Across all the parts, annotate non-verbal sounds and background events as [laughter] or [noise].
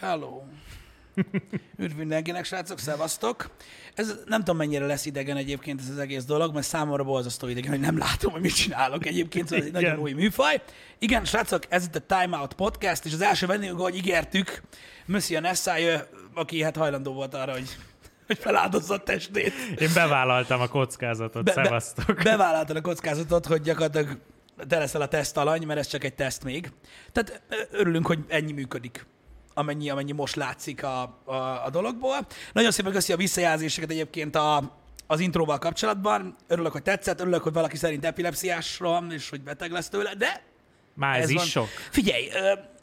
Hello. Üdv mindenkinek, srácok, szevasztok. Ez nem tudom, mennyire lesz idegen egyébként ez az egész dolog, mert számomra borzasztó idegen, hogy nem látom, hogy mit csinálok egyébként, szóval ez egy Igen. nagyon új műfaj. Igen, srácok, ez itt a Time Out Podcast, és az első vendégünk, ahogy ígértük, Monsieur Nessai, aki hát hajlandó volt arra, hogy, hogy feláldozza a testét. Én bevállaltam a kockázatot, Be- be, be- szevasztok. Bevállaltad a kockázatot, hogy gyakorlatilag te leszel a tesztalany, mert ez csak egy teszt még. Tehát örülünk, hogy ennyi működik amennyi, amennyi most látszik a, a, a dologból. Nagyon szépen köszi a visszajelzéseket egyébként a, az intróval kapcsolatban. Örülök, hogy tetszett, örülök, hogy valaki szerint epilepsziás van, és hogy beteg lesz tőle, de Már ez, ez is van. sok. Figyelj,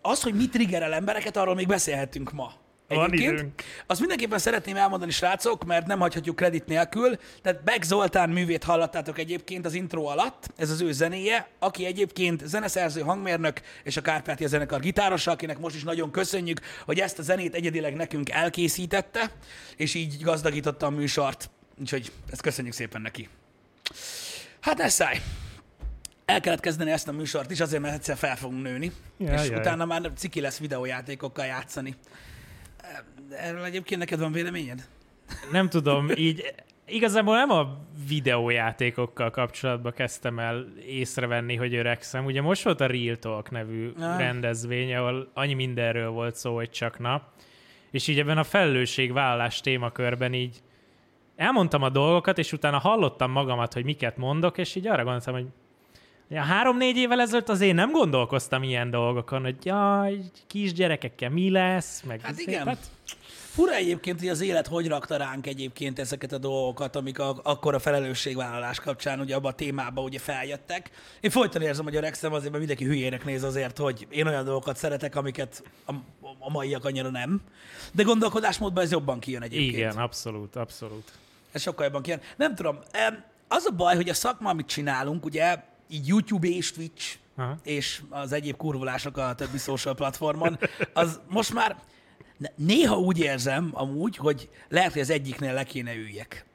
az, hogy mit triggerel embereket, arról még beszélhetünk ma. Van időnk. Azt mindenképpen szeretném elmondani, srácok, mert nem hagyhatjuk kredit nélkül. Tehát Beck Zoltán művét hallottátok egyébként az intro alatt, ez az ő zenéje, aki egyébként zeneszerző, hangmérnök és a Kárpátia zenekar gitárosa, akinek most is nagyon köszönjük, hogy ezt a zenét egyedileg nekünk elkészítette, és így gazdagította a műsort. Úgyhogy ezt köszönjük szépen neki. Hát ne száj! El kellett kezdeni ezt a műsort is, azért, mert egyszer fel fogunk nőni, Jaj, és jaj. utána már ciki lesz videójátékokkal játszani. Erről egyébként neked van véleményed? Nem tudom, így igazából nem a videójátékokkal kapcsolatban kezdtem el észrevenni, hogy öregszem. Ugye most volt a Real Talk nevű Ah. rendezvény, ahol annyi mindenről volt szó, hogy csak na. És így ebben a felelősségvállalás témakörben így elmondtam a dolgokat, és utána hallottam magamat, hogy miket mondok, és így arra gondoltam, hogy Ja, három-négy évvel ezelőtt azért nem gondolkoztam ilyen dolgokon, hogy jaj, kisgyerekekkel mi lesz, meg Hát igen. Hát, Fura egyébként, hogy az élet hogy rakta ránk egyébként ezeket a dolgokat, amik a, akkor a felelősségvállalás kapcsán ugye abban a témában ugye feljöttek. Én folyton érzem, hogy öregszem azért, mert mindenki hülyének néz azért, hogy én olyan dolgokat szeretek, amiket a, a maiak annyira nem. De gondolkodásmódban ez jobban kijön egyébként. igen, abszolút, abszolút. Ez sokkal jobban kijön. Nem tudom, az a baj, hogy a szakma, amit csinálunk, ugye így YouTube és Twitch, Aha. és az egyéb kurvulások a többi social platformon, [laughs] az most már néha úgy érzem amúgy, hogy lehet, hogy az egyiknél le kéne üljek.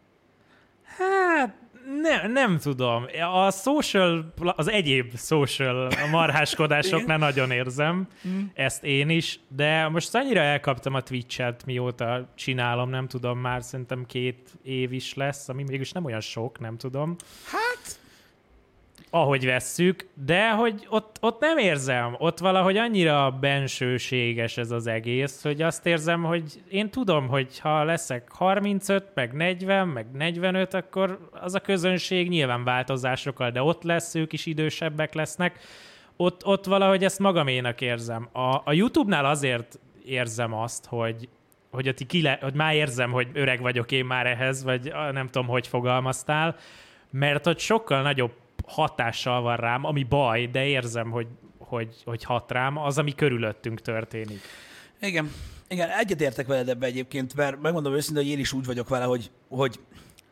Hát ne, nem tudom. A social, az egyéb social marháskodásoknál [laughs] nagyon érzem, ezt én is, de most annyira elkaptam a Twitch-et, mióta csinálom, nem tudom, már szerintem két év is lesz, ami mégis nem olyan sok, nem tudom. Hát, ahogy vesszük, de hogy ott, ott nem érzem, ott valahogy annyira bensőséges ez az egész, hogy azt érzem, hogy én tudom, hogy ha leszek 35, meg 40, meg 45, akkor az a közönség nyilván változásokkal, de ott lesz, ők is idősebbek lesznek, ott, ott valahogy ezt magaménak érzem. A, a YouTube-nál azért érzem azt, hogy, hogy, ott így ki le, hogy már érzem, hogy öreg vagyok én már ehhez, vagy nem tudom, hogy fogalmaztál, mert ott sokkal nagyobb hatással van rám, ami baj, de érzem, hogy, hogy, hogy hat rám, az, ami körülöttünk történik. igen. Igen, egyetértek veled ebbe egyébként, mert megmondom őszintén, hogy én is úgy vagyok vele, hogy, hogy,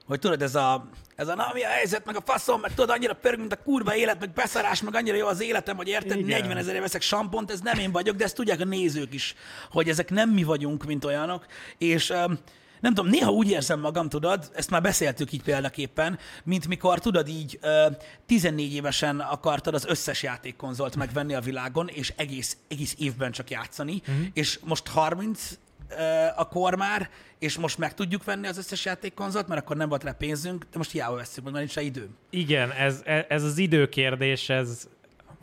hogy tudod, ez a, ez a na, mi a helyzet, meg a faszom, meg tudod, annyira pörg, mint a kurva élet, meg beszarás, meg annyira jó az életem, hogy érted, Igen. 40 ezerért veszek sampont, ez nem én vagyok, de ezt tudják a nézők is, hogy ezek nem mi vagyunk, mint olyanok, és um, nem tudom, néha úgy érzem magam, tudod, ezt már beszéltük így példaképpen, mint mikor, tudod, így ö, 14 évesen akartad az összes játékkonzolt megvenni a világon, és egész, egész évben csak játszani, Mhm. és most 30 ö, a kor már, és most meg tudjuk venni az összes játékkonzolt, mert akkor nem volt rá pénzünk, de most hiába veszünk, mert már nincs rá időm. Igen, ez, ez az időkérdés, ez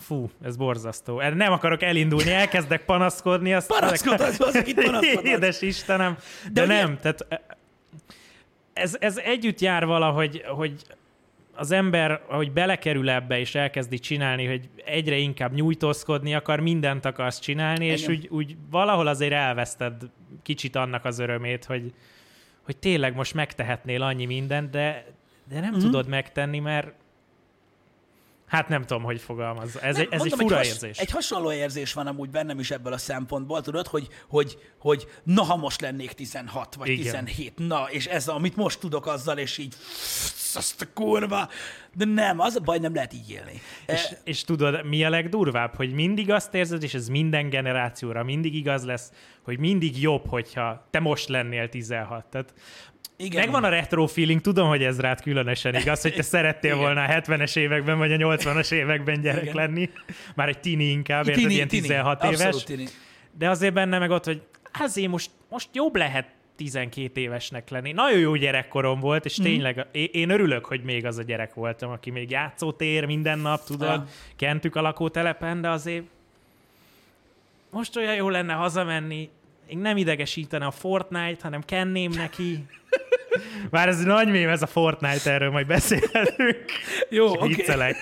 fú, ez borzasztó. Erre Nem akarok elindulni, elkezdek panaszkodni. Azt Panaszkodhatsz, az, itt panaszkodhatsz. [laughs] Édes Istenem. De, De de ugye- nem, tehát ez, ez együtt jár valahogy, hogy az ember, ahogy belekerül ebbe és elkezdi csinálni, hogy egyre inkább nyújtózkodni akar, mindent akarsz csinálni, és Igen. úgy, úgy valahol azért elveszted kicsit annak az örömét, hogy, hogy tényleg most megtehetnél annyi mindent, de, de nem Mhm. mm-hmm. tudod megtenni, mert hát nem tudom, hogy fogalmazza. Ez, Nem, egy, ez mondom, egy fura has- érzés. Egy hasonló érzés van amúgy bennem is ebből a szempontból, tudod, hogy, hogy, hogy na, ha most lennék 16 vagy Igen. 17, na, és ez, amit most tudok azzal, és így azt a kurva. De nem, az a baj, nem lehet így élni. És, E, és tudod, mi a legdurvább, hogy mindig azt érzed, és ez minden generációra mindig igaz lesz, hogy mindig jobb, hogyha te most lennél 16. Tehát igen. megvan a retro feeling, tudom, hogy ez rád különösen igaz, hogy te szerettél [laughs] Igen. volna a 70-es években, vagy a 80-as években gyerek Igen. lenni. Már egy tini inkább, érted, Tini, ilyen tini, 16 abszolút éves. Tini. De azért benne meg ott, hogy azért most, most jobb lehet 12 évesnek lenni. Nagyon jó gyerekkorom volt, és tényleg én, én örülök, hogy még az a gyerek voltam, aki még játszótér minden nap, tudod, Ah. kentük a lakótelepen, de azért most olyan jó lenne hazamenni, én nem idegesítene a Fortnite, hanem kenném neki. Már ez nagy mém, ez a Fortnite, erről majd beszélhetünk. Jó, oké. viccelek.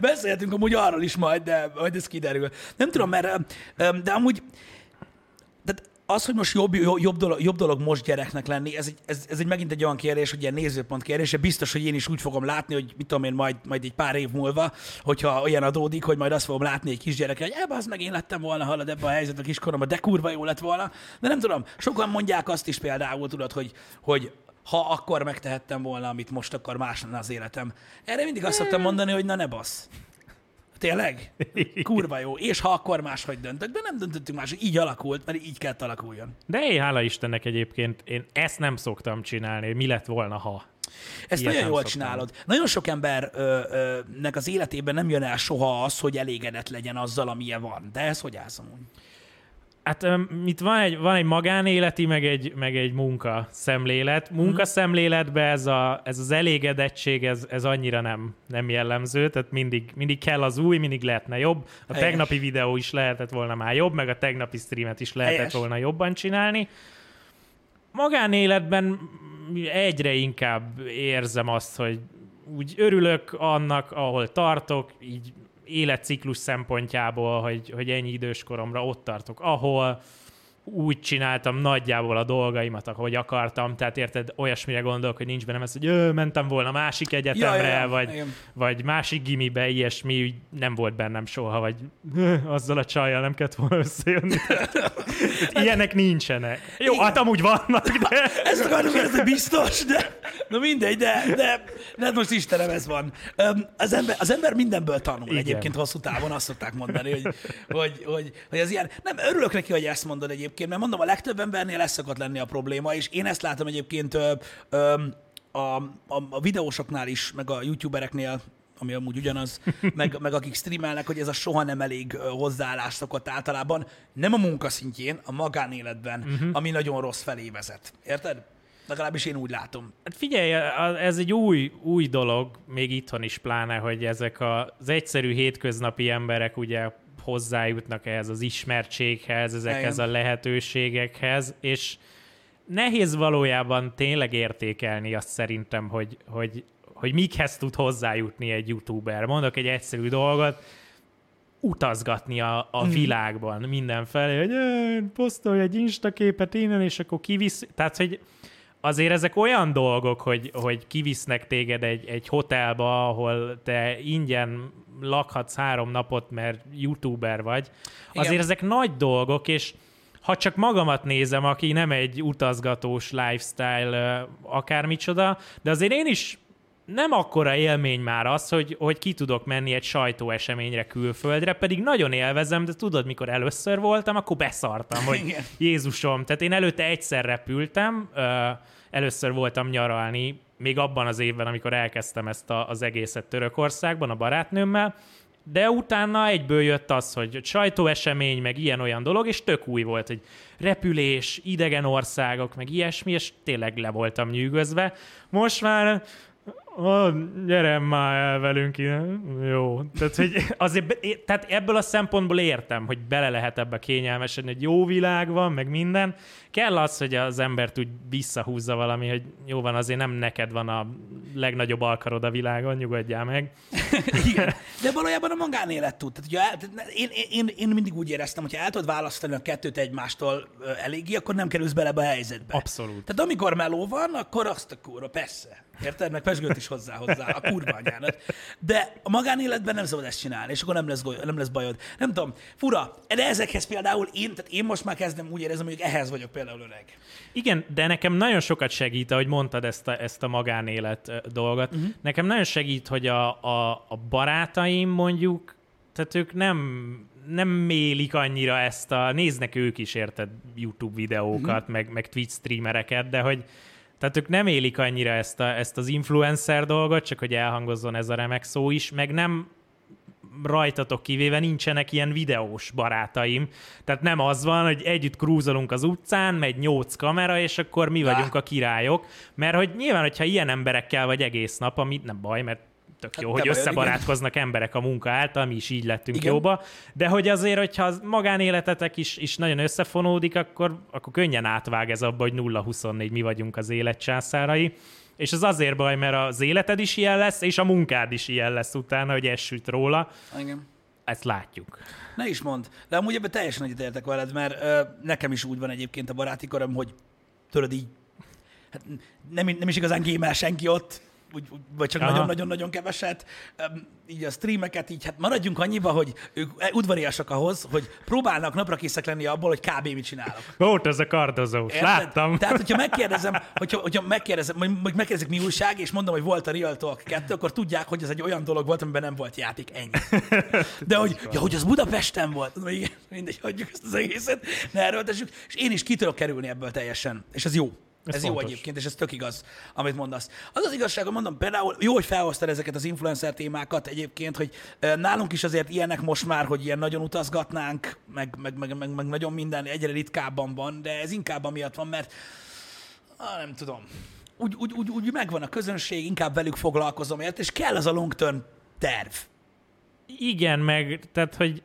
Beszélhetünk amúgy arról is majd, de majd ez kiderül. Nem tudom, mert, de amúgy az, hogy most jobb, jobb, dolog, jobb dolog most gyereknek lenni, ez egy, ez, ez egy megint egy olyan kérdés, hogy ilyen nézőpont kérdése. Biztos, hogy én is úgy fogom látni, hogy mit tudom én, majd, majd egy pár év múlva, hogyha olyan adódik, hogy majd azt fogom látni egy kisgyerek, hogy ebbe az meg én lettem volna, hallod ebbe a helyzetbe a kiskoromban, de kurva jó lett volna. De nem tudom, sokan mondják azt is például, tudod, hogy, hogy ha akkor megtehettem volna, amit most, akkor más lenne az életem. Erre mindig azt szoktam mondani, hogy na ne basz. Tényleg? Kurva jó. És ha akkor máshogy döntök, de nem döntöttünk más, így alakult, mert így kellett alakuljon. De én hála Istennek egyébként, én ezt nem szoktam csinálni, mi lett volna, ha. Ezt Ilyet nagyon jól szoktam. csinálod. Nagyon sok embernek az életében nem jön el soha az, hogy elégedett legyen azzal, amilyen van. De ez hogy állsz amúgy? Hát öm, itt van egy, van egy magánéleti, meg egy, meg egy munka szemlélet. Munka szemléletben ez, a, ez az elégedettség, ez, ez annyira nem, nem jellemző, tehát mindig, mindig kell az új, mindig lehetne jobb. A Helyes. tegnapi videó is lehetett volna már jobb, meg a tegnapi streamet is lehetett Helyes. volna jobban csinálni. Magánéletben egyre inkább érzem azt, hogy úgy örülök annak, ahol tartok, így életciklus szempontjából, hogy, hogy ennyi idős koromra ott tartok, ahol úgy csináltam nagyjából a dolgaimat, ahogy akartam, tehát érted, olyasmire gondolok, hogy nincs bennem ez, hogy ö, mentem volna másik egyetemre, Ja, ja, vagy, igen. vagy másik gimibe, ilyesmi úgy nem volt bennem soha, vagy ö, azzal a csajjal nem kellett volna összejönni. Tehát, ilyenek nincsenek. Jó, Igen. hát amúgy vannak, de... Ezt akarom kérdezni, biztos, de na mindegy, de, de, de hát most Istenem, ez van. Az ember, az ember mindenből tanul Igen. Igen. egyébként hosszú távon, azt szokták mondani, hogy, hogy, hogy, hogy az ilyen, nem, örülök neki, hogy ezt mondod egyébként, mert mondom, a legtöbb embernél ez szokott lenni a probléma, és én ezt látom egyébként ö, ö, a, a, a videósoknál is, meg a youtubereknél, ami amúgy ugyanaz, [laughs] meg, meg akik streamelnek, hogy ez a soha nem elég hozzáállás szokott általában, nem a munka szintjén, a magánéletben, uh-huh. ami nagyon rossz felé vezet. Érted? Legalábbis én úgy látom. Hát figyelj, ez egy új, új dolog, még itthon is pláne, hogy ezek az egyszerű hétköznapi emberek ugye hozzájutnak ehhez az ismertséghez, ezekhez Igen. a lehetőségekhez, és nehéz valójában tényleg értékelni azt szerintem, hogy, hogy, hogy mikhez tud hozzájutni egy youtuber. Mondok egy egyszerű dolgot, utazgatni a, a világban mindenfelé, hogy "Ö, posztolj egy Insta képet innen, és akkor kivisz. Tehát, hogy azért ezek olyan dolgok, hogy, hogy kivisznek téged egy, egy hotelba, ahol te ingyen lakhatsz három napot, mert youtuber vagy. Azért Igen. ezek nagy dolgok, és ha csak magamat nézem, aki nem egy utazgatós lifestyle, akármicsoda, de azért én is nem akkora élmény már az, hogy, hogy ki tudok menni egy sajtóeseményre külföldre, pedig nagyon élvezem, de tudod, mikor először voltam, akkor beszartam, hogy. Jézusom, tehát én előtte egyszer repültem, ö, először voltam nyaralni, még abban az évben, amikor elkezdtem ezt a, az egészet Törökországban a barátnőmmel, de utána egyből jött az, hogy sajtóesemény, meg ilyen-olyan dolog, és tök új volt, hogy repülés, idegen országok, meg ilyesmi, és tényleg le voltam nyűgözve. Most már Ó, gyere már el velünk ide. Jó. Tehát, hogy azért, be- tehát ebből a szempontból értem, hogy bele lehet ebbe kényelmesedni, hogy jó világ van, meg minden. Kell az, hogy az embert úgy visszahúzza valami, hogy jó van, azért nem neked van a legnagyobb alkarod a világon, nyugodjál meg. [laughs] Igen. De valójában a magánélet tud. Tehát, el- tehát én, én, én, mindig úgy éreztem, hogy ha el tudod választani a kettőt egymástól eléggé, akkor nem kerülsz bele ebbe a helyzetbe. Abszolút. Tehát amikor meló van, akkor azt a kurva, persze. Érted? Meg pesgőt is hozzá, hozzá, a kurva anyának. De a magánéletben nem szabad ezt csinálni, és akkor nem lesz, goly- nem lesz bajod. Nem tudom, fura, de ezekhez például én, tehát én most már kezdem úgy érezni, hogy ehhez vagyok például öreg. Igen, de nekem nagyon sokat segít, ahogy mondtad ezt a, ezt a magánélet dolgot. Uh-huh. Nekem nagyon segít, hogy a, a, a barátaim mondjuk, tehát ők nem, nem mélik annyira ezt a, néznek ők is, érted, YouTube videókat, uh-huh. meg, meg Twitch streamereket, de hogy tehát ők nem élik annyira ezt, a, ezt az influencer dolgot, csak hogy elhangozzon ez a remek szó is, meg nem rajtatok kivéve nincsenek ilyen videós barátaim. Tehát nem az van, hogy együtt krúzolunk az utcán, megy nyolc kamera, és akkor mi vagyunk a királyok. Mert hogy nyilván, hogyha ilyen emberekkel vagy egész nap, ami nem baj, mert tök Hát jó, te hogy összebarátkoznak emberek a munka által, mi is így lettünk Igen. jóba, de hogy azért, hogyha az magánéletetek is, is nagyon összefonódik, akkor, akkor könnyen átvág ez abba, hogy 0-24 mi vagyunk az élet császárai. És ez azért baj, mert az életed is ilyen lesz, és a munkád is ilyen lesz utána, hogy ez süt róla. Igen. Ezt látjuk. Ne is mond. De amúgy ebben teljesen egyetértek veled, mert ö, nekem is úgy van egyébként a baráti köröm, hogy tudod így, hát nem, nem is igazán gémel senki ott, úgy, vagy csak nagyon-nagyon-nagyon keveset. Így a streameket így, hát maradjunk annyiba, hogy ők udvariasak ahhoz, hogy próbálnak napra készek lenni abból, hogy kb. mit csinálok. Volt ez a kardozós, Érted? láttam. Tehát, hogyha [laughs] megkérdezem, hogyha, hogyha megkérdezem, vagy megkérdezik mi újság, és mondom, hogy volt a Real Talk 2, akkor tudják, hogy ez egy olyan dolog volt, amiben nem volt játék, ennyi. [laughs] De hogy, ja, hogy az Budapesten volt, mondom, igen, mindegy, hagyjuk ezt az egészet, ne erőltessük, és én is ki tudok kerülni ebből teljesen, és ez jó. Ez, Ez ez jó fontos. egyébként, és ez tök igaz, amit mondasz. Az az igazság, hogy mondom, például jó, hogy felhoztad ezeket az influencer témákat egyébként, hogy nálunk is azért ilyenek most már, hogy ilyen nagyon utazgatnánk, meg, meg, meg, meg, meg nagyon minden egyre ritkábban van, de ez inkább amiatt van, mert ah, nem tudom, úgy, úgy, úgy, úgy megvan a közönség, inkább velük foglalkozom, ért, és kell az a long term terv. Igen, meg tehát, hogy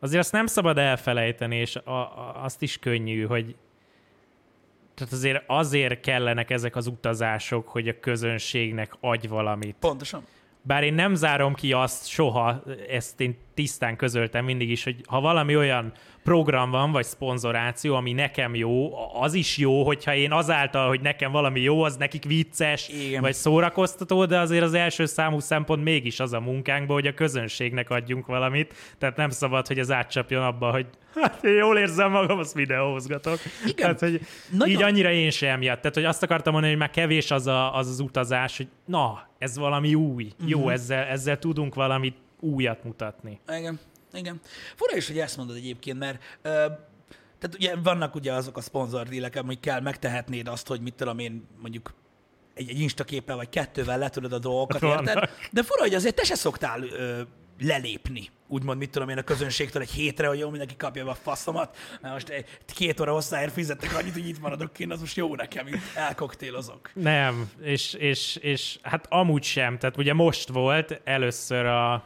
azért azt nem szabad elfelejteni, és a, a, azt is könnyű, hogy tehát azért azért kellenek ezek az utazások, hogy a közönségnek adj valamit. Pontosan. Bár én nem zárom ki azt soha, ezt én tisztán közöltem mindig is, hogy ha valami olyan program van, vagy szponzoráció, ami nekem jó, az is jó, hogyha én azáltal, hogy nekem valami jó, az nekik vicces, Igen. vagy szórakoztató, de azért az első számú szempont mégis az a munkánkban, hogy a közönségnek adjunk valamit, tehát nem szabad, hogy ez átcsapjon abba, hogy hát én jól érzem magam, azt videózgatok. Igen. Tehát, hogy Nagyon- így annyira én sem miatt. Tehát, hogy azt akartam mondani, hogy már kevés az a, az, az utazás, hogy na, ez valami új. Mhm. Jó, ezzel, ezzel tudunk valamit újat mutatni. Igen, igen. Fura is, hogy ezt mondod egyébként, mert ö, tehát ugye vannak ugye azok a szponzordílek, amikkel megtehetnéd azt, hogy mit tudom én, mondjuk egy, egy instaképpel vagy kettővel letudod a dolgokat, érted? De fura, hogy azért te se szoktál ö, lelépni, úgymond, mit tudom én, a közönségtől egy hétre, hogy jó, mindenki kapja be a faszomat, mert most egy, két óra hosszáért fizettek annyit, hogy itt maradok kint, az most jó nekem, itt elkoktélozok. Nem, és, és, és hát amúgy sem. Tehát ugye most volt először a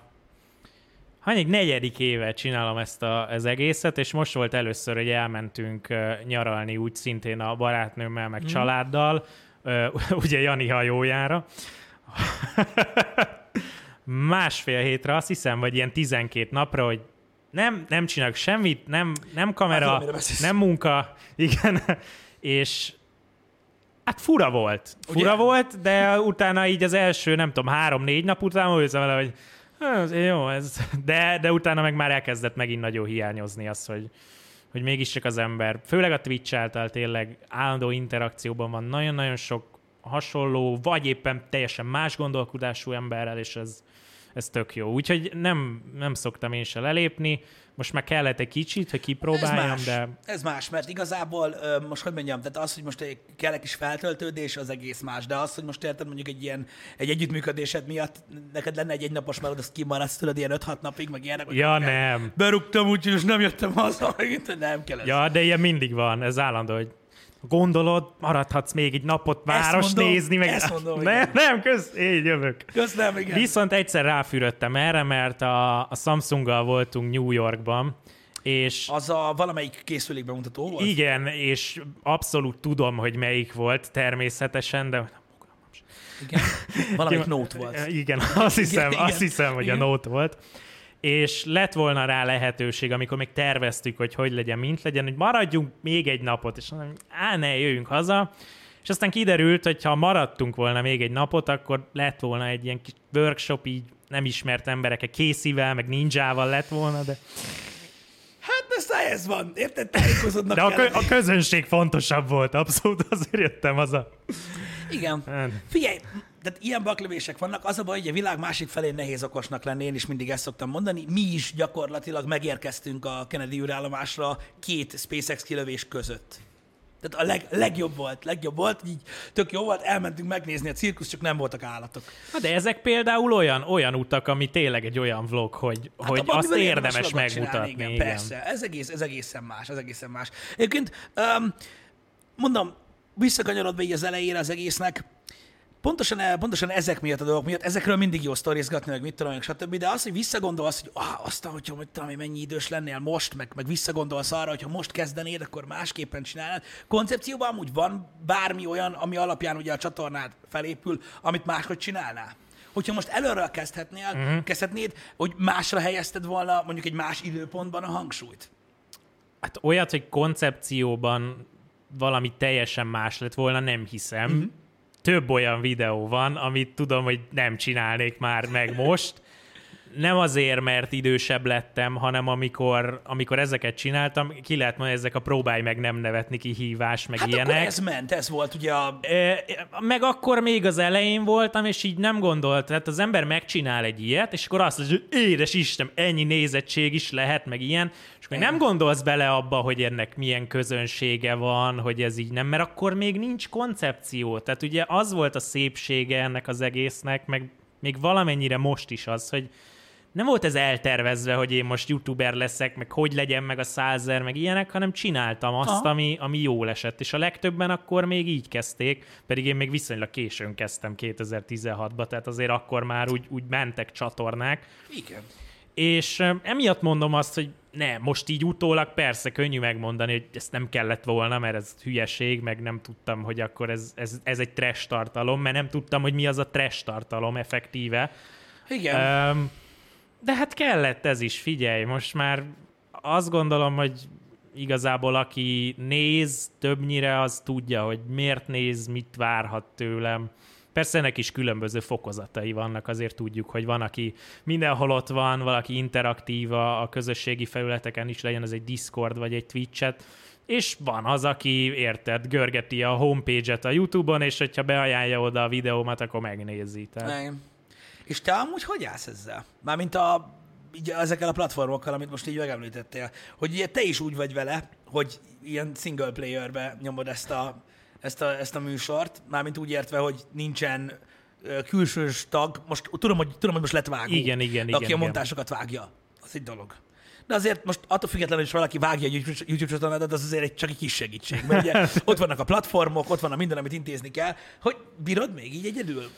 hanyadik negyedik éve csinálom ezt a, az egészet, és most volt először, hogy elmentünk nyaralni úgy szintén a barátnőmmel, meg családdal, ö, [laughs] ugye Jani hajójára. Másfél hétre, azt hiszem, vagy ilyen 12 napra, hogy nem, nem csinálok semmit, nem, nem Hát kamera, tudom, beszélsz. nem munka, [laughs] igen, és Hát fura volt. Fura Ugye? volt, de utána így az első, nem tudom, három-négy nap után úgy vele, hogy "Hát, azért jó ez. [laughs] De, de utána meg már elkezdett megint nagyon hiányozni az, hogy, hogy mégiscsak az ember, főleg a Twitch által tényleg állandó interakcióban van nagyon-nagyon sok hasonló, vagy éppen teljesen más gondolkodású emberrel, és ez, ez tök jó. Úgyhogy nem, nem szoktam én se lelépni. Most már kellett egy kicsit, hogy Ez kipróbáljam, más, de ez más, mert igazából most hogy mondjam, tehát az, hogy most kell egy kis feltöltődés, az egész más, de az, hogy most érted mondjuk egy ilyen, egy együttműködésed miatt neked lenne egy egynapos melód, azt kimaradsz tőled ilyen 5-6 napig, meg ilyenek. ja nem. Berúgtam úgy, és nem jöttem haza, megint, nem kell ez. Ja, de ilyen mindig van, ez állandó, hogy gondolod, maradhatsz még egy napot város mondom, nézni, meg... ezt mondom, nem, [laughs] igen. nem, kösz, én jövök. Köszönöm, igen. Viszont egyszer ráfürödtem erre, mert a, a Samsunggal voltunk New Yorkban, és Az a valamelyik készülék bemutató volt? igen, és abszolút tudom, hogy melyik volt természetesen, de Igen. Valamelyik [laughs] Note volt. Igen, azt hiszem, igen, azt hiszem hogy igen. a Note volt. És lett volna rá lehetőség, amikor még terveztük, hogy hogy legyen, mint legyen, hogy maradjunk még egy napot, és mondom, á, ne, jöjjünk haza. És aztán kiderült, hogy ha maradtunk volna még egy napot, akkor lett volna egy ilyen kis workshop, így nem ismert emberek, Casey-vel, meg Ninjával lett volna, de, Hát ez ez van, érted? Tájékozódnak de a, kö- a közönség fontosabb volt, abszolút azért jöttem haza. Igen. Hát. Figyelj, tehát ilyen baklövések vannak, az a baj, hogy a világ másik felén nehéz okosnak lenni, én is mindig ezt szoktam mondani. Mi is gyakorlatilag megérkeztünk a Kennedy űrállomásra két SpaceX kilövés között. Tehát a leg, legjobb volt, legjobb volt, így tök jó volt, elmentünk megnézni a cirkusz, csak nem voltak állatok. Na de ezek például olyan, olyan utak, ami tényleg egy olyan vlog, hogy, hát hogy azt érdemes megmutatni. igen, igen, persze, ez, egész, ez egészen más, ez egészen más. Egyébként um, mondom, visszakanyarodva így az elejére az egésznek, pontosan, eh, pontosan ezek miatt a dolgok miatt, ezekről mindig jó sztorizgatni, meg mit tudom, meg stb. De az, hogy visszagondolsz, hogy ah, aztán, hogyha hogy tudom, mennyi idős lennél most, meg, meg visszagondolsz arra, hogyha most kezdenéd, akkor másképpen csinálnád. Koncepcióban amúgy van bármi olyan, ami alapján ugye a csatornád felépül, amit máshogy csinálnál. Hogyha most előről kezdhetnél, uh-huh. kezdhetnéd, hogy másra helyezted volna mondjuk egy más időpontban a hangsúlyt. Hát olyat, hogy koncepcióban valami teljesen más lett volna, nem hiszem. Uh-huh több olyan videó van, amit tudom, hogy nem csinálnék már meg most, nem azért, mert idősebb lettem, hanem amikor, amikor ezeket csináltam, ki lehet mondani, ezek a próbálj meg nem nevetni kihívás, meg hát ilyenek. Akkor ez ment, ez volt ugye a... Meg akkor még az elején voltam, és így nem gondolt, tehát az ember megcsinál egy ilyet, és akkor azt mondja, hogy édes Isten, ennyi nézettség is lehet, meg ilyen, és még nem gondolsz bele abba, hogy ennek milyen közönsége van, hogy ez így nem, mert akkor még nincs koncepció. Tehát ugye az volt a szépsége ennek az egésznek, meg még valamennyire most is az, hogy nem volt ez eltervezve, hogy én most youtuber leszek, meg hogy legyen meg a százer, meg ilyenek, hanem csináltam azt, ami, ami jól esett. És a legtöbben akkor még így kezdték, pedig én még viszonylag későn kezdtem 2016-ba, tehát azért akkor már úgy, úgy mentek csatornák. Igen. És emiatt mondom azt, hogy ne, most így utólag persze könnyű megmondani, hogy ezt nem kellett volna, mert ez hülyeség, meg nem tudtam, hogy akkor ez, ez, ez egy trash tartalom, mert nem tudtam, hogy mi az a trash tartalom effektíve. Igen. Um, de hát kellett ez is, figyelj, most már azt gondolom, hogy igazából aki néz többnyire, az tudja, hogy miért néz, mit várhat tőlem. Persze ennek is különböző fokozatai vannak, azért tudjuk, hogy van, aki mindenhol ott van, valaki interaktív a, közösségi felületeken is, legyen az egy Discord vagy egy Twitch-et, és van az, aki érted, görgeti a homepage-et a YouTube-on, és hogyha beajánlja oda a videómat, akkor megnézi. Tehát... Nem. És te amúgy hogy állsz ezzel? Mármint a, így ezekkel a platformokkal, amit most így megemlítettél, hogy ugye te is úgy vagy vele, hogy ilyen single playerbe nyomod ezt a, ezt a, ezt a műsort, mármint úgy értve, hogy nincsen külsős tag, most tudom, hogy, tudom, hogy most lett vágó, igen, igen, aki igen, a montásokat vágja. Az egy dolog. De azért most attól függetlenül, hogy valaki vágja egy YouTube csatornádat, az azért egy, csak egy kis segítség. Mert ugye [laughs] ott vannak a platformok, ott van a minden, amit intézni kell. Hogy bírod még így egyedül?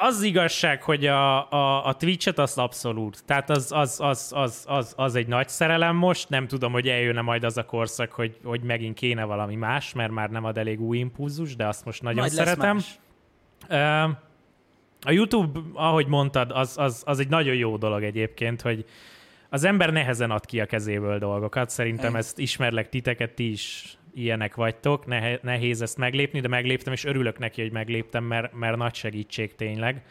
Az igazság, hogy a, a, a Twitch-et az abszolút. Tehát az, az, az, az, az, az egy nagy szerelem most. Nem tudom, hogy eljönne majd az a korszak, hogy, hogy megint kéne valami más, mert már nem ad elég új impulzus, de azt most nagyon majd szeretem. A YouTube, ahogy mondtad, az, az, az egy nagyon jó dolog egyébként, hogy az ember nehezen ad ki a kezéből dolgokat. Szerintem Egy. ezt ismerlek titeket, ti is ilyenek vagytok, nehéz ezt meglépni, de megléptem, és örülök neki, hogy megléptem, mert, mert nagy segítség tényleg,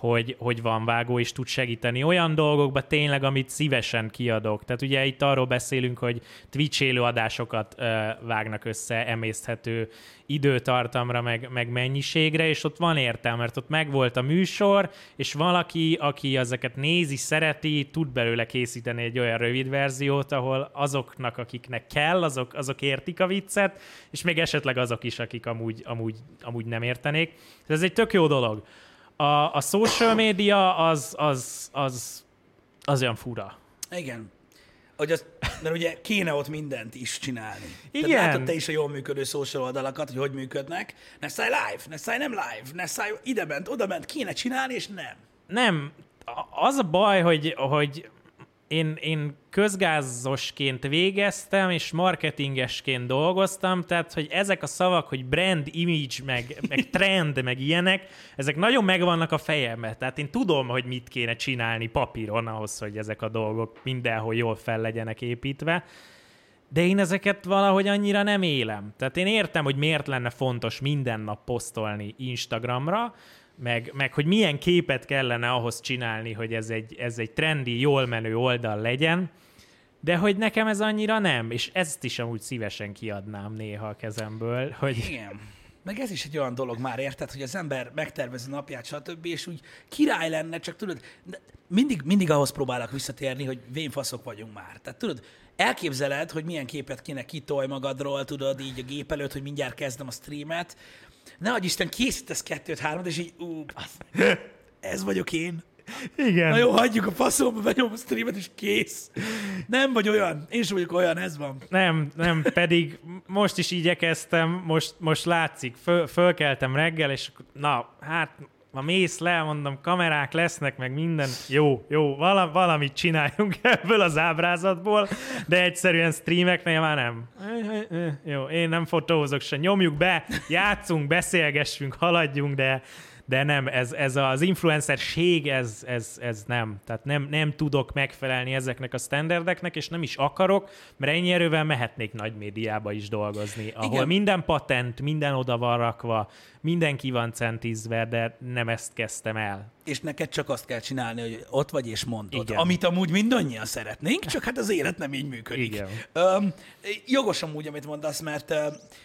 hogy, hogy van vágó, és tud segíteni olyan dolgokba tényleg, amit szívesen kiadok. Tehát ugye itt arról beszélünk, hogy Twitch élőadásokat uh, vágnak össze emészthető időtartamra, meg, meg mennyiségre, és ott van értelme, mert ott megvolt a műsor, és valaki, aki ezeket nézi, szereti, tud belőle készíteni egy olyan rövid verziót, ahol azoknak, akiknek kell, azok, azok értik a viccet, és még esetleg azok is, akik amúgy, amúgy, amúgy nem értenék. Ez egy tök jó dolog. A, a social media az, az, az, az olyan fura. Igen hogy az, mert ugye kéne ott mindent is csinálni. Igen. Tehát látod te is a jól működő social oldalakat, hogy hogy működnek. Ne szállj live, ne szállj nem live, ne szállj ide bent, oda bent, kéne csinálni, és nem. Nem. Az a baj, hogy, hogy én, én közgázosként végeztem, és marketingesként dolgoztam, tehát, hogy ezek a szavak, hogy brand, image, meg, meg [laughs] trend, meg ilyenek, ezek nagyon megvannak a fejembe. Tehát én tudom, hogy mit kéne csinálni papíron ahhoz, hogy ezek a dolgok mindenhol jól fel legyenek építve, de én ezeket valahogy annyira nem élem. Tehát én értem, hogy miért lenne fontos minden nap posztolni Instagramra, meg, meg hogy milyen képet kellene ahhoz csinálni, hogy ez egy, ez egy trendi, jól menő oldal legyen, de hogy nekem ez annyira nem, és ezt is amúgy szívesen kiadnám néha a kezemből, hogy... Igen. Meg ez is egy olyan dolog már, érted, hogy az ember megtervezi napját, stb., és úgy király lenne, csak tudod, mindig, mindig ahhoz próbálok visszatérni, hogy vén faszok vagyunk már. Tehát tudod, elképzeled, hogy milyen képet kéne kitolj magadról, tudod, így a gép előtt, hogy mindjárt kezdem a streamet. Ne adj Isten, készítesz kettőt, hármat, és így, ú, bassz, ez vagyok én. Igen. Na jó, hagyjuk a faszomba, benyom a streamet, és kész. Nem vagy olyan. Én sem vagyok olyan, ez van. Nem, nem, pedig most is igyekeztem, most, most látszik, föl, fölkeltem reggel, és na, hát ma mész le, mondom, kamerák lesznek, meg minden. Jó, jó, vala, valamit csináljunk [laughs] ebből az ábrázatból, de egyszerűen streameknél már nem. Jó, én nem fotózok se. Nyomjuk be, játszunk, beszélgessünk, haladjunk, de de nem, ez, ez az influencerség, ez, ez, ez nem. Tehát nem, nem tudok megfelelni ezeknek a standardeknek, és nem is akarok, mert ennyi erővel mehetnék nagy médiába is dolgozni, ahol Igen. minden patent, minden oda van rakva, mindenki van centízve, de nem ezt kezdtem el. És neked csak azt kell csinálni, hogy ott vagy és mondod, Igen. amit amúgy mindannyian szeretnénk, csak hát az élet nem így működik. Igen. Öm, jogos amúgy, amit mondasz, mert,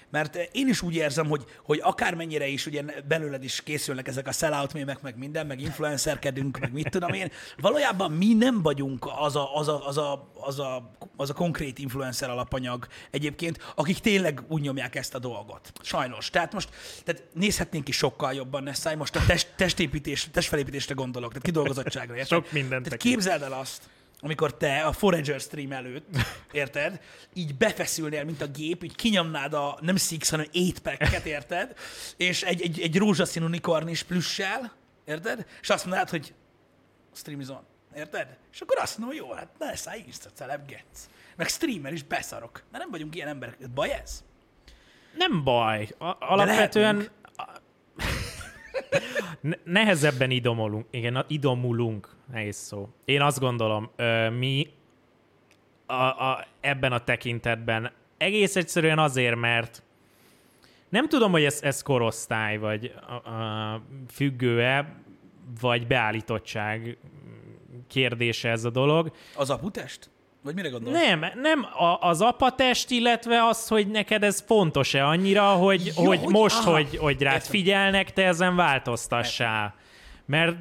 mert én is úgy érzem, hogy, hogy akármennyire is ugye belőled is készülnek ezek a sellout mémek, meg minden, meg influencerkedünk, meg mit tudom én, valójában mi nem vagyunk az a, az a, az a, az a, az a konkrét influencer alapanyag egyébként, akik tényleg úgy nyomják ezt a dolgot. Sajnos. Tehát most tehát nézhetnénk is sokkal jobban, Nessai, most a test, testépítés, testfelépítésre gondolok, tehát kidolgozottságra. Érted? Sok mindent. Tehát képzeld el azt, amikor te a Forager stream előtt, érted, így befeszülnél, mint a gép, így kinyomnád a nem Six, hanem 8 packet, érted, és egy, egy, egy rózsaszín unikornis plüssel, érted, és azt mondanád, hogy stream is on, érted? És akkor azt mondom, jó, hát ne szállj Insta celeb, getsz. Meg streamer is beszarok. De nem vagyunk ilyen emberek. Baj ez? Nem baj. A- alapvetően nehezebben idomolunk. Igen, idomulunk. Nehéz szó. Én azt gondolom, mi a, a, ebben a tekintetben egész egyszerűen azért, mert nem tudom, hogy ez, ez korosztály, vagy a, a, függő-e, vagy beállítottság kérdése ez a dolog. Az aputest? Vagy mire gondolsz? Nem, nem a, az apatest, illetve az, hogy neked ez fontos-e annyira, hogy, Jó, hogy, hogy most, aha, hogy, hogy rád értem. figyelnek, te ezen változtassál. Mert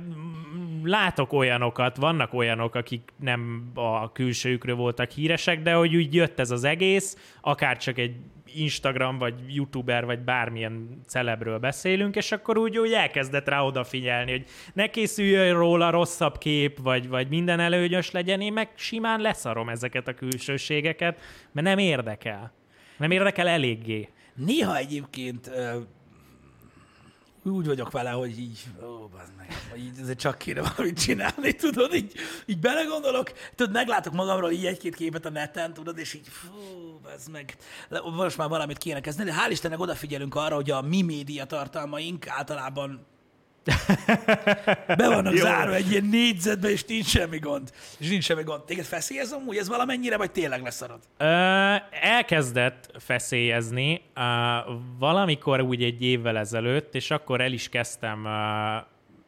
látok olyanokat, vannak olyanok, akik nem a külsőjükről voltak híresek, de hogy úgy jött ez az egész, akár csak egy Instagram, vagy YouTuber, vagy bármilyen celebről beszélünk, és akkor úgy, úgy elkezdett rá odafigyelni, hogy ne készüljön róla rosszabb kép, vagy, vagy minden előnyös legyen, én meg simán leszarom ezeket a külsőségeket, mert nem érdekel. Nem érdekel eléggé. Néha egyébként úgy vagyok vele, hogy így, ó, meg, hogy így ezért csak kéne valamit csinálni, tudod, így, így belegondolok, tudod, meglátok magamról így egy-két képet a neten, tudod, és így, fú, ez meg, most már valamit kéne kezdeni, de hál' Istennek odafigyelünk arra, hogy a mi média tartalmaink általában [laughs] be vannak zárva egy ilyen négyzetbe, és nincs semmi gond. És nincs semmi gond. Téged feszélyez amúgy ez valamennyire, vagy tényleg leszarad? Ö, elkezdett feszélyezni ö, valamikor úgy egy évvel ezelőtt, és akkor el is kezdtem ö,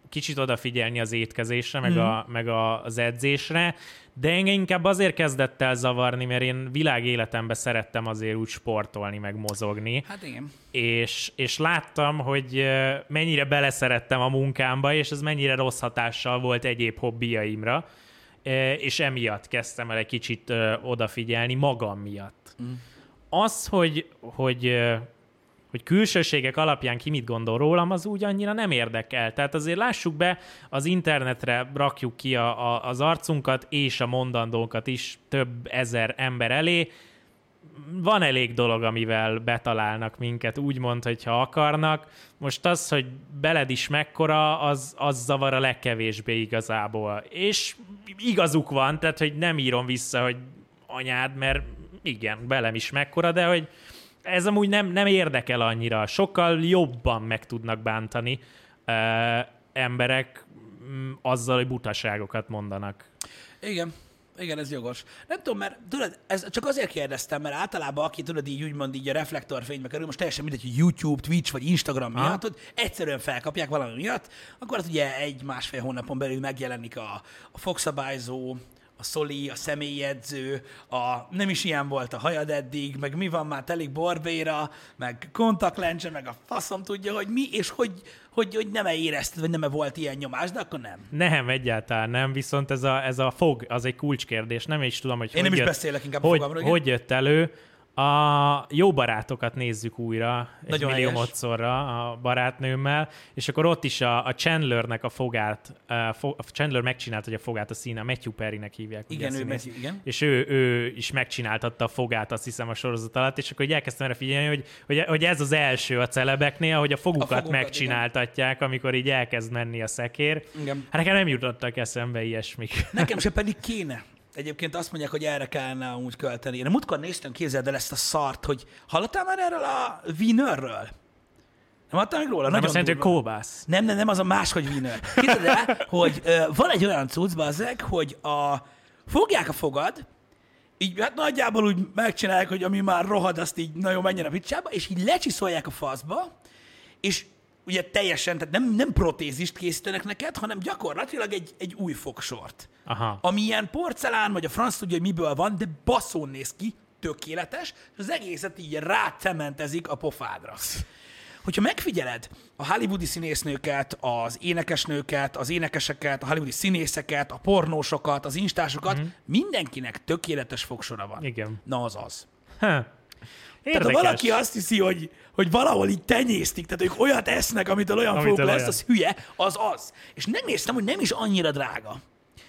kicsit odafigyelni az étkezésre, meg, mm. a, meg a, az edzésre, de engem inkább azért kezdett el zavarni, mert én világéletemben szerettem azért úgy sportolni, meg mozogni. Hát igen. És, és láttam, hogy mennyire beleszerettem a munkámba, és ez mennyire rossz hatással volt egyéb hobbiaimra, és emiatt kezdtem el egy kicsit odafigyelni magam miatt. Mm. Az, hogy, hogy hogy külsőségek alapján ki mit gondol rólam, az úgy annyira nem érdekel. Tehát azért lássuk be, az internetre rakjuk ki a, a, az arcunkat és a mondandókat is több ezer ember elé. Van elég dolog, amivel betalálnak minket, úgymond, hogyha akarnak. Most az, hogy beled is mekkora, az, az zavar a legkevésbé igazából. És igazuk van, tehát, hogy nem írom vissza, hogy anyád, mert igen, belem is mekkora, de hogy ez amúgy nem, nem érdekel annyira. Sokkal jobban meg tudnak bántani uh, emberek um, azzal, hogy butaságokat mondanak. Igen, igen, ez jogos. Nem tudom, mert tudod, ez csak azért kérdeztem, mert általában aki tudod így úgymond így a reflektorfénybe kerül, most teljesen mindegy, hogy YouTube, Twitch vagy Instagram ha? miatt, hogy egyszerűen felkapják valami miatt, akkor az ugye egy-másfél hónapon belül megjelenik a, a fogszabályzó, a szoli, a személyedző, a nem is ilyen volt a hajad eddig, meg mi van már telik borbéra, meg kontaktlencse, meg a faszom tudja, hogy mi, és hogy, hogy, hogy nem-e érezted, vagy nem-e volt ilyen nyomás, de akkor nem. Nem, egyáltalán nem, viszont ez a, ez a fog, az egy kulcskérdés. Nem is tudom, hogy Én hogy nem is jött, beszélek inkább hogy, fogalmról, igen. hogy jött elő. A jó barátokat nézzük újra, egy Nagyon millió helyes. módszorra a barátnőmmel, és akkor ott is a, a Chandlernek a fogát, a, fo, a Chandler megcsinált, hogy a fogát a színe, Matthew Perrynek hívják. ugye Igen, a ő megy, igen. És ő, ő is megcsináltatta a fogát, azt hiszem, a sorozat alatt, és akkor így elkezdtem erre figyelni, hogy, hogy, hogy ez az első a celebeknél, hogy a fogukat, fogukat, megcsináltatják, amikor így elkezd menni a szekér. Igen. Hát nekem nem jutottak eszembe ilyesmik. Nekem se pedig kéne. Egyébként azt mondják, hogy erre kellene amúgy költeni. Én múltkor néztem, képzeld el ezt a szart, hogy hallottál már erről a Wienerről? Nem hallottál még róla? Nem Nagyon azt jelenti, hogy kolbász. Nem, nem, nem, az a máshogy Wiener. Képzeld el, hogy ö, van egy olyan cucc, bazzeg, hogy a, fogják a fogad, így hát nagyjából úgy megcsinálják, hogy ami már rohad, azt így nagyon menjen a picsába, és így lecsiszolják a faszba, és ugye teljesen, tehát nem, nem protézist készítenek neked, hanem gyakorlatilag egy, egy új fogsort. Aha. Ami ilyen porcelán, vagy a franc tudja, hogy miből van, de baszón néz ki, tökéletes, és az egészet így rácementezik a pofádra. Hogyha megfigyeled a hollywoodi színésznőket, az énekesnőket, az énekeseket, a hollywoodi színészeket, a pornósokat, az instásokat, mm. mindenkinek tökéletes fogsora van. Igen. Na az az. Ha. Tehát Érdekes. ha valaki azt hiszi, hogy, hogy valahol így tenyésztik, tehát ők olyat esznek, amitől olyan Amitől fog lesz, az hülye, az az. És megnéztem, hogy nem is annyira drága.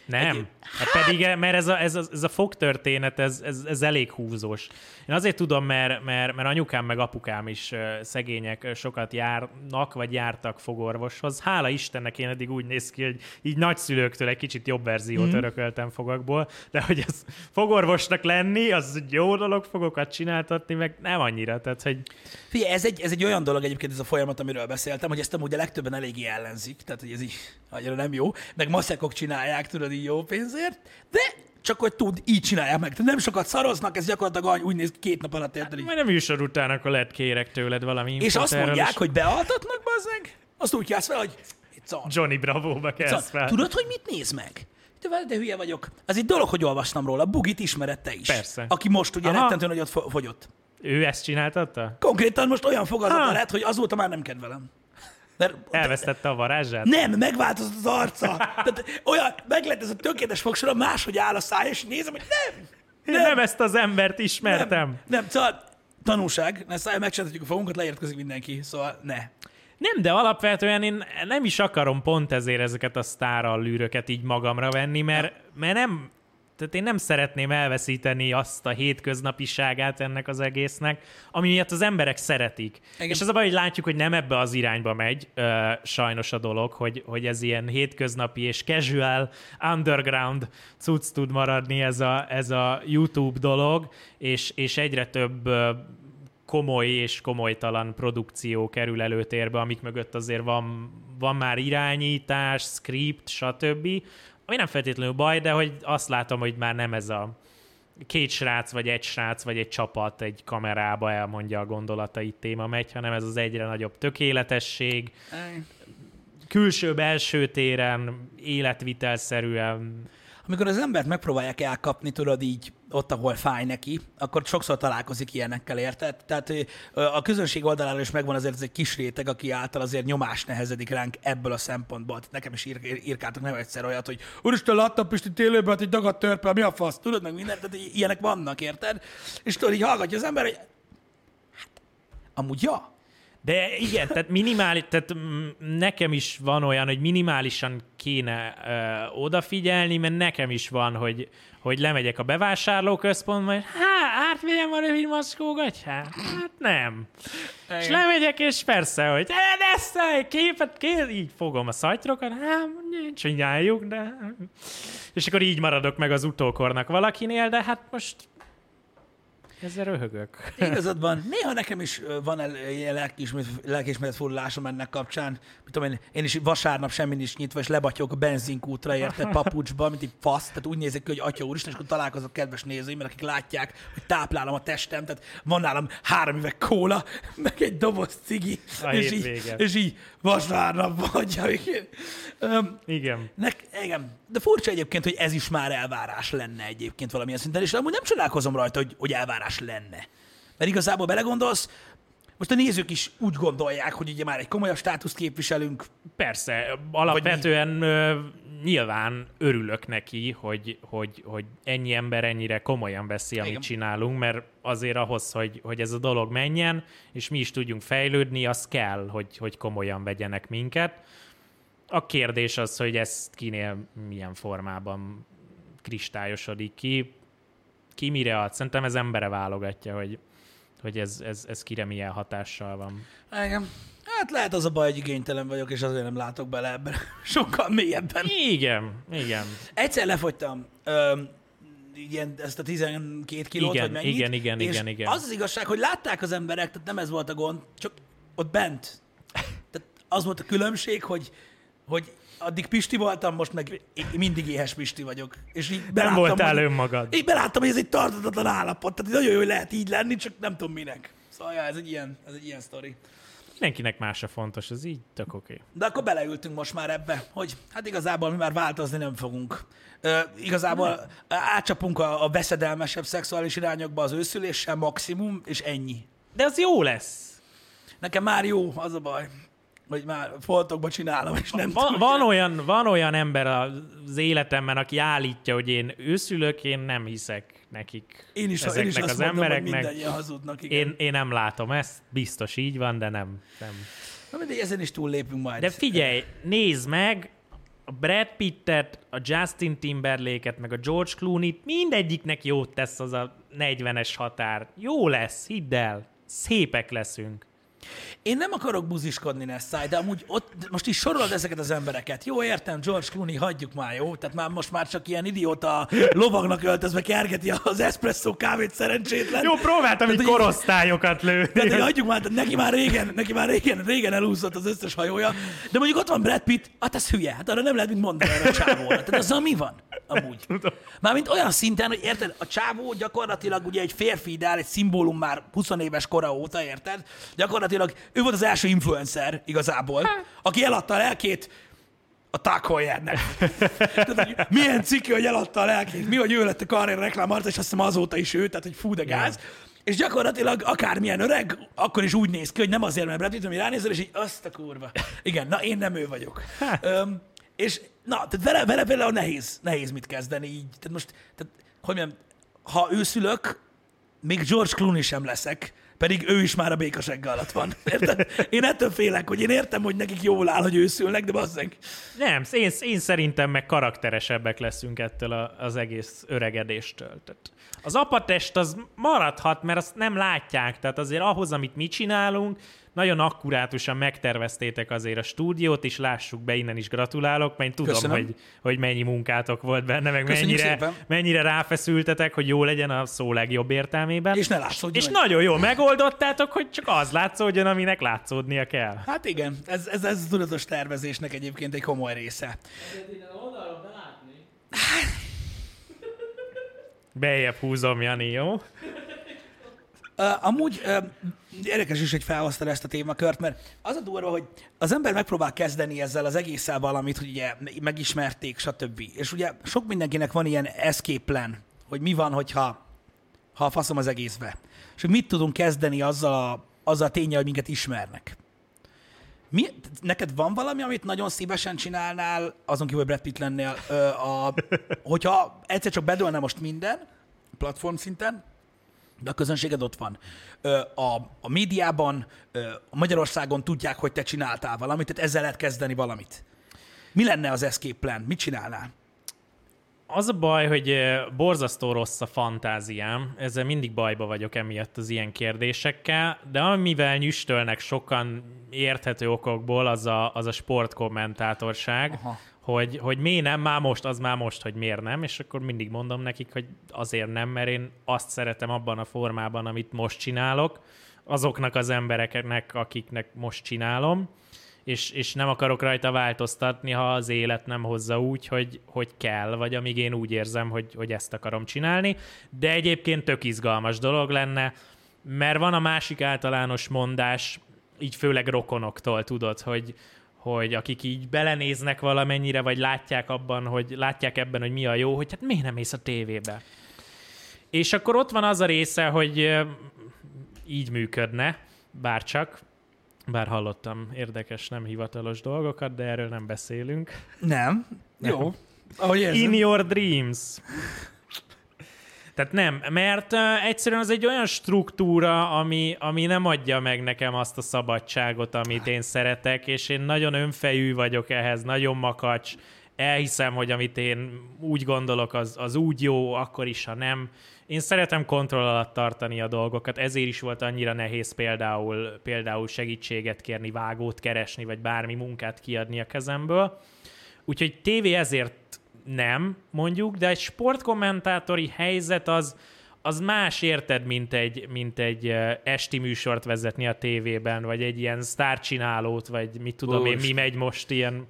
Nem. Hát pedig, mert ez a, ez a, ez a fogtörténet, ez, ez, ez elég húzós. Én azért tudom, mert, mert, mert anyukám meg apukám is ö, szegények ö, sokat járnak, vagy jártak fogorvoshoz. Hála Istennek én eddig úgy néz ki, hogy így nagyszülőktől egy kicsit jobb verziót mm. örököltem fogakból, de hogy ez fogorvosnak lenni, az egy jó dolog, fogokat csináltatni, meg nem annyira. Tehát, hogy Figyelj, ez egy, ez egy olyan dolog egyébként ez a folyamat, amiről beszéltem, hogy ezt amúgy a legtöbben eléggé ellenzik, tehát hogy ez így annyira nem jó, meg maszekok csinálják, tudod, így jó pénzért, de csak hogy tud, így csinálják meg. Tehát nem sokat szaroznak, ez gyakorlatilag úgy néz ki, két nap alatt így. majd a műsor után akkor lehet kérek tőled valami És azt mondják, és hogy bealtatnak, bazzeg, azt úgy jársz fel, hogy. Johnny Bravo-ba kezd fel. tudod, hogy mit néz meg? De, de hülye vagyok. Az egy dolog, hogy olvastam róla. Bugit ismered te is. Persze. Aki most ugye Aha. rettentő nagyot fo- fogyott. Ő ezt csináltatta? Konkrétan most olyan fogazata Ha. lett, hogy azóta már nem kedvelem. Mert, Elvesztette a varázsát? nem, megváltozott az arca. Tehát olyan, meg lett ez a tökéletes fogsora, máshogy áll a szája, és nézem, hogy nem. Én nem ezt az embert ismertem. Nem, nem szóval tanulság, ne szállj, megcsináltatjuk a fogunkat, leértkezik mindenki, szóval ne. Nem, de alapvetően én nem is akarom pont ezért ezeket a sztárallűröket így magamra venni, mert, mert nem, tehát én nem szeretném elveszíteni azt a hétköznapiságát ennek az egésznek, ami miatt az emberek szeretik. Igen. És az a baj, hogy látjuk, hogy nem ebbe az irányba megy ö, sajnos a dolog, hogy, hogy ez ilyen hétköznapi és casual, underground cucc tud maradni ez a, ez a YouTube dolog, és, és egyre több ö, komoly és komolytalan produkció kerül előtérbe, amik mögött azért van, van már irányítás, script, stb. Ami nem feltétlenül baj, de hogy azt látom, hogy már nem ez a két srác, vagy egy srác, vagy egy csapat egy kamerába elmondja a gondolatait téma megy, hanem ez az egyre nagyobb tökéletesség, külső-belső téren, életvitelszerűen. Amikor az embert megpróbálják elkapni, tudod így ott, ahol fáj neki, akkor sokszor találkozik ilyenekkel, érted? Tehát a közönség oldaláról is megvan azért ez egy kis réteg, aki által azért nyomás nehezedik ránk ebből a szempontból. Tehát nekem is ír, ír, írkáltak nem egyszer olyat, hogy Úristen, láttam Pisti télőben, hát egy dagadt törpe, mi a fasz, tudod meg mindent, tehát ilyenek vannak, érted? És tudod, így hallgatja az ember, hogy hát, amúgy ja, De igen, tehát minimális, tehát mm, nekem is van olyan, hogy minimálisan kéne ö, odafigyelni, mert nekem is van, hogy, hogy lemegyek a bevásárlóközpontba, és hát, átvegyem a rövid maszkó gatyát? Hát nem. És Igen. lemegyek, és persze, hogy "E, ezt képet, képet, így fogom a szatyrokat, hát csináljuk, de... És akkor így maradok meg az utókornak valakinél, de hát most Ezzel röhögök. Igazad van. Néha nekem is van el, ilyen lelkiismeret, fordulásom ennek kapcsán. Mit tudom én, én is vasárnap semmi nincs nyitva, és lebatyok a benzinkútra, érted, papucsba, mint egy fasz. Tehát úgy nézek ki, hogy atya úristen, és akkor találkozok kedves nézőim, mert akik látják, hogy táplálom a testem. Tehát van nálam három üveg kóla, meg egy doboz cigi, A és így, vége. és így vasárnap vagy. Um, Igen. Nek, igen. De furcsa egyébként, hogy ez is már elvárás lenne egyébként valamilyen szinten, és amúgy nem csodálkozom rajta, hogy, hogy elvárás lenne. Mert igazából belegondolsz, most a nézők is úgy gondolják, hogy ugye már egy komolyabb státuszt képviselünk. Persze, alapvetően ö, nyilván örülök neki, hogy, hogy, hogy ennyi ember ennyire komolyan veszi, amit Igen. csinálunk, mert azért ahhoz, hogy, hogy ez a dolog menjen, és mi is tudjunk fejlődni, az kell, hogy, hogy komolyan vegyenek minket. A kérdés az, hogy ezt kinél milyen formában kristályosodik ki, ki mire ad. Szerintem ez embere válogatja, hogy, hogy ez, ez, ez kire milyen hatással van. Igen. Hát lehet az a baj, hogy igénytelen vagyok, és azért nem látok bele ebben [laughs] sokkal mélyebben. Igen, igen. Egyszer lefogytam öm, ilyen, ezt a 12 kilót, Igen, vagy mennyit. igen, igen, és igen, igen. az az igazság, hogy látták az emberek, tehát nem ez volt a gond, csak ott bent. Tehát az volt a különbség, hogy, hogy addig Pisti voltam, most meg mindig éhes Pisti vagyok. És így Nem beláttam, voltál hogy, önmagad. így beláttam, hogy ez egy tartatatlan állapot. Tehát nagyon jó, hogy lehet így lenni, csak nem tudom minek. Szóval ja, ez egy ilyen, ez egy ilyen sztori. Mindenkinek más a fontos, ez így tök oké. Okay. De akkor beleültünk most már ebbe, hogy hát igazából mi már változni nem fogunk. Ö, igazából átcsapunk a, a veszedelmesebb szexuális irányokba az őszüléssel maximum, és ennyi. De az jó lesz. Nekem már jó, az a baj, hogy már foltokba csinálom, és nem Van, tudom. van, olyan, van olyan ember az életemben, aki állítja, hogy én őszülök, én nem hiszek nekik Én is, én ezeknek is azt az mondom, hogy embereknek. mindannyian hazudnak, igen. Én, én nem látom ezt, biztos így van, de nem. nem. Na mindegy, ezen is túllépünk majd. De figyelj, nézd meg, a Brad Pittet, a Justin Timberlake-et, meg a George Clooney-t, mindegyiknek jót tesz az a 40-es határ. Jó lesz, hidd el. Szépek leszünk. Én nem akarok buziskodni, Nessai, de amúgy ott most is sorolod ezeket az embereket. Jó, értem, George Clooney, hagyjuk már, jó? Tehát már most már csak ilyen idióta lovagnak öltözve kergeti az espresso kávét szerencsétlen. Jó, próbáltam így korosztályokat lőni. Tehát, hogy hagyjuk már, neki már régen, neki már régen, régen elúszott az összes hajója, de mondjuk ott van Brad Pitt, hát ez hülye, hát arra nem lehet mit mondani erre a csávóra. Tehát azzal mi van? Amúgy. [laughs] Mármint olyan szinten, hogy érted, a csávó gyakorlatilag ugye egy férfi ideál, egy szimbólum már 20 éves kora óta, érted? Gyakorlatilag ő volt az első influencer igazából, aki eladta a lelkét a Takoyernek. [laughs] Milyen cikki, hogy eladta a lelkét. Mi, hogy ő lett a karrier reklámarca, és azt hiszem azóta is ő, tehát hogy fú de gáz. És gyakorlatilag akármilyen öreg, akkor is úgy néz ki, hogy nem azért, mert Brad Pitt, hogy ránézel, és így azt a kurva. Igen, na én nem ő vagyok. Öm, és na, tehát vele, vele például nehéz, nehéz mit kezdeni így. Tehát most, tehát, hogy mondjam, ha őszülök, még George Clooney sem leszek, pedig ő is már a békasegge alatt van. [laughs] Érted? Én ettől félek, hogy én értem, hogy nekik jól áll, hogy őszülnek, de bazzeg. Nem, én, én szerintem meg karakteresebbek leszünk ettől a, az egész öregedéstől. Tehát az apatest az maradhat, mert azt nem látják, tehát azért ahhoz, amit mi csinálunk, nagyon akkurátusan megterveztétek azért a stúdiót, és lássuk be, innen is gratulálok, mert én tudom, Köszönöm. hogy, hogy mennyi munkátok volt benne, meg Köszönjük mennyire, szépen. mennyire ráfeszültetek, hogy jó legyen a szó legjobb értelmében. És ne látszódjon, És nagyon jól megoldottátok, hogy csak az látszódjon, aminek látszódnia kell. Hát igen, ez, ez, ez a tudatos tervezésnek egyébként egy komoly része. Bejjebb húzom, Jani, jó? Uh, amúgy uh, érdekes is, hogy felhoztad ezt a témakört, mert az a durva, hogy az ember megpróbál kezdeni ezzel az egésszel valamit, hogy ugye megismerték, stb. És ugye sok mindenkinek van ilyen escape plan, hogy mi van, hogyha ha a faszom az egészbe. És hogy mit tudunk kezdeni azzal a, azzal a tényel, hogy minket ismernek. Mi, neked van valami, amit nagyon szívesen csinálnál, azon kívül, hogy Brad Pitt lennél, ö, a, hogyha egyszer csak bedőlne most minden, platform szinten, de a közönséged ott van. A, a médiában, a Magyarországon tudják, hogy te csináltál valamit, tehát ezzel lehet kezdeni valamit. Mi lenne az escape plan? Mit csinálnál? Az a baj, hogy borzasztó rossz a fantáziám, ezzel mindig bajba vagyok emiatt az ilyen kérdésekkel, de amivel nyüstölnek sokan érthető okokból, az a, az a sportkommentátorság, Aha. Hogy, hogy miért nem, már most, az már most, hogy miért nem, és akkor mindig mondom nekik, hogy azért nem, mert én azt szeretem abban a formában, amit most csinálok, azoknak az embereknek, akiknek most csinálom, és, és nem akarok rajta változtatni, ha az élet nem hozza úgy, hogy, hogy kell, vagy amíg én úgy érzem, hogy, hogy ezt akarom csinálni. De egyébként tök izgalmas dolog lenne, mert van a másik általános mondás, így főleg rokonoktól tudod, hogy, hogy akik így belenéznek valamennyire, vagy látják abban, hogy látják ebben, hogy mi a jó, hogy hát miért nem mész a tévébe? És akkor ott van az a része, hogy így működne, bárcsak, bár hallottam érdekes, nem hivatalos dolgokat, de erről nem beszélünk. Nem. Jó. Ahogy In your dreams. Tehát nem, mert egyszerűen az egy olyan struktúra, ami, ami nem adja meg nekem azt a szabadságot, amit én szeretek, és én nagyon önfejű vagyok ehhez, nagyon makacs, elhiszem, hogy amit én úgy gondolok, az, az úgy jó, akkor is, ha nem. Én szeretem kontroll alatt tartani a dolgokat, ezért is volt annyira nehéz például, például segítséget kérni, vágót keresni, vagy bármi munkát kiadni a kezemből. Úgyhogy tévé ezért nem, mondjuk, de egy sportkommentátori helyzet az, az más érted, mint egy, mint egy esti műsort vezetni a tévében, vagy egy ilyen sztárcsinálót, vagy mit tudom Úr. én, mi megy most ilyen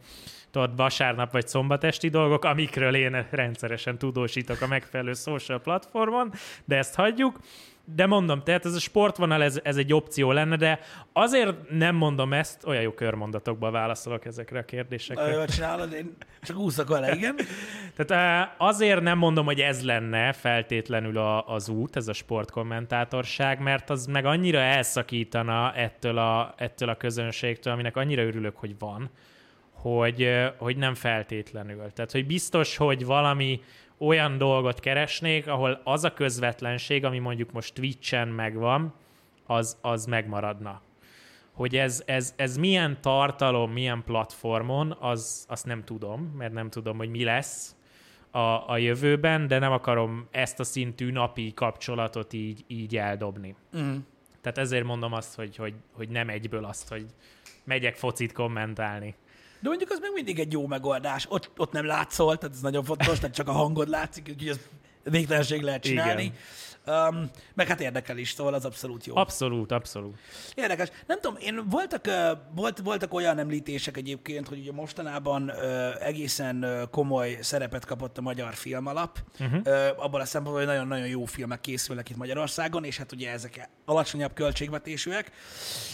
tudod, vasárnap vagy szombatesti dolgok, amikről én rendszeresen tudósítok a megfelelő social platformon, de ezt hagyjuk. De mondom, tehát ez a sportvonal, ez, ez egy opció lenne, de azért nem mondom ezt, olyan jó körmondatokban válaszolok ezekre a kérdésekre. Jól csinálod, én csak úszok vele, igen. [laughs] tehát azért nem mondom, hogy ez lenne feltétlenül a, az út, ez a sportkommentátorság, mert az meg annyira elszakítana ettől a, ettől a közönségtől, aminek annyira örülök, hogy van, hogy, hogy nem feltétlenül. Tehát, hogy biztos, hogy valami olyan dolgot keresnék, ahol az a közvetlenség, ami mondjuk most Twitch-en megvan, az, az megmaradna. Hogy ez, ez, ez milyen tartalom, milyen platformon, az, azt nem tudom, mert nem tudom, hogy mi lesz a, a jövőben, de nem akarom ezt a szintű napi kapcsolatot így, így eldobni. Mm. Tehát ezért mondom azt, hogy, hogy, hogy nem egyből azt, hogy megyek focit kommentálni. De mondjuk az még mindig egy jó megoldás. Ott, ott nem látszol, tehát ez nagyon fontos, tehát csak a hangod látszik, úgyhogy ez végtelenség lehet csinálni. Igen. Um, meg hát érdekel is, szóval az abszolút jó. Abszolút, abszolút. Érdekes. Nem tudom, én voltak, volt, voltak olyan említések egyébként, hogy ugye mostanában egészen komoly szerepet kapott a magyar filmalap. Uh-huh. Uh, abban a szempontból, hogy nagyon-nagyon jó filmek készülnek itt Magyarországon, és hát ugye ezek alacsonyabb költségvetésűek,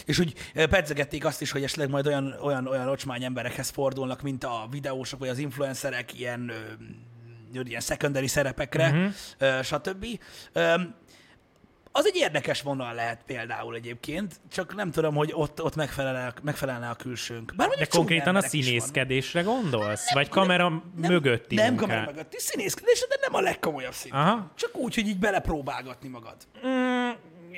és úgy pedzegették azt is, hogy esetleg majd olyan, olyan, olyan ocsmány emberekhez fordulnak, mint a videósok vagy az influencerek, ilyen ilyen secondary szerepekre, uh-huh. stb. Az egy érdekes vonal lehet például egyébként, csak nem tudom, hogy ott, ott megfelelne, megfelelne a külsőnk. Bár De konkrétan a színészkedésre gondolsz? Nem, vagy kamera nem, mögötti Nem, nem kamera mögötti színészkedésre, de nem a legkomolyabb szín. Aha. Csak úgy, hogy így belepróbálgatni magad. Mm,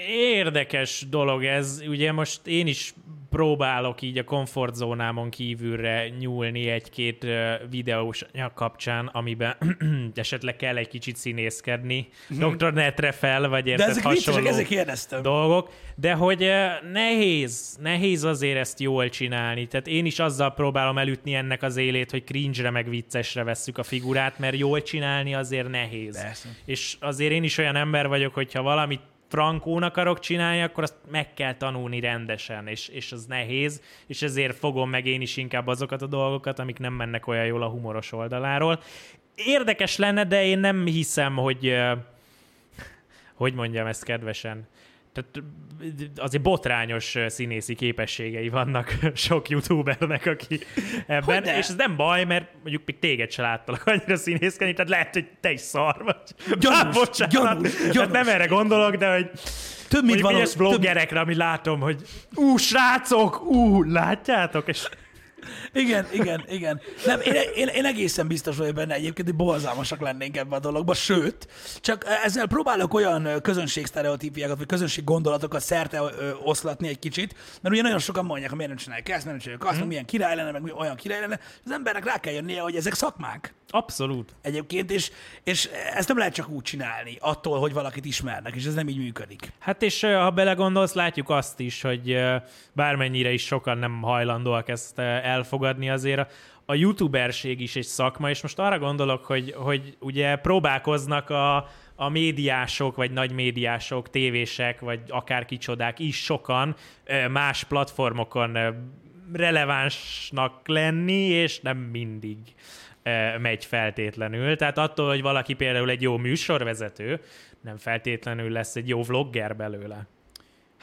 érdekes dolog ez. Ugye most én is próbálok így a komfortzónámon kívülre nyúlni egy-két videós kapcsán, amiben [clears throat] esetleg kell egy kicsit színészkedni, mm-hmm. Dr. Netre fel, vagy érted, De ezek hasonló ezek kérdeztem. dolgok. De hogy nehéz, nehéz azért ezt jól csinálni. Tehát én is azzal próbálom elütni ennek az élét, hogy cringe-re meg viccesre vesszük a figurát, mert jól csinálni azért nehéz. Persze. És azért én is olyan ember vagyok, hogyha valamit frankón akarok csinálni, akkor azt meg kell tanulni rendesen, és, és az nehéz, és ezért fogom meg én is inkább azokat a dolgokat, amik nem mennek olyan jól a humoros oldaláról. Érdekes lenne, de én nem hiszem, hogy hogy mondjam ezt kedvesen, tehát azért botrányos színészi képességei vannak [laughs] sok youtubernek, aki ebben, Hogyne? és ez nem baj, mert mondjuk még téged se láttalak annyira színészkedni, tehát lehet, hogy te is szar vagy. Gyanús, [laughs] ah, gyanús, gyanús. Hát nem erre gondolok, de hogy több mint való, bloggerekre, több... ami látom, hogy ú, srácok, ú, látjátok, és igen, igen, igen. Nem, én, én, én egészen biztos vagyok benne egyébként, hogy borzalmasak lennénk ebben a dologban, sőt, csak ezzel próbálok olyan közönségsztereotípiákat, vagy közönség gondolatokat szerte oszlatni egy kicsit, mert ugye nagyon sokan mondják, hogy miért nem csinálják ezt, nem csinálják azt, mm. milyen király lenne, meg olyan király lenne. Az embernek rá kell jönnie, hogy ezek szakmák. Abszolút. Egyébként, és, és ezt nem lehet csak úgy csinálni, attól, hogy valakit ismernek, és ez nem így működik. Hát és ha belegondolsz, látjuk azt is, hogy bármennyire is sokan nem hajlandóak ezt el elfogadni azért a, a youtuberség is egy szakma, és most arra gondolok, hogy, hogy ugye próbálkoznak a, a médiások, vagy nagy médiások, tévések, vagy akár kicsodák is sokan más platformokon relevánsnak lenni, és nem mindig megy feltétlenül. Tehát attól, hogy valaki például egy jó műsorvezető, nem feltétlenül lesz egy jó vlogger belőle.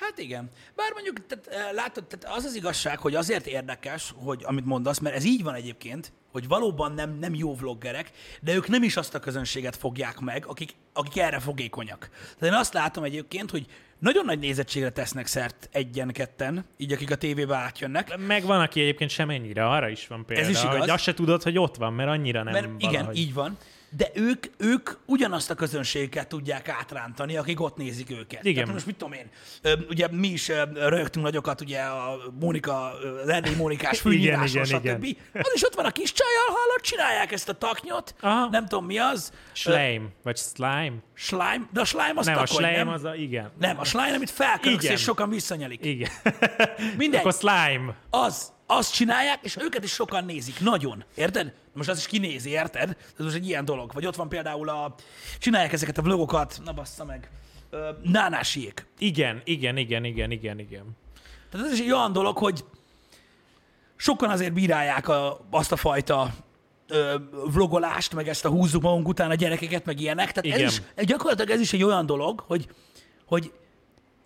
Hát igen. Bár mondjuk, tehát, látod, tehát az az igazság, hogy azért érdekes, hogy amit mondasz, mert ez így van egyébként, hogy valóban nem, nem jó vloggerek, de ők nem is azt a közönséget fogják meg, akik, akik erre fogékonyak. Tehát én azt látom egyébként, hogy nagyon nagy nézettségre tesznek szert egyen-ketten, így akik a tévébe átjönnek. Meg van, aki egyébként sem ennyire, arra is van példa. Ez is igaz. Hogy azt se tudod, hogy ott van, mert annyira nem mert valahogy. Igen, így van de ők, ők ugyanazt a közönséget tudják átrántani, akik ott nézik őket. Igen. Tehát most mit tudom én, ugye mi is rögtünk nagyokat, ugye a Mónika, Erdély Mónikás [laughs] főnyíráson, stb. Igen. Az is ott van a kis csajjal, hallott, csinálják ezt a taknyot, Aha. nem tudom mi az. Slime, vagy slime. Slime, de a slime az nem, takony, a slime nem? az a, igen. Nem, a slime, amit felköksz, és sokan visszanyelik. Igen. Mindegy. [laughs] Akkor slime. Az, azt csinálják, és őket is sokan nézik. Nagyon. Érted? Most az is kinézi, érted? Ez most egy ilyen dolog. Vagy ott van például a... Csinálják ezeket a vlogokat, na bassza meg. nánásiék. Igen, igen, igen, igen, igen, igen. Tehát ez is egy olyan dolog, hogy sokan azért bírálják a, azt a fajta ö, vlogolást, meg ezt a húzzuk magunk után a gyerekeket, meg ilyenek. Tehát Igen. ez is, gyakorlatilag ez is egy olyan dolog, hogy, hogy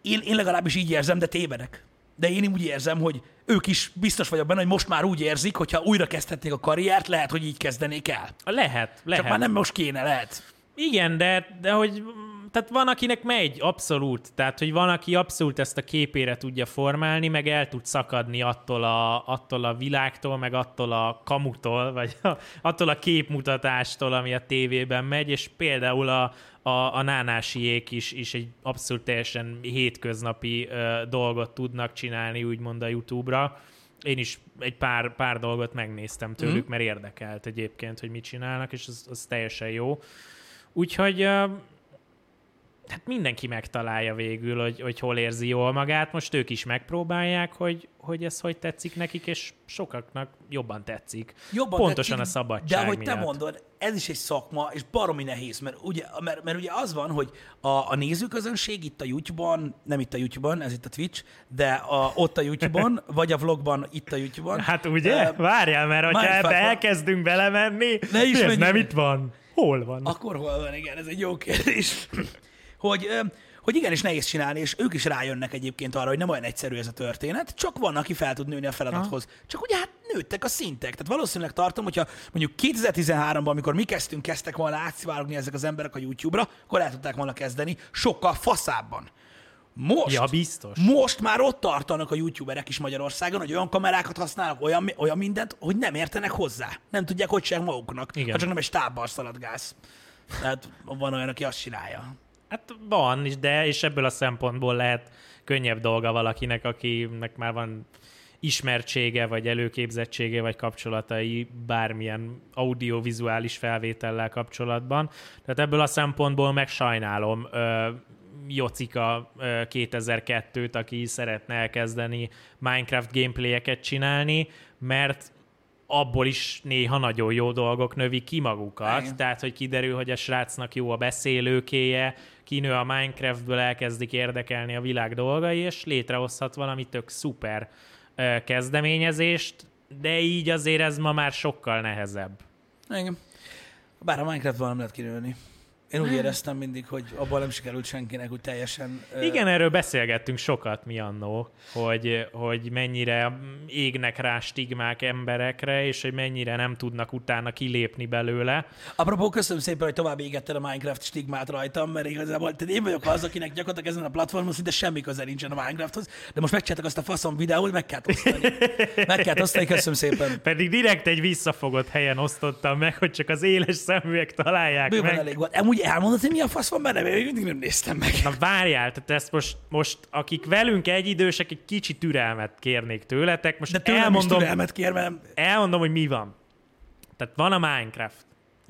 én, én legalábbis így érzem, de tévedek de én úgy érzem, hogy ők is biztos vagyok benne, hogy most már úgy érzik, hogy ha újra kezdhetnék a karriert, lehet, hogy így kezdenék el. Lehet, lehet. Csak már nem most kéne, lehet. Igen, de, de hogy tehát van, akinek megy, abszolút. Tehát, hogy van, aki abszolút ezt a képére tudja formálni, meg el tud szakadni attól a, attól a világtól, meg attól a kamutól, vagy a, attól a képmutatástól, ami a tévében megy, és például a, a, a nánásiék is, is egy abszolút teljesen hétköznapi ö, dolgot tudnak csinálni, úgymond a YouTube-ra. Én is egy pár, pár dolgot megnéztem tőlük, mm. mert érdekelt egyébként, hogy mit csinálnak, és az, az teljesen jó. Úgyhogy hát mindenki megtalálja végül, hogy, hogy hol érzi jól magát. Most ők is megpróbálják, hogy, hogy ez hogy tetszik nekik, és sokaknak jobban tetszik. Jobban Pontosan tetszik, a szabadság De ahogy miatt. te mondod, ez is egy szakma, és baromi nehéz, mert ugye, mert, mert ugye az van, hogy a, a nézőközönség itt a YouTube-on, nem itt a YouTube-on, ez itt a Twitch, de a, ott a YouTube-on, [laughs] vagy a vlogban, itt a YouTube-on. Hát ugye? Uh, Várjál, mert ebbe elkezdünk belemenni, ne is ez nem itt van. Hol van? Akkor hol van, igen, ez egy jó kérdés hogy, hogy igenis nehéz csinálni, és ők is rájönnek egyébként arra, hogy nem olyan egyszerű ez a történet, csak van, aki fel tud nőni a feladathoz. Ha. Csak ugye hát nőttek a szintek. Tehát valószínűleg tartom, hogyha mondjuk 2013-ban, amikor mi kezdtünk, kezdtek volna átszivárogni ezek az emberek a YouTube-ra, akkor el tudták volna kezdeni sokkal faszábban. Most, ja, biztos. most már ott tartanak a youtuberek is Magyarországon, hogy olyan kamerákat használnak, olyan, olyan mindent, hogy nem értenek hozzá. Nem tudják, hogy sem maguknak. Igen. Ha csak nem egy stábbal szaladgász. Tehát van olyan, aki azt csinálja. Hát van is, de és ebből a szempontból lehet könnyebb dolga valakinek, akinek már van ismertsége, vagy előképzettsége, vagy kapcsolatai bármilyen audiovizuális felvétellel kapcsolatban. Tehát ebből a szempontból meg sajnálom ö, Jocika 2002-t, aki szeretne elkezdeni Minecraft gameplayeket csinálni, mert abból is néha nagyon jó dolgok növik ki magukat, Igen. tehát hogy kiderül, hogy a srácnak jó a beszélőkéje, kinő a Minecraftből, elkezdik érdekelni a világ dolgai, és létrehozhat valami tök szuper kezdeményezést, de így azért ez ma már sokkal nehezebb. Igen. Bár a Minecraftban nem lehet kinőni. Én úgy éreztem mindig, hogy abban nem sikerült senkinek úgy teljesen... Igen, erről beszélgettünk sokat mi annó, hogy, hogy mennyire égnek rá stigmák emberekre, és hogy mennyire nem tudnak utána kilépni belőle. Apropó, köszönöm szépen, hogy tovább égetted a Minecraft stigmát rajtam, mert igazából tehát én vagyok az, akinek gyakorlatilag ezen a platformon szinte semmi köze nincsen a Minecrafthoz, de most megcsináltak azt a faszom videót, meg kell osztani. meg kell osztani, köszönöm szépen. Pedig direkt egy visszafogott helyen osztottam meg, hogy csak az éles szeműek találják Bőven meg. elég volt. Amúgy úgy elmondod, hogy mi a fasz van benne, mert még mindig nem néztem meg. Na várjál, tehát ezt most, most akik velünk egyidősek, egy kicsi türelmet kérnék tőletek. Most De tőlem elmondom, is türelmet kér, mert... Elmondom, hogy mi van. Tehát van a Minecraft.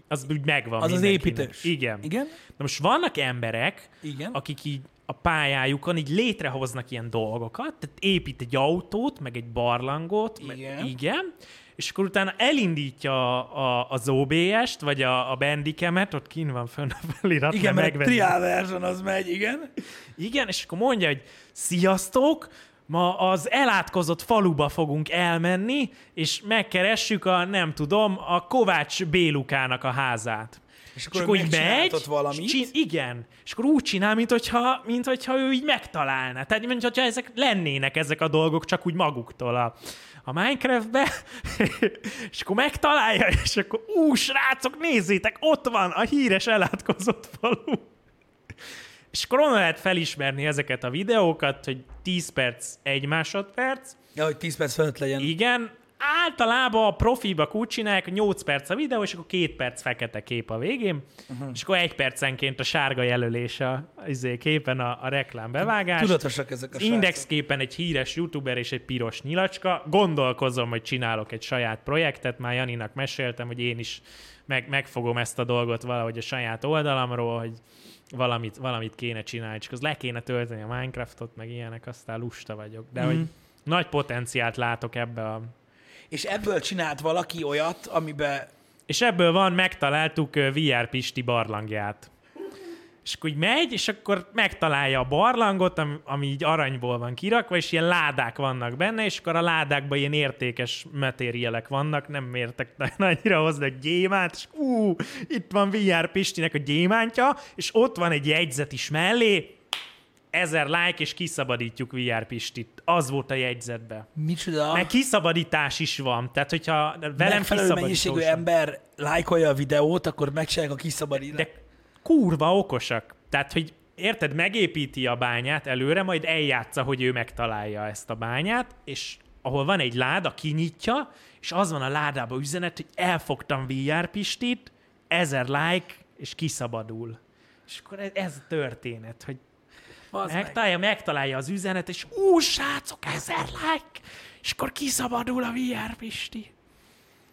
Az úgy megvan Az az építős. Igen. Igen? Na most vannak emberek, Igen? akik így a pályájukon így létrehoznak ilyen dolgokat, tehát épít egy autót, meg egy barlangot, Igen. Meg, igen és akkor utána elindítja a, a, az OBS-t, vagy a, a Bandicam-et, ott kín van fönn a felirat, Igen, mert a megvenni. trial version az megy, igen. Igen, és akkor mondja, hogy sziasztok, ma az elátkozott faluba fogunk elmenni, és megkeressük a, nem tudom, a Kovács Bélukának a házát. És És akkor így megy, valamit. és csin- igen, és akkor úgy csinál, mint hogyha, mint hogyha ő így megtalálna. Tehát, mint hogyha ezek lennének ezek a dolgok csak úgy maguktól a, a Minecraftbe, [laughs] és akkor megtalálja, és akkor ú, srácok, nézzétek, ott van a híres elátkozott falu. És akkor onnan lehet felismerni ezeket a videókat, hogy 10 perc, 1 másodperc, Ja, hogy 10 perc fölött legyen. igen, általában a profiba úgy csinálják, hogy 8 perc a videó, és akkor 2 perc fekete kép a végén, uh-huh. és akkor egy percenként a sárga jelölés a izé, képen a, a reklám bevágás. Tudatosak ezek a indexképen egy híres youtuber és egy piros nyilacska. Gondolkozom, hogy csinálok egy saját projektet. Már Janinak meséltem, hogy én is meg, megfogom ezt a dolgot valahogy a saját oldalamról, hogy valamit, valamit kéne csinálni, csak az le kéne tölteni a Minecraftot, meg ilyenek, aztán lusta vagyok. De mm. hogy nagy potenciált látok ebbe a... És ebből csinált valaki olyat, amiben És ebből van, megtaláltuk VR Pisti barlangját. És akkor így megy, és akkor megtalálja a barlangot, ami, ami így aranyból van kirakva, és ilyen ládák vannak benne, és akkor a ládákban ilyen értékes materiálek vannak, nem értek [laughs] annyira hozzá, hogy gyémánt, és ú, itt van VR Pistinek a gyémántja, és ott van egy jegyzet is mellé, ezer like, és kiszabadítjuk VR Pistit. Az volt a jegyzetben. micsoda Meg kiszabadítás is van. Tehát, hogyha velem megfelelő mennyiségű ember lájkolja a videót, akkor megcsinálják a kiszabadítást. De kurva okosak. Tehát, hogy érted, megépíti a bányát előre, majd eljátsza, hogy ő megtalálja ezt a bányát, és ahol van egy láda, kinyitja, és az van a ládában üzenet, hogy elfogtam VR Pistit, ezer like, és kiszabadul. És akkor ez, ez a történet, hogy Az meg. megtalálja, megtalálja az üzenet, és ú, srácok, ezer like, és akkor kiszabadul a VR Pisti.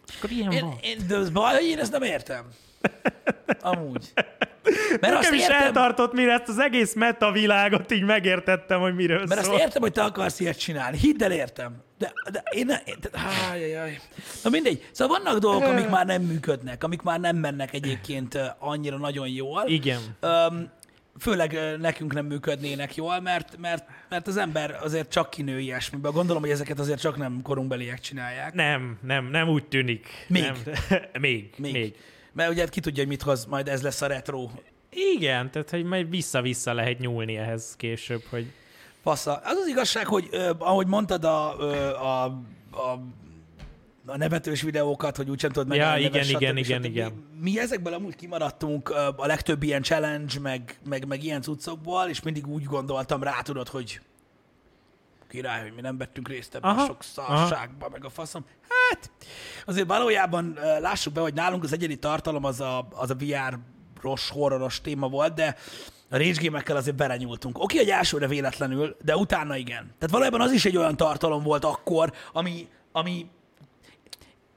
És akkor ilyen Én, van. én, de az baj, hogy én ezt nem értem. Amúgy. Mert azt Nekem is értem, eltartott, mire ezt az egész meta világot így megértettem, hogy miről mert azt szól. értem, hogy te akarsz ilyet csinálni. Hidd el, értem. De, de én ne, én, de, hájajaj. Na mindegy. Szóval vannak dolgok, amik már nem működnek, amik már nem mennek egyébként annyira nagyon jól. Igen. Öm, főleg nekünk nem működnének jól, mert, mert, mert az ember azért csak kinő ilyesmiben. Gondolom, hogy ezeket azért csak nem korunkbeliek csinálják. Nem, nem, nem úgy tűnik. Még. Nem. [laughs] még, még. még. Mert ugye ki tudja, hogy mit hoz, majd ez lesz a retro Igen, tehát hogy majd vissza-vissza lehet nyúlni ehhez később, hogy Passza. Az az igazság, hogy ö, ahogy mondtad a, ö, a, a, a nevetős videókat, hogy úgysem tudod meg. Ja, igen, igen, igen, igen. Mi, mi ezekből amúgy kimaradtunk a legtöbb ilyen challenge, meg, meg, meg ilyen cuccokból, és mindig úgy gondoltam rá, tudod, hogy király, hogy mi nem vettünk részt ebben a Aha, sok szarságban, meg a faszom. Hát, azért valójában lássuk be, hogy nálunk az egyedi tartalom az a, az a VR-os, horroros téma volt, de a rage azért belenyúltunk. Oké, hogy elsőre véletlenül, de utána igen. Tehát valójában az is egy olyan tartalom volt akkor, ami, ami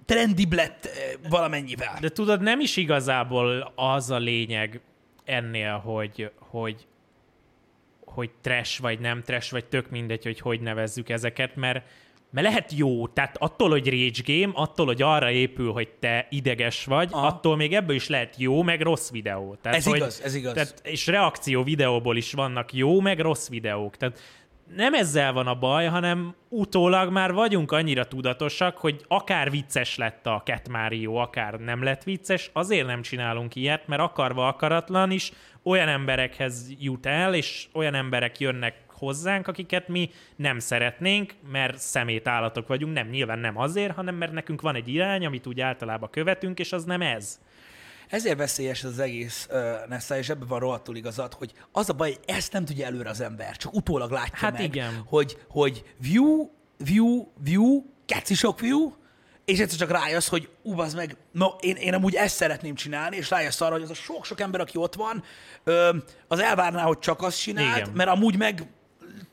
trendibb lett ö, valamennyivel. De tudod, nem is igazából az a lényeg ennél, hogy, hogy, hogy trash vagy nem trash, vagy tök mindegy, hogy hogy nevezzük ezeket, mert, mert lehet jó, tehát attól, hogy rage game, attól, hogy arra épül, hogy te ideges vagy, Aha. attól még ebből is lehet jó, meg rossz videó. Tehát, Ez hogy, igaz, ez igaz. Tehát, és reakció videóból is vannak jó, meg rossz videók. Tehát nem ezzel van a baj, hanem utólag már vagyunk annyira tudatosak, hogy akár vicces lett a Cat Mario, akár nem lett vicces, azért nem csinálunk ilyet, mert akarva akaratlan is olyan emberekhez jut el, és olyan emberek jönnek hozzánk, akiket mi nem szeretnénk, mert szemét állatok vagyunk, nem, nyilván nem azért, hanem mert nekünk van egy irány, amit úgy általában követünk, és az nem ez. Ezért veszélyes ez az egész uh, Nessa, és ebben van rohadtul igazad, hogy az a baj, hogy ezt nem tudja előre az ember, csak utólag látja Hát meg, igen. Hogy, hogy view, view, view, keci sok view, és egyszer csak rájössz, hogy ú, az meg, no, én, én amúgy ezt szeretném csinálni, és rájössz arra, hogy az a sok-sok ember, aki ott van, az elvárná, hogy csak azt csinált, Igen. mert amúgy meg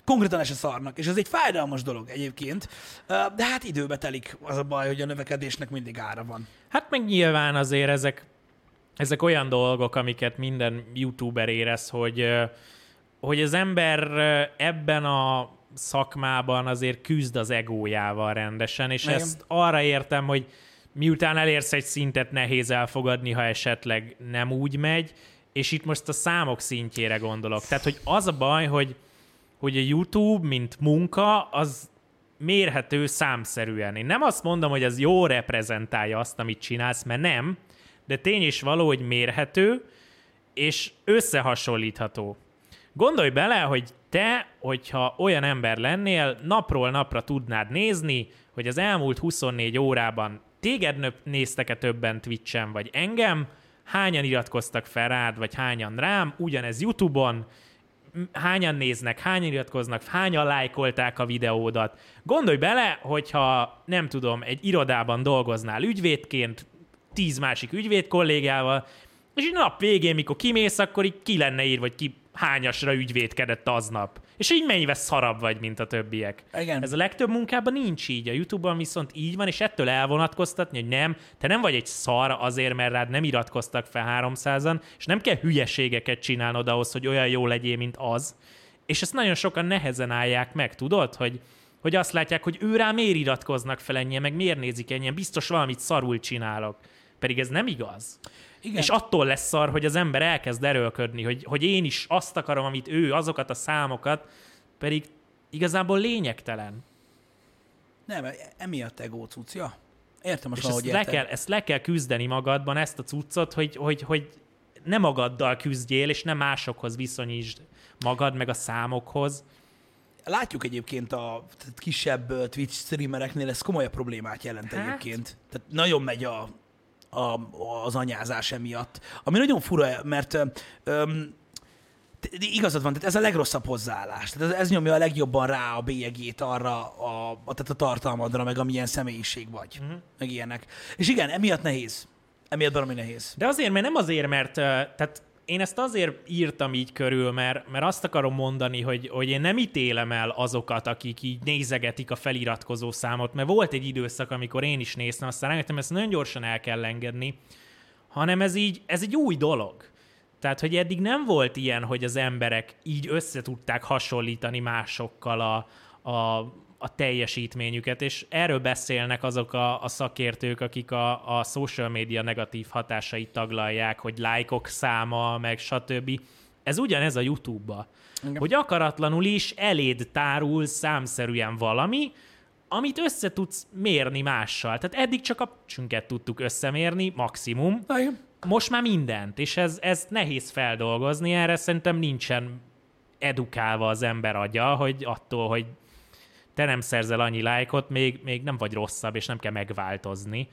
konkrétan se szarnak, és ez egy fájdalmas dolog egyébként, de hát időbe telik az a baj, hogy a növekedésnek mindig ára van. Hát meg nyilván azért ezek, ezek olyan dolgok, amiket minden youtuber érez, hogy hogy az ember ebben a szakmában azért küzd az egójával rendesen, és Igen. ezt arra értem, hogy miután elérsz egy szintet, nehéz elfogadni, ha esetleg nem úgy megy, és itt most a számok szintjére gondolok. Tehát, hogy az a baj, hogy, hogy a YouTube, mint munka, az mérhető számszerűen. Én nem azt mondom, hogy az jó reprezentálja azt, amit csinálsz, mert nem, de tény is való, hogy mérhető, és összehasonlítható. Gondolj bele, hogy te, hogyha olyan ember lennél, napról napra tudnád nézni, hogy az elmúlt 24 órában téged néztek-e többen Twitchen, vagy engem, hányan iratkoztak fel rád, vagy hányan rám, ugyanez YouTube-on, hányan néznek, hányan iratkoznak, hányan lájkolták a videódat. Gondolj bele, hogyha nem tudom, egy irodában dolgoznál ügyvédként, tíz másik ügyvéd kollégával, és így nap végén, mikor kimész, akkor így ki lenne ír, vagy ki hányasra ügyvédkedett aznap. És így mennyivel szarabb vagy, mint a többiek. Igen. Ez a legtöbb munkában nincs így. A YouTube-on viszont így van, és ettől elvonatkoztatni, hogy nem, te nem vagy egy szar azért, mert rád nem iratkoztak fel 300-an, és nem kell hülyeségeket csinálnod ahhoz, hogy olyan jó legyél, mint az. És ezt nagyon sokan nehezen állják meg, tudod, hogy, hogy azt látják, hogy ő rá miért iratkoznak fel ennyien, meg miért nézik ennyien, biztos valamit szarul csinálok. Pedig ez nem igaz. Igen. És attól lesz szar, hogy az ember elkezd erőlködni, hogy, hogy én is azt akarom, amit ő, azokat a számokat, pedig igazából lényegtelen. Nem, emiatt egó cucja. Értem most És ezt le, kell, ezt le kell küzdeni magadban, ezt a cuccot, hogy, hogy, hogy ne magaddal küzdjél, és ne másokhoz viszonyítsd magad, meg a számokhoz. Látjuk egyébként a kisebb Twitch streamereknél ez komolyabb problémát jelent Hát. egyébként. Tehát nagyon megy a, a, az anyázás emiatt. Ami nagyon fura, mert öm, igazad van, tehát ez a legrosszabb hozzáállás. Tehát ez, ez nyomja a legjobban rá a bélyegét arra, a, a, tehát a tartalmadra, meg amilyen személyiség vagy, uh-huh. meg ilyenek. És igen, emiatt nehéz. Emiatt valami nehéz. De azért, mert nem azért, mert tehát én ezt azért írtam így körül, mert, mert azt akarom mondani, hogy, hogy én nem ítélem el azokat, akik így nézegetik a feliratkozó számot, mert volt egy időszak, amikor én is néztem, aztán rájöttem, ezt nagyon gyorsan el kell engedni, hanem ez így, ez egy új dolog. Tehát, hogy eddig nem volt ilyen, hogy az emberek így össze tudták hasonlítani másokkal a, a, a teljesítményüket, és erről beszélnek azok a, a szakértők, akik a, a social media negatív hatásait taglalják, hogy lájkok száma, meg stb. Ez ugyanez a YouTube-ba. Igen. Hogy akaratlanul is eléd tárul számszerűen valami, amit össze tudsz mérni mással. Tehát eddig csak a csünket tudtuk összemérni, maximum, igen. most már mindent, és ez, ez nehéz feldolgozni, erre szerintem nincsen edukálva az ember agya, hogy attól, hogy te nem szerzel annyi lájkot, még, még nem vagy rosszabb, és nem kell megváltozni.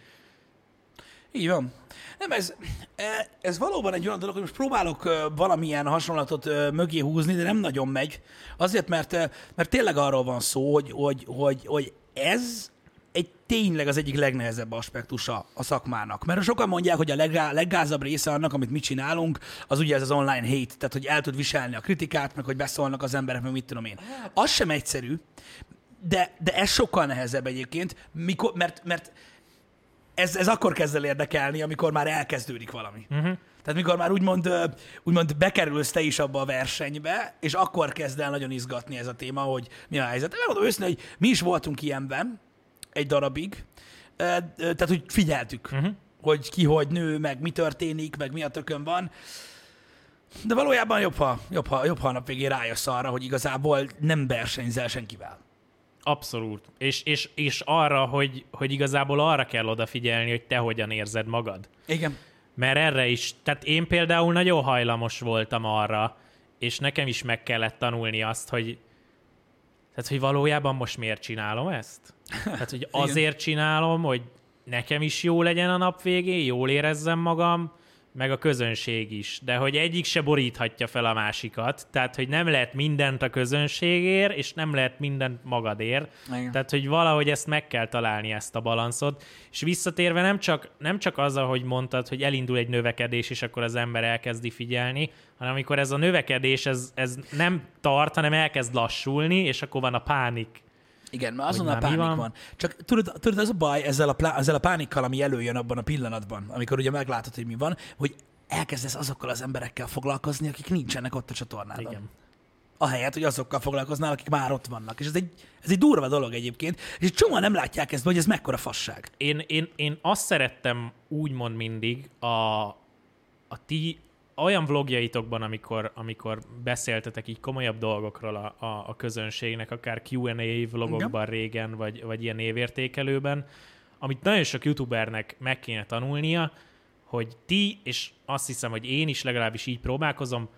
Így van. Nem, ez, e- ez valóban egy olyan dolog, hogy most próbálok valamilyen hasonlatot mögé húzni, de nem nagyon megy. Azért, mert, mert tényleg arról van szó, hogy, hogy, hogy, hogy ez egy tényleg az egyik legnehezebb aspektusa a szakmának. Mert sokan mondják, hogy a leggá, leggázabb része annak, amit mi csinálunk, az ugye ez az online hate, tehát hogy el tud viselni a kritikát, meg hogy beszólnak az emberek, meg mit tudom én. Az sem egyszerű, de, de ez sokkal nehezebb egyébként, mikor, mert, mert ez, ez akkor kezd el érdekelni, amikor már elkezdődik valami. Uh-huh. Tehát mikor már úgymond, úgymond bekerülsz te is abba a versenybe, és akkor kezd el nagyon izgatni ez a téma, hogy mi a helyzet. Megmondom őszintén, hogy mi is voltunk ilyenben egy darabig, tehát hogy figyeltük, uh-huh. hogy ki hogy nő, meg mi történik, meg mi a tökön van. De valójában jobb, ha, jobb, ha, jobb, ha a nap végén rájössz arra, hogy igazából nem versenyzel senkivel. Abszolút. És, és, és arra, hogy, hogy igazából arra kell odafigyelni, hogy te hogyan érzed magad. Igen. Mert erre is, tehát én például nagyon hajlamos voltam arra, és nekem is meg kellett tanulni azt, hogy tehát, hogy valójában most miért csinálom ezt? Tehát, hogy [laughs] azért csinálom, hogy nekem is jó legyen a nap végén, jól érezzem magam, meg a közönség is. De hogy egyik se boríthatja fel a másikat. Tehát, hogy nem lehet mindent a közönségért, és nem lehet mindent magadért. Igen. Tehát, hogy valahogy ezt meg kell találni, ezt a balanszot. És visszatérve nem csak, nem csak az, ahogy mondtad, hogy elindul egy növekedés, és akkor az ember elkezdi figyelni, hanem amikor ez a növekedés, ez, ez nem tart, hanem elkezd lassulni, és akkor van a pánik. Igen, mert már mi pánik van? van? van. Csak tudod, tudod, az a baj ezzel a, plá, ezzel a pánikkal, ami előjön abban a pillanatban, amikor ugye meglátod, hogy mi van, hogy elkezdesz azokkal az emberekkel foglalkozni, akik nincsenek ott a csatornádon. Igen. ahelyett, hogy azokkal foglalkoznál, akik már ott vannak. És ez egy, ez egy durva dolog egyébként, és egy csomóan nem látják ezt, hogy ez mekkora fasság. Én, én, én azt szerettem úgymond mindig a, a ti olyan vlogjaitokban, amikor, amikor beszéltetek így komolyabb dolgokról a, a, a közönségnek, akár Q&A vlogokban régen, vagy, vagy ilyen évértékelőben, amit nagyon sok youtubernek meg kéne tanulnia, hogy ti, és azt hiszem, hogy én is legalábbis így próbálkozom,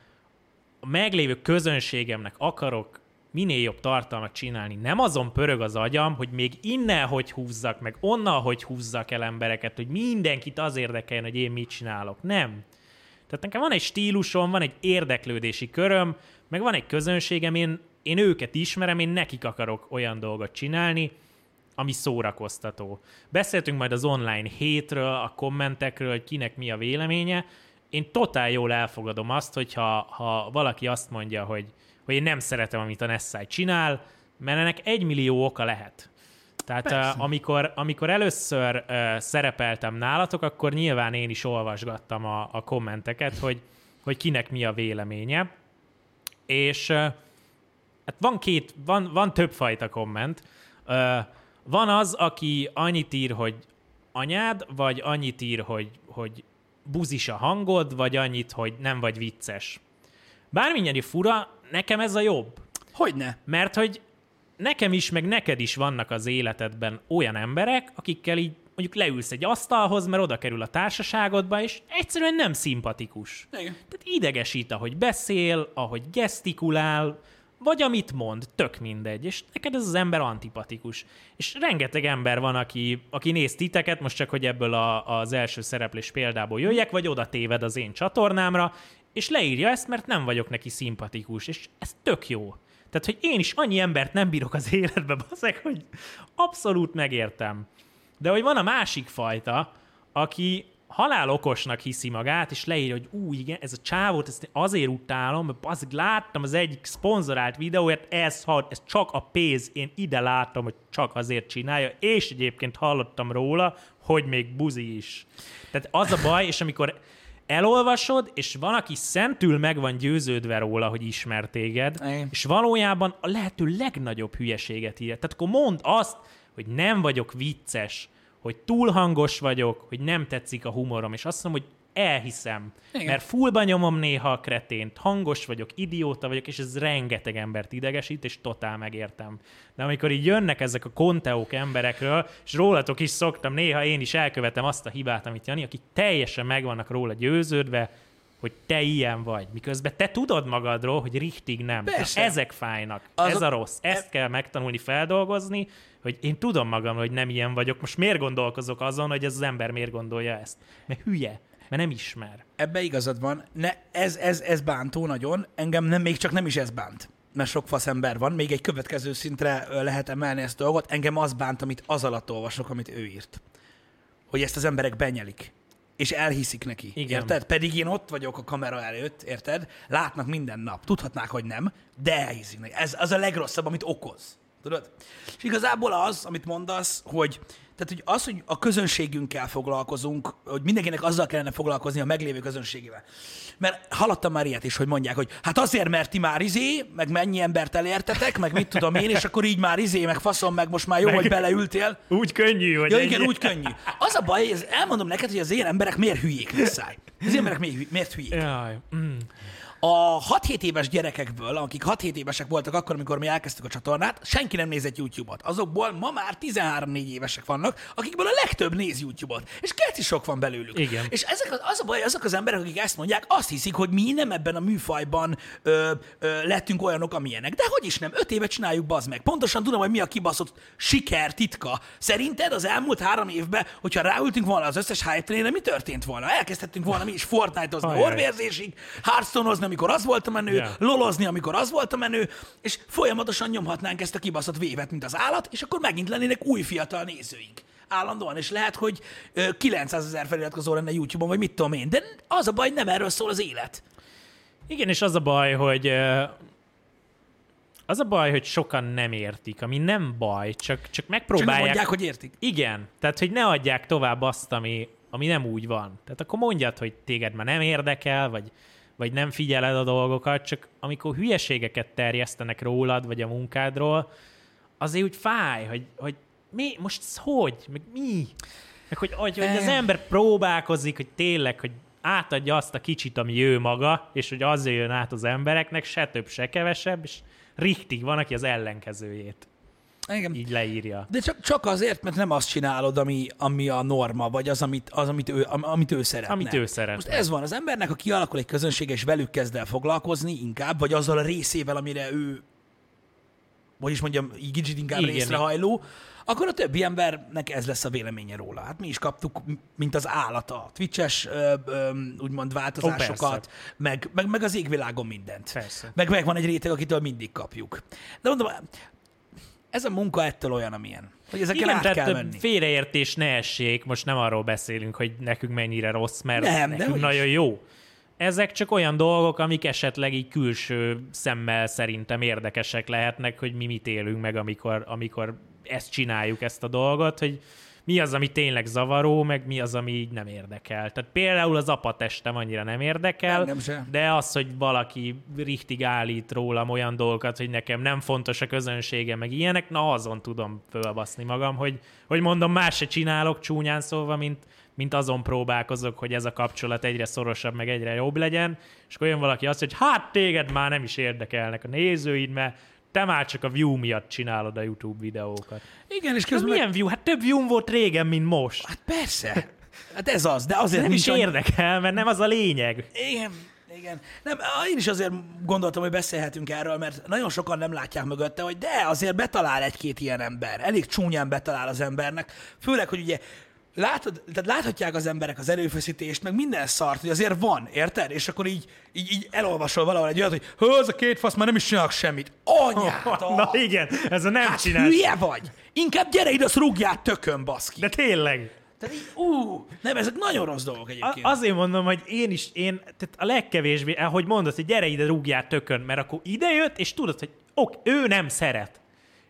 a meglévő közönségemnek akarok minél jobb tartalmat csinálni. Nem azon pörög az agyam, hogy még innen hogy húzzak, meg onnan hogy húzzak el embereket, hogy mindenkit az érdekeljen, hogy én mit csinálok. Nem. Tehát nekem van egy stílusom, van egy érdeklődési köröm, meg van egy közönségem, én, én őket ismerem, én nekik akarok olyan dolgot csinálni, ami szórakoztató. Beszéltünk majd az online hétről, a kommentekről, hogy kinek mi a véleménye. Én totál jól elfogadom azt, hogyha ha valaki azt mondja, hogy, hogy én nem szeretem, amit a Nessai csinál, mert ennek egy millió oka lehet. Tehát uh, amikor, amikor először uh, szerepeltem nálatok, akkor nyilván én is olvasgattam a, a kommenteket, hogy, hogy kinek mi a véleménye. És uh, hát van két, van, van többfajta komment. Uh, van az, aki annyit ír, hogy anyád, vagy annyit ír, hogy, hogy buzis a hangod, vagy annyit, hogy nem vagy vicces. Bármilyen fura, nekem ez a jobb. Hogyne? Mert hogy nekem is, meg neked is vannak az életedben olyan emberek, akikkel így mondjuk leülsz egy asztalhoz, mert oda kerül a társaságodba, és egyszerűen nem szimpatikus. Igen. Tehát idegesít, ahogy beszél, ahogy gesztikulál, vagy amit mond, tök mindegy, és neked ez az ember antipatikus. És rengeteg ember van, aki, aki néz titeket, most csak, hogy ebből a, az első szereplés példából jöjjek, vagy oda téved az én csatornámra, és leírja ezt, mert nem vagyok neki szimpatikus, és ez tök jó. Tehát, hogy én is annyi embert nem bírok az életbe, [laughs] baszek, hogy abszolút megértem. De hogy van a másik fajta, aki halál okosnak hiszi magát, és leírja, hogy ú, igen, ez a csávót, ezt azért utálom, mert az láttam az egyik szponzorált videóját, ez, ez csak a pénz, én ide látom, hogy csak azért csinálja, és egyébként hallottam róla, hogy még buzi is. Tehát az a baj, és amikor elolvasod, és van, aki szentül meg van győződve róla, hogy ismer téged, Igen. és valójában a lehető legnagyobb hülyeséget írja. Tehát akkor mondd azt, hogy nem vagyok vicces, hogy túl hangos vagyok, hogy nem tetszik a humorom, és azt mondom, hogy elhiszem. Igen. Mert fullba nyomom néha a kretént, hangos vagyok, idióta vagyok, és ez rengeteg embert idegesít, és totál megértem. De amikor így jönnek ezek a konteók emberekről, és rólatok is szoktam, néha én is elkövetem azt a hibát, amit Jani, akik teljesen meg vannak róla győződve, hogy te ilyen vagy, miközben te tudod magadról, hogy richtig nem. Persze. Ezek fájnak, ez a rossz. Ezt kell megtanulni feldolgozni, hogy én tudom magam, hogy nem ilyen vagyok. Most miért gondolkozok azon, hogy ez az ember miért gondolja ezt? Mert hülye, mert nem ismer. Ebbe igazad van. Ne, ez, ez, ez bántó nagyon. Engem nem, még csak nem is ez bánt. Mert sok fasz ember van. Még egy következő szintre lehet emelni ezt a dolgot. Engem az bánt, amit az alatt olvasok, amit ő írt. Hogy ezt az emberek benyelik. És elhiszik neki. Igen. Érted? Pedig én ott vagyok a kamera előtt, érted? Látnak minden nap. Tudhatnák, hogy nem, de elhiszik neki. Ez az a legrosszabb, amit okoz. Tudod? És igazából az, amit mondasz, hogy tehát, hogy az, hogy a közönségünkkel foglalkozunk, hogy mindenkinek azzal kellene foglalkozni a meglévő közönségével. Mert hallottam már ilyet is, hogy mondják, hogy hát azért, mert ti már izé, meg mennyi embert elértetek, meg mit tudom én, és akkor így már izé, meg faszom, meg most már jó, Meg- hogy beleültél. Úgy könnyű, hogy Ja, ennyi. igen, úgy könnyű. Az a baj, ez elmondom neked, hogy az ilyen emberek miért hülyék, Lisszáj. Az ilyen emberek miért hülyék? Jaj. Mm. A 6-7 éves gyerekekből, akik 6-7 évesek voltak akkor, amikor mi elkezdtük a csatornát, senki nem nézett YouTube-ot. Azokból ma már 13-4 évesek vannak, akikből a legtöbb néz YouTube-ot. És keci sok van belőlük. Igen. És ezek az, az a baj, azok az emberek, akik ezt mondják, azt hiszik, hogy mi nem ebben a műfajban ö, ö, lettünk olyanok, amilyenek. De hogy is nem, 5 évet csináljuk, bazd meg. Pontosan tudom, hogy mi a kibaszott siker titka. Szerinted az elmúlt három évben, hogyha ráültünk volna az összes hype mi történt volna? Elkezdhettünk volna mi is Fortnite-ozni Ajaj. orvérzésig, hearthstone amikor az volt a menő, Yeah. lolozni, amikor az volt a menő, és folyamatosan nyomhatnánk ezt a kibaszott vévet, mint az állat, és akkor megint lennének új fiatal nézőink. Állandóan, és lehet, hogy ö, 900 ezer feliratkozó lenne YouTube-on, vagy mit tudom én, de az a baj, nem erről szól az élet. Igen, és az a baj, hogy az a baj, hogy sokan nem értik, ami nem baj, csak, csak Csak nem megpróbálják. mondják, hogy értik. Igen, tehát hogy ne adják tovább azt, ami, ami nem úgy van. Tehát akkor mondjad, hogy téged már nem érdekel, vagy, vagy nem figyeled a dolgokat, csak amikor hülyeségeket terjesztenek rólad, vagy a munkádról, azért úgy fáj, hogy, hogy mi, most ez hogy, meg mi? Meg hogy, hogy, hogy az ember próbálkozik, hogy tényleg, hogy átadja azt a kicsit, ami ő maga, és hogy az jön át az embereknek, se több, se kevesebb, és richtig van, aki az ellenkezőjét Igen. így leírja. De csak, csak azért, mert nem azt csinálod, ami, ami a norma, vagy az, amit, az, amit, ő, am- amit ő szeretne. Amit ő szeretne. Most ez van, az embernek, ha kialakul egy közönség, és velük kezd el foglalkozni inkább, vagy azzal a részével, amire ő, hogy is mondjam, így kicsit inkább Igen. részrehajló, akkor a többi embernek ez lesz a véleménye róla. Hát mi is kaptuk, mint az állata, a Twitch-es ö, ö, úgymond változásokat, meg, meg, meg az égvilágon mindent. Persze. Meg, meg van egy réteg, akitől mindig kapjuk. De mondom, ez a munka ettől olyan, amilyen. Hogy ezeken Igen, át tehát kell menni. félreértés ne essék, most nem arról beszélünk, hogy nekünk mennyire rossz, mert Nem, nekünk nagyon jó. Ezek csak olyan dolgok, amik esetleg így külső szemmel szerintem érdekesek lehetnek, hogy mi mit élünk meg, amikor, amikor ezt csináljuk, ezt a dolgot, hogy mi az, ami tényleg zavaró, meg mi az, ami így nem érdekel. Tehát például az apatestem annyira nem érdekel, Engem se. de az, hogy valaki richtig állít rólam olyan dolgokat, hogy nekem nem fontos a közönsége, meg ilyenek, na azon tudom fölbaszni magam, hogy, hogy mondom, más se csinálok csúnyán szólva, mint, mint azon próbálkozok, hogy ez a kapcsolat egyre szorosabb, meg egyre jobb legyen, és akkor jön valaki azt, hogy hát téged már nem is érdekelnek a nézőid, mert te már csak a view miatt csinálod a YouTube videókat. Igen, és közben... milyen view? Hát több view volt régen, mint most. Hát persze. Hát ez az, de azért Nem is annyi- érdekel, mert nem az a lényeg. Igen, igen. Nem, én is azért gondoltam, hogy beszélhetünk erről, mert nagyon sokan nem látják mögötte, hogy de azért betalál egy-két ilyen ember. Elég csúnyán betalál az embernek. Főleg, hogy ugye látod, tehát láthatják az emberek az erőfeszítést, meg minden szart, hogy azért van, érted? És akkor így, így, így elolvasol valahol egy olyat, hogy hő, az a két fasz már nem is csinálok semmit. Anyád! [laughs] Na igen, ez a nem hát csinál. hülye vagy! Inkább gyere ide, azt rúgját tökön, baszki. De tényleg. Tehát így, ú, nem, ezek nagyon rossz dolgok A- egyébként. azért mondom, hogy én is, én, tehát a legkevésbé, ahogy mondod, hogy gyere ide, rúgjál tökön, mert akkor ide jött, és tudod, hogy ok, ő nem szeret.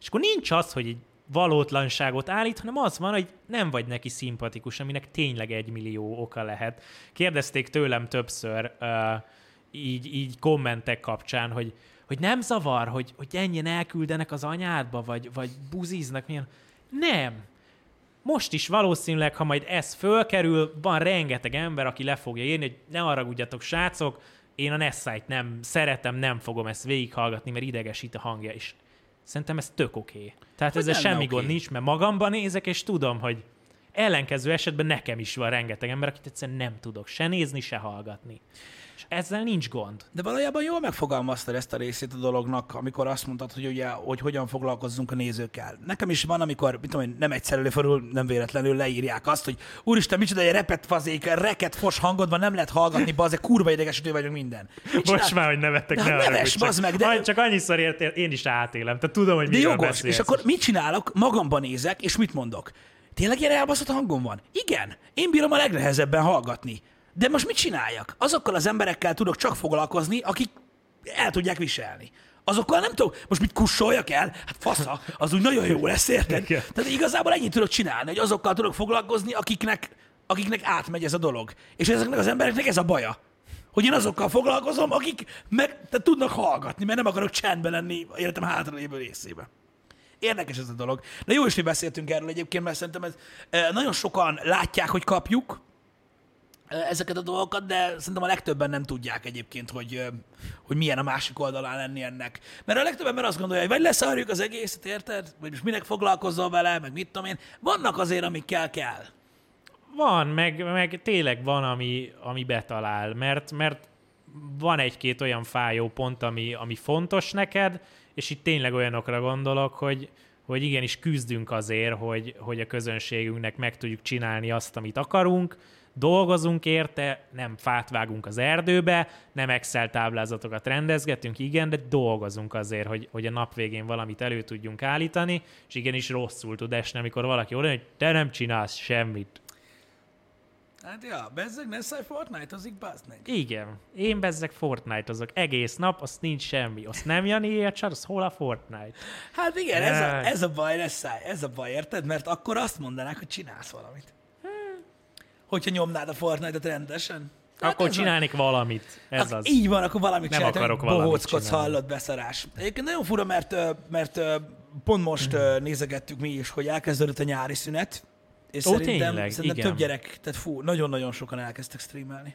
És akkor nincs az, hogy egy valótlanságot állít, hanem az van, hogy nem vagy neki szimpatikus, aminek tényleg egy millió oka lehet. Kérdezték tőlem többször uh, így, így kommentek kapcsán, hogy, hogy nem zavar, hogy, hogy ennyien elküldenek az anyádba, vagy, vagy buziznak, milyen. Nem, most is valószínűleg, ha majd ez fölkerül, van rengeteg ember, aki le fogja írni, hogy ne haragudjatok, srácok, én a Nessite nem szeretem, nem fogom ezt végighallgatni, mert idegesít a hangja is. Szerintem ez tök oké. Okay. Tehát Hogy ezzel semmi oké? gond nincs, mert magamban nézek, és tudom, hogy ellenkező esetben nekem is van rengeteg ember, akit egyszerűen nem tudok se nézni, se hallgatni. Ezzel nincs gond. De valójában jól megfogalmaztad ezt a részét a dolognak, amikor azt mondtad, hogy, ugye, hogy hogyan foglalkozzunk a nézőkkel. Nekem is van, amikor, mit tudom én, nem egyszer előfordul, nem véletlenül leírják azt, hogy úristen, micsoda egy repet fazék, reket fos hangod van, nem lehet hallgatni, bazd, kurva idegesítő vagyok minden. Mit Most csinál- már, hogy nevettek, De ne hát neves, csak- bazd meg, de- Csak annyiszor értél, én is átélem. Tehát tudom, hogy De jogos. beszélsz. És akkor mit csinálok? Magamban nézek, és mit mondok? Tényleg ilyen elbaszott hangom van? Igen. Én bírom a legnehezebben hallgatni. De most mit csináljak? Azokkal az emberekkel tudok csak foglalkozni, akik el tudják viselni. Azokkal nem tudok, most mit kussoljak el? Hát fasza, az úgy nagyon jó lesz, érted? Igen. Tehát igazából ennyit tudok csinálni, hogy azokkal tudok foglalkozni, akiknek, akiknek átmegy ez a dolog. És ezeknek az embereknek ez a baja. Hogy én azokkal foglalkozom, akik meg tehát tudnak hallgatni, mert nem akarok csendben lenni életem hátralévő részébe. Érdekes ez a dolog. De jó is, hogy beszéltünk erről egyébként, mert szerintem ez, eh, nagyon sokan látják, hogy kapjuk ezeket a dolgokat, de szerintem a legtöbben nem tudják egyébként, hogy, hogy milyen a másik oldalán lenni ennek. Mert a legtöbb ember azt gondolja, hogy vagy leszarjuk az egészet, érted? Vagy most minek foglalkozol vele, meg mit tudom én. Vannak azért, amikkel kell. Van, meg, meg tényleg van, ami, ami betalál, mert, mert van egy-két olyan fájó pont, ami, ami fontos neked, és itt tényleg olyanokra gondolok, hogy, hogy igenis küzdünk azért, hogy, hogy a közönségünknek meg tudjuk csinálni azt, amit akarunk, dolgozunk érte, nem fát vágunk az erdőbe, nem Excel táblázatokat rendezgetünk, igen, de dolgozunk azért, hogy, hogy a nap végén valamit elő tudjunk állítani, és igenis rosszul tud esni, amikor valaki jön, hogy te nem csinálsz semmit. Hát ja, bezzeg, ne szállj Fortnite-ozik, bazd meg. Igen, én bezzek Fortnite azok egész nap, azt nincs semmi. Azt nem Jani értsad, az hol a Fortnite? Hát igen, ez a, ez a baj, ne szállj, ez a baj, érted? Mert akkor azt mondanák, hogy csinálsz valamit. Hogyha nyomnád a Fortnite-ot rendesen. Hát Akkor ez van. csinálnék valamit. Ez Ak- az. Így van, akkor valamit Nem csináltam, akarok valamit bohóckodsz, hallott beszarás. Egyébként nagyon fura, mert, mert pont most ö, nézegettük mi is, hogy elkezdődött a nyári szünet, és Ó, szerintem, tényleg, szerintem igen. több gyerek, tehát fú, nagyon-nagyon sokan elkezdtek streamelni.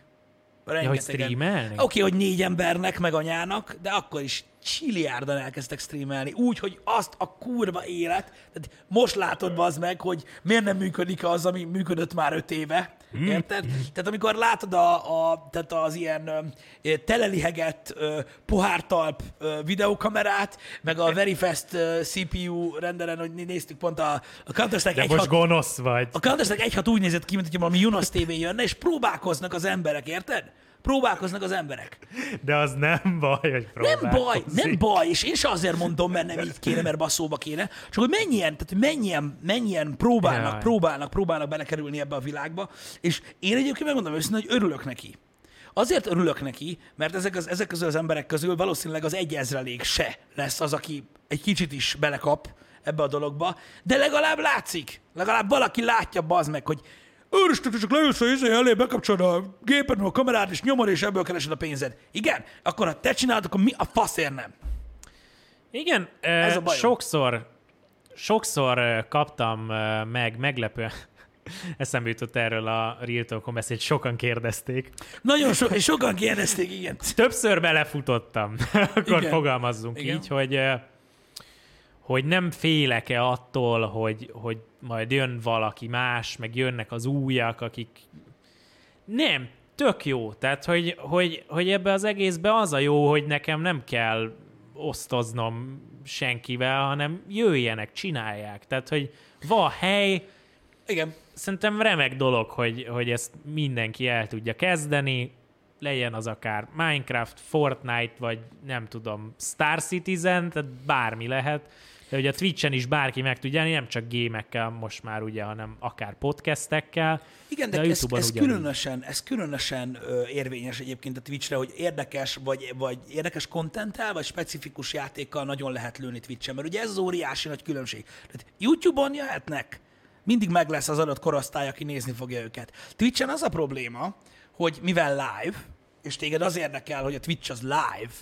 Ja, hogy streamelni? Oké, hogy négy embernek, meg anyának, de akkor is csiliárdan elkezdtek streamelni. Úgy, hogy azt a kurva élet, tehát most látod bazd meg, hogy miért nem működik az, ami működött már öt éve. Érted? Tehát amikor látod a, a, tehát az ilyen ö, telelihegett ö, pohártalp ö, videokamerát, meg a Verifast ö, CPU renderen, hogy néztük pont a, a Counter-Strike De 1.6 most gonosz vagy. a Counter-Strike 1.6 úgy nézett ki, mint hogy valami Jonas TV jönne, és próbálkoznak az emberek, érted? Próbálkoznak az emberek. De az nem baj, hogy Nem baj, próbálkozik. nem baj, és én se azért mondom, mert nem így kéne, mert basszóba kéne, csak hogy mennyien, tehát hogy mennyien, mennyien próbálnak, Jaj. próbálnak, próbálnak belekerülni ebbe a világba, és én egyébként megmondom őszintén, hogy örülök neki. Azért örülök neki, mert ezek, az, ezek közül az emberek közül valószínűleg az egy ezrelék se lesz az, aki egy kicsit is belekap ebbe a dologba, de legalább látszik, legalább valaki látja bazd meg, hogy Őristen, te csak leülsz a izé elé, bekapcsolod a gépet, a kamerát, és nyomod, és ebből keresed a pénzed. Igen, akkor ha te csinálod, akkor mi a faszért nem? Igen, Ez a bajom. sokszor, sokszor kaptam meg meglepően, [laughs] eszembe jutott erről a Real Talkon beszélt, sokan kérdezték. Nagyon so, sokan kérdezték, igen. Többször belefutottam, [laughs] akkor Igen. Fogalmazzunk Igen. így, hogy, hogy nem félek-e attól, hogy, hogy majd jön valaki más, meg jönnek az újak, akik... Nem, tök jó. Tehát, hogy, hogy, hogy ebbe az egészbe az a jó, hogy nekem nem kell osztoznom senkivel, hanem jöjjenek, csinálják. Tehát, hogy van hely, Igen. szerintem remek dolog, hogy, hogy ezt mindenki el tudja kezdeni, legyen az akár Minecraft, Fortnite, vagy nem tudom, Star Citizen, tehát bármi lehet. De ugye a Twitch-en is bárki meg tudja, nem csak gémekkel most már ugye, hanem akár podcastekkel. Igen, de, a ez, ez, különösen, ez különösen ö, érvényes egyébként a Twitchre, hogy érdekes, vagy, vagy érdekes kontenttel, vagy specifikus játékkal nagyon lehet lőni Twitchen, mert ugye ez az óriási nagy különbség. Tehát YouTube-on jöhetnek, mindig meg lesz az adott korosztály, aki nézni fogja őket. Twitchen az a probléma, hogy mivel live, és téged az érdekel, hogy a Twitch az live,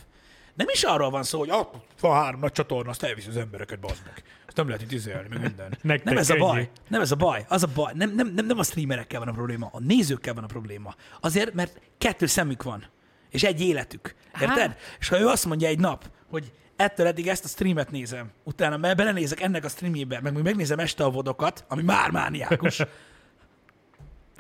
nem is arról van szó, hogy ah, van három nagy csatorna, azt elviszi az embereket, bazd meg. Azt nem lehet itt izélni, meg minden. [laughs] Nektek nem ez a baj. Nem ez a baj. Az a baj. Nem, nem, nem, nem a streamerekkel van a probléma, a nézőkkel van a probléma. Azért, mert kettő szemük van, és egy életük. Érted? És ha ő azt mondja egy nap, hogy ettől eddig ezt a streamet nézem, utána be- belenézek ennek a streamjébe, meg még megnézem este a vodokat, ami már mániákus. [laughs]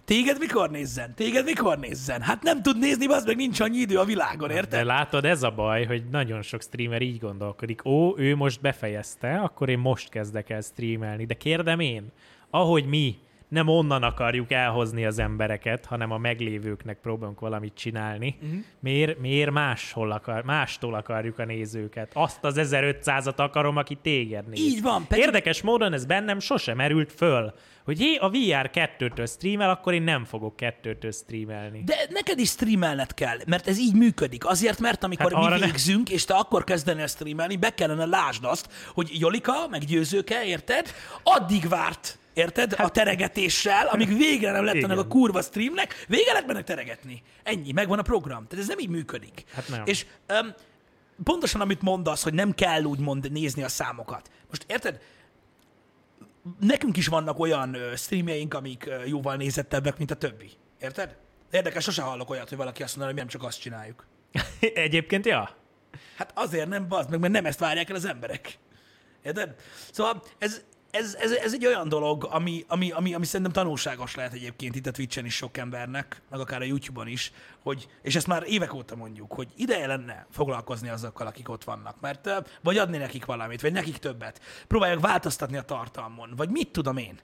Téged mikor nézzen? Téged mikor nézzen? Hát nem tud nézni, az meg nincs annyi idő a világon, De érted? látod, ez a baj, hogy nagyon sok streamer így gondolkodik. Ó, ő most befejezte, akkor én most kezdek el streamelni. De kérdem én, ahogy mi nem onnan akarjuk elhozni az embereket, hanem a meglévőknek próbálunk valamit csinálni, uh-huh. miért, miért máshol akar, mástól akarjuk a nézőket? Azt az 1500-at akarom, aki téged néz. Így van, pedig- Érdekes módon ez bennem sosem merült föl, hogy hé, a VR 2-től streamel, akkor én nem fogok 2-től streamelni. De neked is streamelned kell, mert ez így működik. Azért, mert amikor Hát mi ne- végzünk, és te akkor kezdeni el streamelni, be kellene lásd azt, hogy Jolika, meg Győzőke, érted? Addig várt, érted? Hát, a teregetéssel, amíg végre nem lett ennek Igen. a kurva streamnek, vége lett benne teregetni. Ennyi, megvan a program. Tehát ez nem így működik. Hát nem. És um, pontosan amit mondasz, hogy nem kell úgymond nézni a számokat. Most érted? Nekünk is vannak olyan streamjeink, amik jóval nézettebbek, mint a többi. Érted? Érdekes, sose hallok olyat, hogy valaki azt mondaná, hogy mi nem csak azt csináljuk. [laughs] Egyébként, ja. Hát azért nem, bazd meg, mert nem ezt várják el az emberek. Érted? Szóval ez, ez, ez, ez egy olyan dolog, ami, ami, ami, ami szerintem tanulságos lehet egyébként itt a Twitch-en is sok embernek, meg akár a YouTube-on is, hogy, és ezt már évek óta mondjuk, hogy ideje lenne foglalkozni azokkal, akik ott vannak, mert vagy adni nekik valamit, vagy nekik többet. Próbálják változtatni a tartalmon, vagy mit tudom én.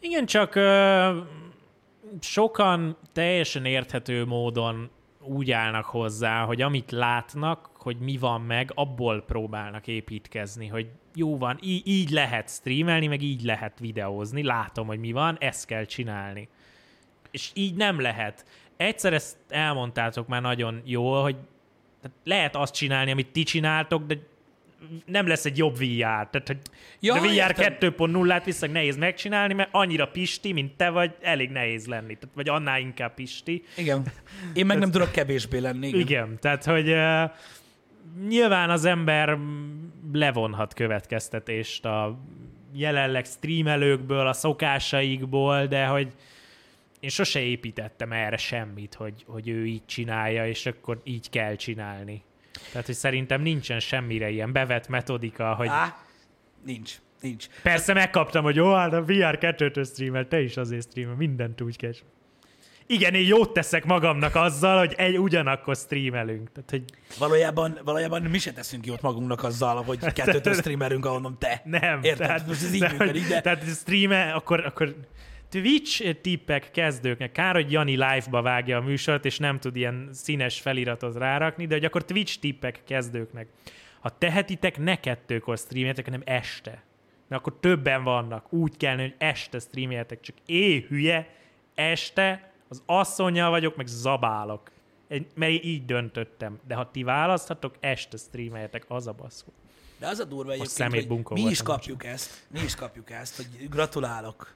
Igen, csak ö, sokan teljesen érthető módon úgy állnak hozzá, hogy amit látnak, hogy mi van meg, abból próbálnak építkezni, hogy jó van, í- így lehet streamelni, meg így lehet videózni, látom, hogy mi van, ezt kell csinálni. És így nem lehet. Egyszer ezt elmondtátok már nagyon jól, hogy lehet azt csinálni, amit ti csináltok, de nem lesz egy jobb VR. Tehát, hogy Ja, de VR értem. 2.0-át viszont nehéz megcsinálni, mert annyira pisti, mint te vagy, elég nehéz lenni. Tehát, vagy annál inkább pisti. Igen. Én meg nem tudok kevésbé lenni. Igen. Igen, tehát hogy uh, nyilván az ember levonhat következtetést a jelenleg streamelőkből, a szokásaikból, de hogy én sose építettem erre semmit, hogy, hogy ő így csinálja, és akkor így kell csinálni. Tehát, hogy szerintem nincsen semmire ilyen bevett metodika, hogy Á, nincs. Nincs. persze megkaptam, hogy jó, hát a VR 2 streamel, te is azért streamel, mindent úgy kell. Igen, én jót teszek magamnak azzal, hogy egy ugyanakkor streamelünk. Tehát, hogy Valójában, valójában mi se teszünk jót magunknak azzal, hogy kettőtől [laughs] streamerünk, ahonnan te. Nem. Érted? Tehát, Most ez így de, működik, de... Tehát streame, akkor, akkor Twitch tippek kezdőknek. Kár, hogy Jani live-ba vágja a műsort, és nem tud ilyen színes feliratot rárakni, de hogy akkor Twitch tippek kezdőknek. Ha tehetitek, ne kettőkor streameljetek, hanem este. Mert akkor többen vannak. Úgy kellene, hogy este streameljetek. Csak é, hülye, este az asszonyjal vagyok, meg zabálok. Mert így döntöttem. De ha ti választhatok, este streameljetek, az a baszó. De az a durva egyébként, hogy mi is kapjuk ezt, mi is kapjuk ezt, hogy gratulálok,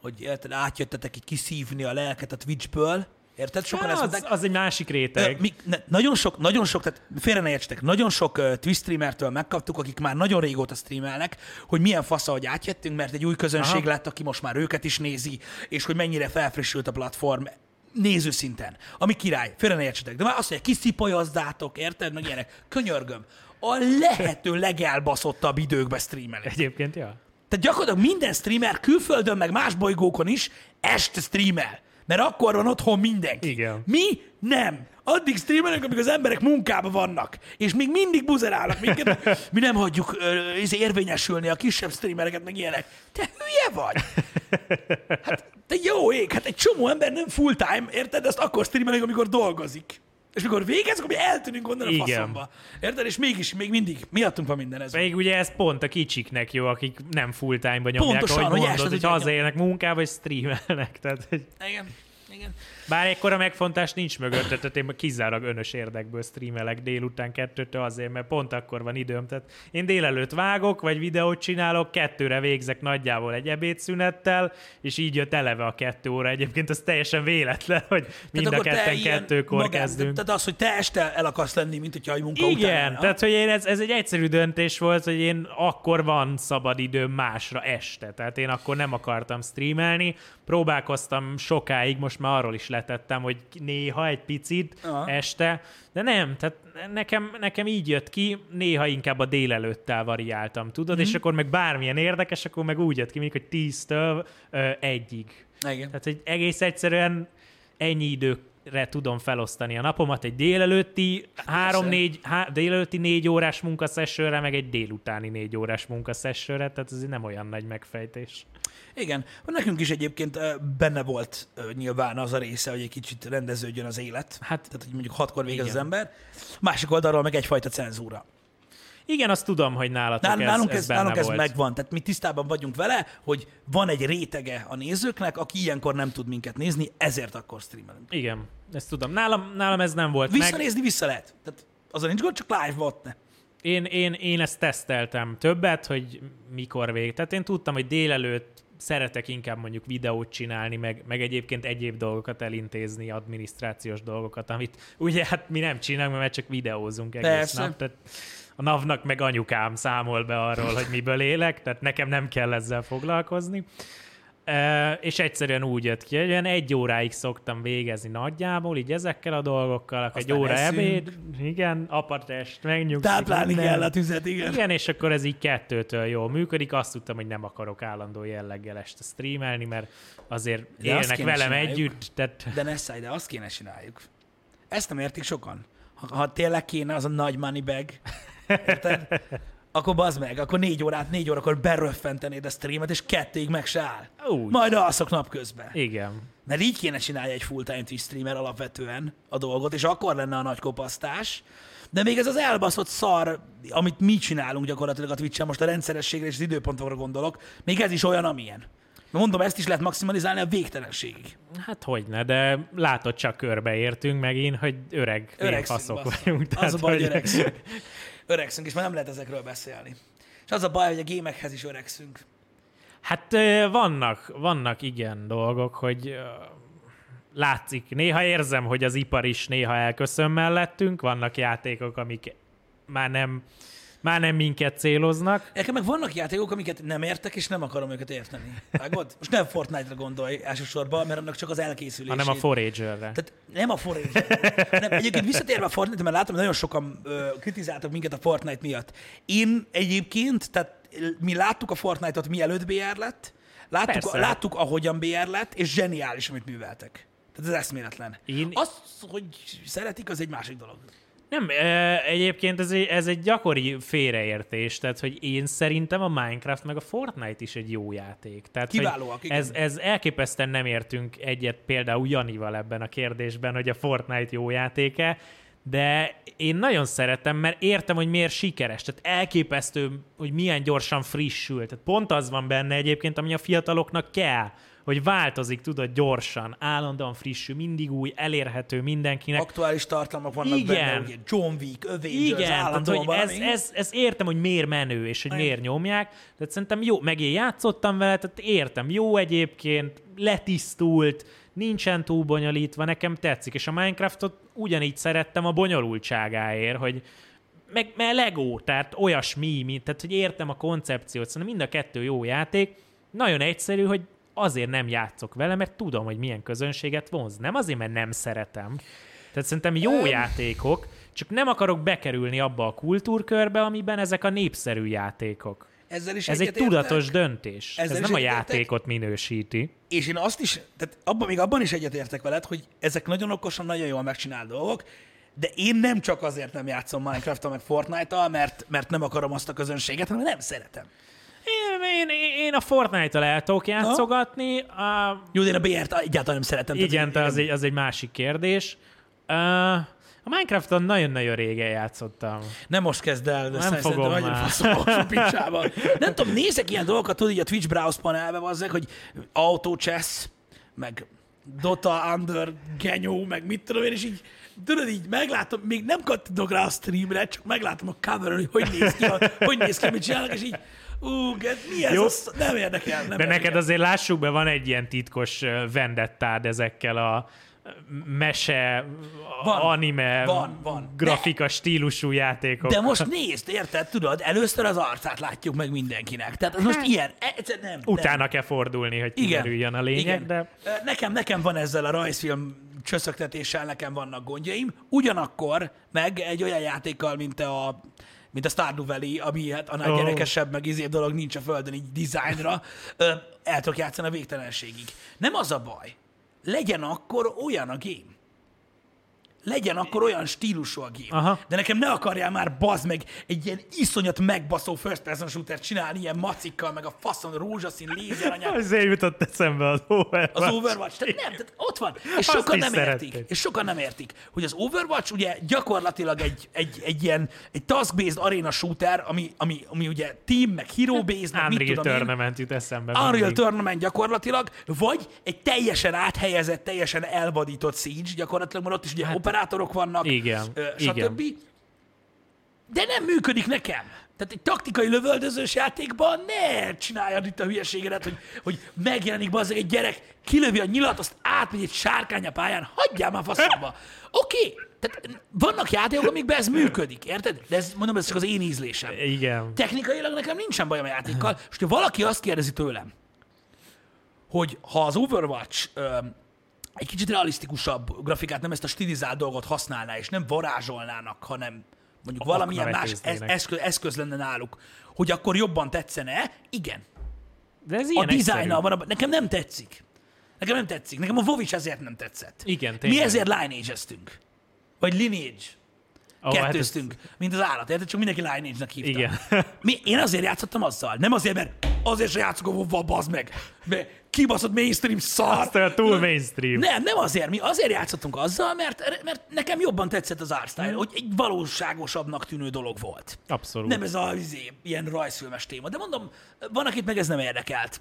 hogy érted, átjöttetek így kiszívni a lelket a Twitchből, érted? Sokan Á, ezt az, mondták, az egy másik réteg. mi, ne, nagyon sok, nagyon sok, tehát félre ne értsetek, nagyon sok uh, Twitch streamertől megkaptuk, akik már nagyon régóta streamelnek, hogy milyen fasza, hogy átjöttünk, mert egy új közönség Aha. lett, aki most már őket is nézi, és hogy mennyire felfrissült a platform néző szinten. Ami király, félre ne értsetek. De már azt mondja, kiszipajazdátok, érted? Meg ilyenek. Könyörgöm. A lehető legelbaszottabb időkbe streamelek. Egyébként, ja. Tehát gyakorlatilag minden streamer külföldön, meg más bolygókon is este streamel. Mert akkor van otthon mindenki. Igen. Mi nem. Addig streamelünk, amíg az emberek munkába vannak. És még mindig buzerálnak minket. Mi nem hagyjuk izé érvényesülni a kisebb streamereket, meg ilyenek. Te hülye vagy! Hát, te jó ég, hát egy csomó ember nem full time, érted? Ezt akkor streamelik, amikor dolgozik. És mikor végez, akkor mi eltűnünk onnan a Igen. faszomba. Érted? És mégis, még mindig, miattunk van minden ez. Még ugye ez pont a kicsiknek jó, akik nem full time-ba nyomják, Pontosan, ahogy hogy mondod, hogy tudják hazaérnek munkába, és streamelnek. Tehát, hogy Igen. Igen. bár ekkora megfontás nincs mögötte, tehát én kizárólag önös érdekből streamelek délután kettőtől azért, mert pont akkor van időm. Tehát én délelőtt vágok, vagy videót csinálok, kettőre végzek nagyjából egy ebédszünettel, és így jött eleve a kettő óra. Egyébként az teljesen véletlen, hogy mind a akkor te ketten kettőkor magán- kezdünk. Tehát az, hogy te este el akarsz lenni, mint hogyha egy munka után. Igen, lenne, tehát hogy én ez, ez egy egyszerű döntés volt, hogy én akkor van szabad időm másra este. Tehát én akkor nem akartam streamelni. Próbálkoztam sokáig, most már arról is letettem, hogy néha egy picit Aha. este, de nem, tehát nekem, nekem így jött ki, néha inkább a délelőttel variáltam, tudod, Mhm. és akkor meg bármilyen érdekes, akkor meg úgy jött ki, mondjuk, hogy tíztől ö, egyig. Igen. Tehát, hogy egész egyszerűen ennyi időre tudom felosztani a napomat, egy délelőtti három-négy, há, délelőtti négy órás munkaszessőre, meg egy délutáni négy órás munkaszessőre, tehát ez nem olyan nagy megfejtés. Igen. Nekünk is egyébként benne volt nyilván az a része, hogy egy kicsit rendeződjön az élet. Hát, Tehát, hogy mondjuk hatkor végez Igen. az ember. Másik oldalról meg egyfajta cenzúra. Igen, azt tudom, hogy nálatok Nál, ez, nálunk ez, ez, benne nálunk ez volt. megvan. Tehát mi tisztában vagyunk vele, hogy van egy rétege a nézőknek, aki ilyenkor nem tud minket nézni, ezért akkor streamelünk. Igen, ezt tudom. Nálam, nálam ez nem volt meg. Visszanézni vissza lehet. Tehát az nincs gond, csak live volt ne. Én, én, én ezt teszteltem többet, hogy mikor vég. Tehát én tudtam, hogy délelőtt szeretek inkább mondjuk videót csinálni, meg, meg egyébként egyéb dolgokat elintézni, adminisztrációs dolgokat, amit ugye hát mi nem csinálunk, mert csak videózunk egész Persze. nap. Tehát a NAV-nak meg anyukám számol be arról, hogy miből élek, tehát nekem nem kell ezzel foglalkozni. E, és egyszerűen úgy jött ki, hogy olyan egy óráig szoktam végezni nagyjából, így ezekkel a dolgokkal, akkor egy Aztán óra eszünk. ebéd, igen, apatest, megnyugszik. Táplálni minden. kell a tüzet, igen. Igen, és akkor ez így kettőtől jól működik. Azt tudtam, hogy nem akarok állandó jelleggel este streamelni, mert azért De élnek velem csináljuk. együtt. Tehát De ne szállj, de azt kéne csináljuk. Ezt nem értik sokan. Ha, ha tényleg kéne az a nagy money bag, érted? Akkor bazd meg, akkor négy órát, négy órakor beröffentenéd a streamet, és kettéig meg se áll. Úgy. Majd alszok napközben. igen. Mert így kéne csinálni egy full-time Twitch streamer alapvetően a dolgot, és akkor lenne a nagy kopasztás. De még ez az elbaszott szar, amit mi csinálunk gyakorlatilag a Twitch-en, most a rendszerességre és az időpontokra gondolok, még ez is olyan, amilyen. Mondom, ezt is lehet maximalizálni a végtelenségig. Hát hogyne, de látod, csak körbeértünk megint, hogy öreg Öregszünk, faszok vagyunk. Az a baj, hogy hogy- öregszünk. [laughs] Öregszünk, és már nem lehet ezekről beszélni. És az a baj, hogy a gémekhez is öregszünk. Hát vannak, vannak igen dolgok, hogy látszik. Néha érzem, hogy az ipar is néha elköszön mellettünk, vannak játékok, amik már nem, már nem minket céloznak. Nekem meg vannak játékok, amiket nem értek, és nem akarom őket érteni. Vágod? Most nem Fortnite-ra gondolj elsősorban, mert annak csak az elkészülését. hanem a Forager-re. Tehát nem a Forage. nem, egyébként visszatérve a Fortnite, mert látom, hogy nagyon sokan ö, kritizáltak minket a Fortnite miatt. Én egyébként, tehát mi láttuk a Fortnite-ot mielőtt BR lett, láttuk, Persze. láttuk ahogyan BR lett, és zseniális, amit műveltek. Tehát ez eszméletlen. Én- Az, hogy szeretik, az egy másik dolog. Nem, egyébként ez egy, ez egy gyakori félreértés, tehát hogy én szerintem a Minecraft meg a Fortnite is egy jó játék. Tehát, Kiválóak, igen. ez, ez elképesztően nem értünk egyet például Janival ebben a kérdésben, hogy a Fortnite jó játéke, de én nagyon szeretem, mert értem, hogy miért sikeres. Tehát elképesztő, hogy milyen gyorsan frissül. Tehát pont az van benne egyébként, ami a fiataloknak kell, hogy változik, tudod, gyorsan, állandóan frissül, mindig új, elérhető mindenkinek. Aktuális tartalmak vannak Igen. benne, ugye John Wick, Avengers, Igen, tehát, hogy ez, ez, ez, értem, hogy miért menő, és hogy Igen. miért nyomják, de szerintem jó, meg én játszottam vele, tehát értem, jó egyébként, letisztult, nincsen túl bonyolítva, nekem tetszik, és a Minecraftot ugyanígy szerettem a bonyolultságáért, hogy meg, meg Lego, tehát olyasmi, mint, tehát hogy értem a koncepciót, szerintem mind a kettő jó játék, nagyon egyszerű, hogy azért nem játszok vele, mert tudom, hogy milyen közönséget vonz. Nem azért, mert nem szeretem. Tehát szerintem jó játékok, csak nem akarok bekerülni abba a kultúrkörbe, amiben ezek a népszerű játékok. Ezzel is Ez egy tudatos döntés. Ezzel Ez nem a játékot minősíti. És én azt is, tehát abban, még abban is egyetértek veled, hogy ezek nagyon okosan, nagyon jól megcsinált dolgok, de én nem csak azért nem játszom Minecraft-tal, meg Fortnite-tal, mert, mert nem akarom azt a közönséget, hanem nem szeretem. Én, én, én a Fortnite-tal el tudok játszogatni, a, Jó, én a BR-t egyáltalán nem szeretem. tehát igen, így- te az egy, az egy másik kérdés. Uh, a Minecrafton nagyon-nagyon régen játszottam. Nem most kezd el, de Nem fogom nagyon faszom a picsában. Nem tudom, nézek ilyen dolgokat, tudod, így a Twitch browse panelbe azzak, hogy auto chess, meg Dota Under genyó, meg mit tudom én, és így tudod, így meglátom, még nem kattintok rá a streamre, csak meglátom a cover hogy hogy néz ki, a, hogy néz ki, mit csinálnak, és így, ú, get, mi ez? Jó. Az, nem érdekel. Nem De érdekel. neked azért lássuk be, van egy ilyen titkos vendettád ezekkel a mese, Van, anime, van, van. grafika stílusú játékok. De most nézd, érted, tudod, először az arcát látjuk meg mindenkinek. Tehát az most ilyen, egyszer nem. nem. Utána kell fordulni, hogy kiderüljön a lényeg, Igen. de Nekem, nekem van ezzel a rajzfilm csöszögtetéssel, nekem vannak gondjaim. Ugyanakkor meg egy olyan játékkal, mint a mint a Stardew Valley, ami hát annál oh. gyerekesebb, meg izé dolog nincs a földön így dizájnra, el tudok játszani a végtelenségig. Nem az a baj. Legyen akkor olyan a game. Legyen akkor olyan stílusú a game. Aha. De nekem ne akarjál már bazd meg egy ilyen iszonyat megbaszó first person shooter csinálni, ilyen macikkal, meg a faszon rózsaszín lézeranyák. [laughs] azért jutott eszembe az Overwatch. Az Overwatch. Tehát nem, tehát ott van. És Azt sokan nem szerették. értik. És sokan nem értik, hogy az Overwatch ugye gyakorlatilag egy, egy, egy ilyen egy task-based arena shooter, ami, ami, ami ugye team, meg hero-based, meg mit Unreal tudom én. Tournament jut eszembe. Unreal mindig. Tournament gyakorlatilag, vagy egy teljesen áthelyezett, teljesen elvadított Siege gyakorlatilag, mert ott is ugye hát, operátorok vannak, igen, ö, igen. stb. De nem működik nekem. Tehát egy taktikai lövöldözős játékban ne csináljad itt a hülyeségedet, hogy, hogy megjelenik bazzeg egy gyerek, kilövi a nyilat, azt átmegy egy sárkány a pályán, hagyjál már faszomba. Oké, okay. tehát vannak játékok, amikben ez működik, érted? De ez, mondom, ez csak az én ízlésem. Igen. Technikailag nekem nincsen bajom a játékkal, és ha valaki azt kérdezi tőlem, hogy ha az Overwatch egy kicsit realisztikusabb grafikát, nem ezt a stilizált dolgot használná, és nem varázsolnának, hanem mondjuk valamilyen más eszköz, eszköz lenne náluk, hogy akkor jobban tetszene, igen. De ez A ilyen dizájna egyszerű. van, nekem nem tetszik. Nekem nem tetszik. Nekem a WoW is ezért nem tetszett. Igen, Mi tényleg. ezért lineage-eztünk. Vagy lineage. Ó, hát ez- Kettőztünk, mint az állat, érted? Csak mindenki Lineage-nek hívta. Igen. [laughs] Mi, én azért játszottam azzal. Nem azért, mert azért se játszok a wow bazd meg. Mert kibaszott mainstream szar. Azt olyan túl mainstream. Nem, nem azért. Mi azért játszottunk azzal, mert, mert nekem jobban tetszett az art style, hogy egy valóságosabbnak tűnő dolog volt. Abszolút. Nem ez a izé, ilyen rajzfilmes téma. De mondom, van, akit meg ez nem érdekelt.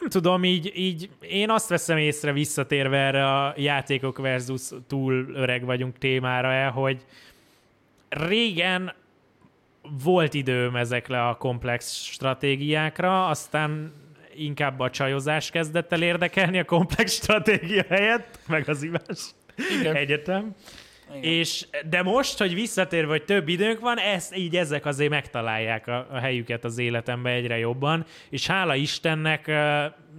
Nem tudom, így, így én azt veszem észre visszatérve erre a játékok versus túl öreg vagyunk témára el, hogy régen volt időm ezekre a komplex stratégiákra, aztán inkább a csajozás kezdett el érdekelni a komplex stratégia helyett, meg az ivás Igen. egyetem. Igen. És, de most, hogy visszatérve, hogy több időnk van, ezt, így ezek azért megtalálják a, a helyüket az életembe egyre jobban, és hála Istennek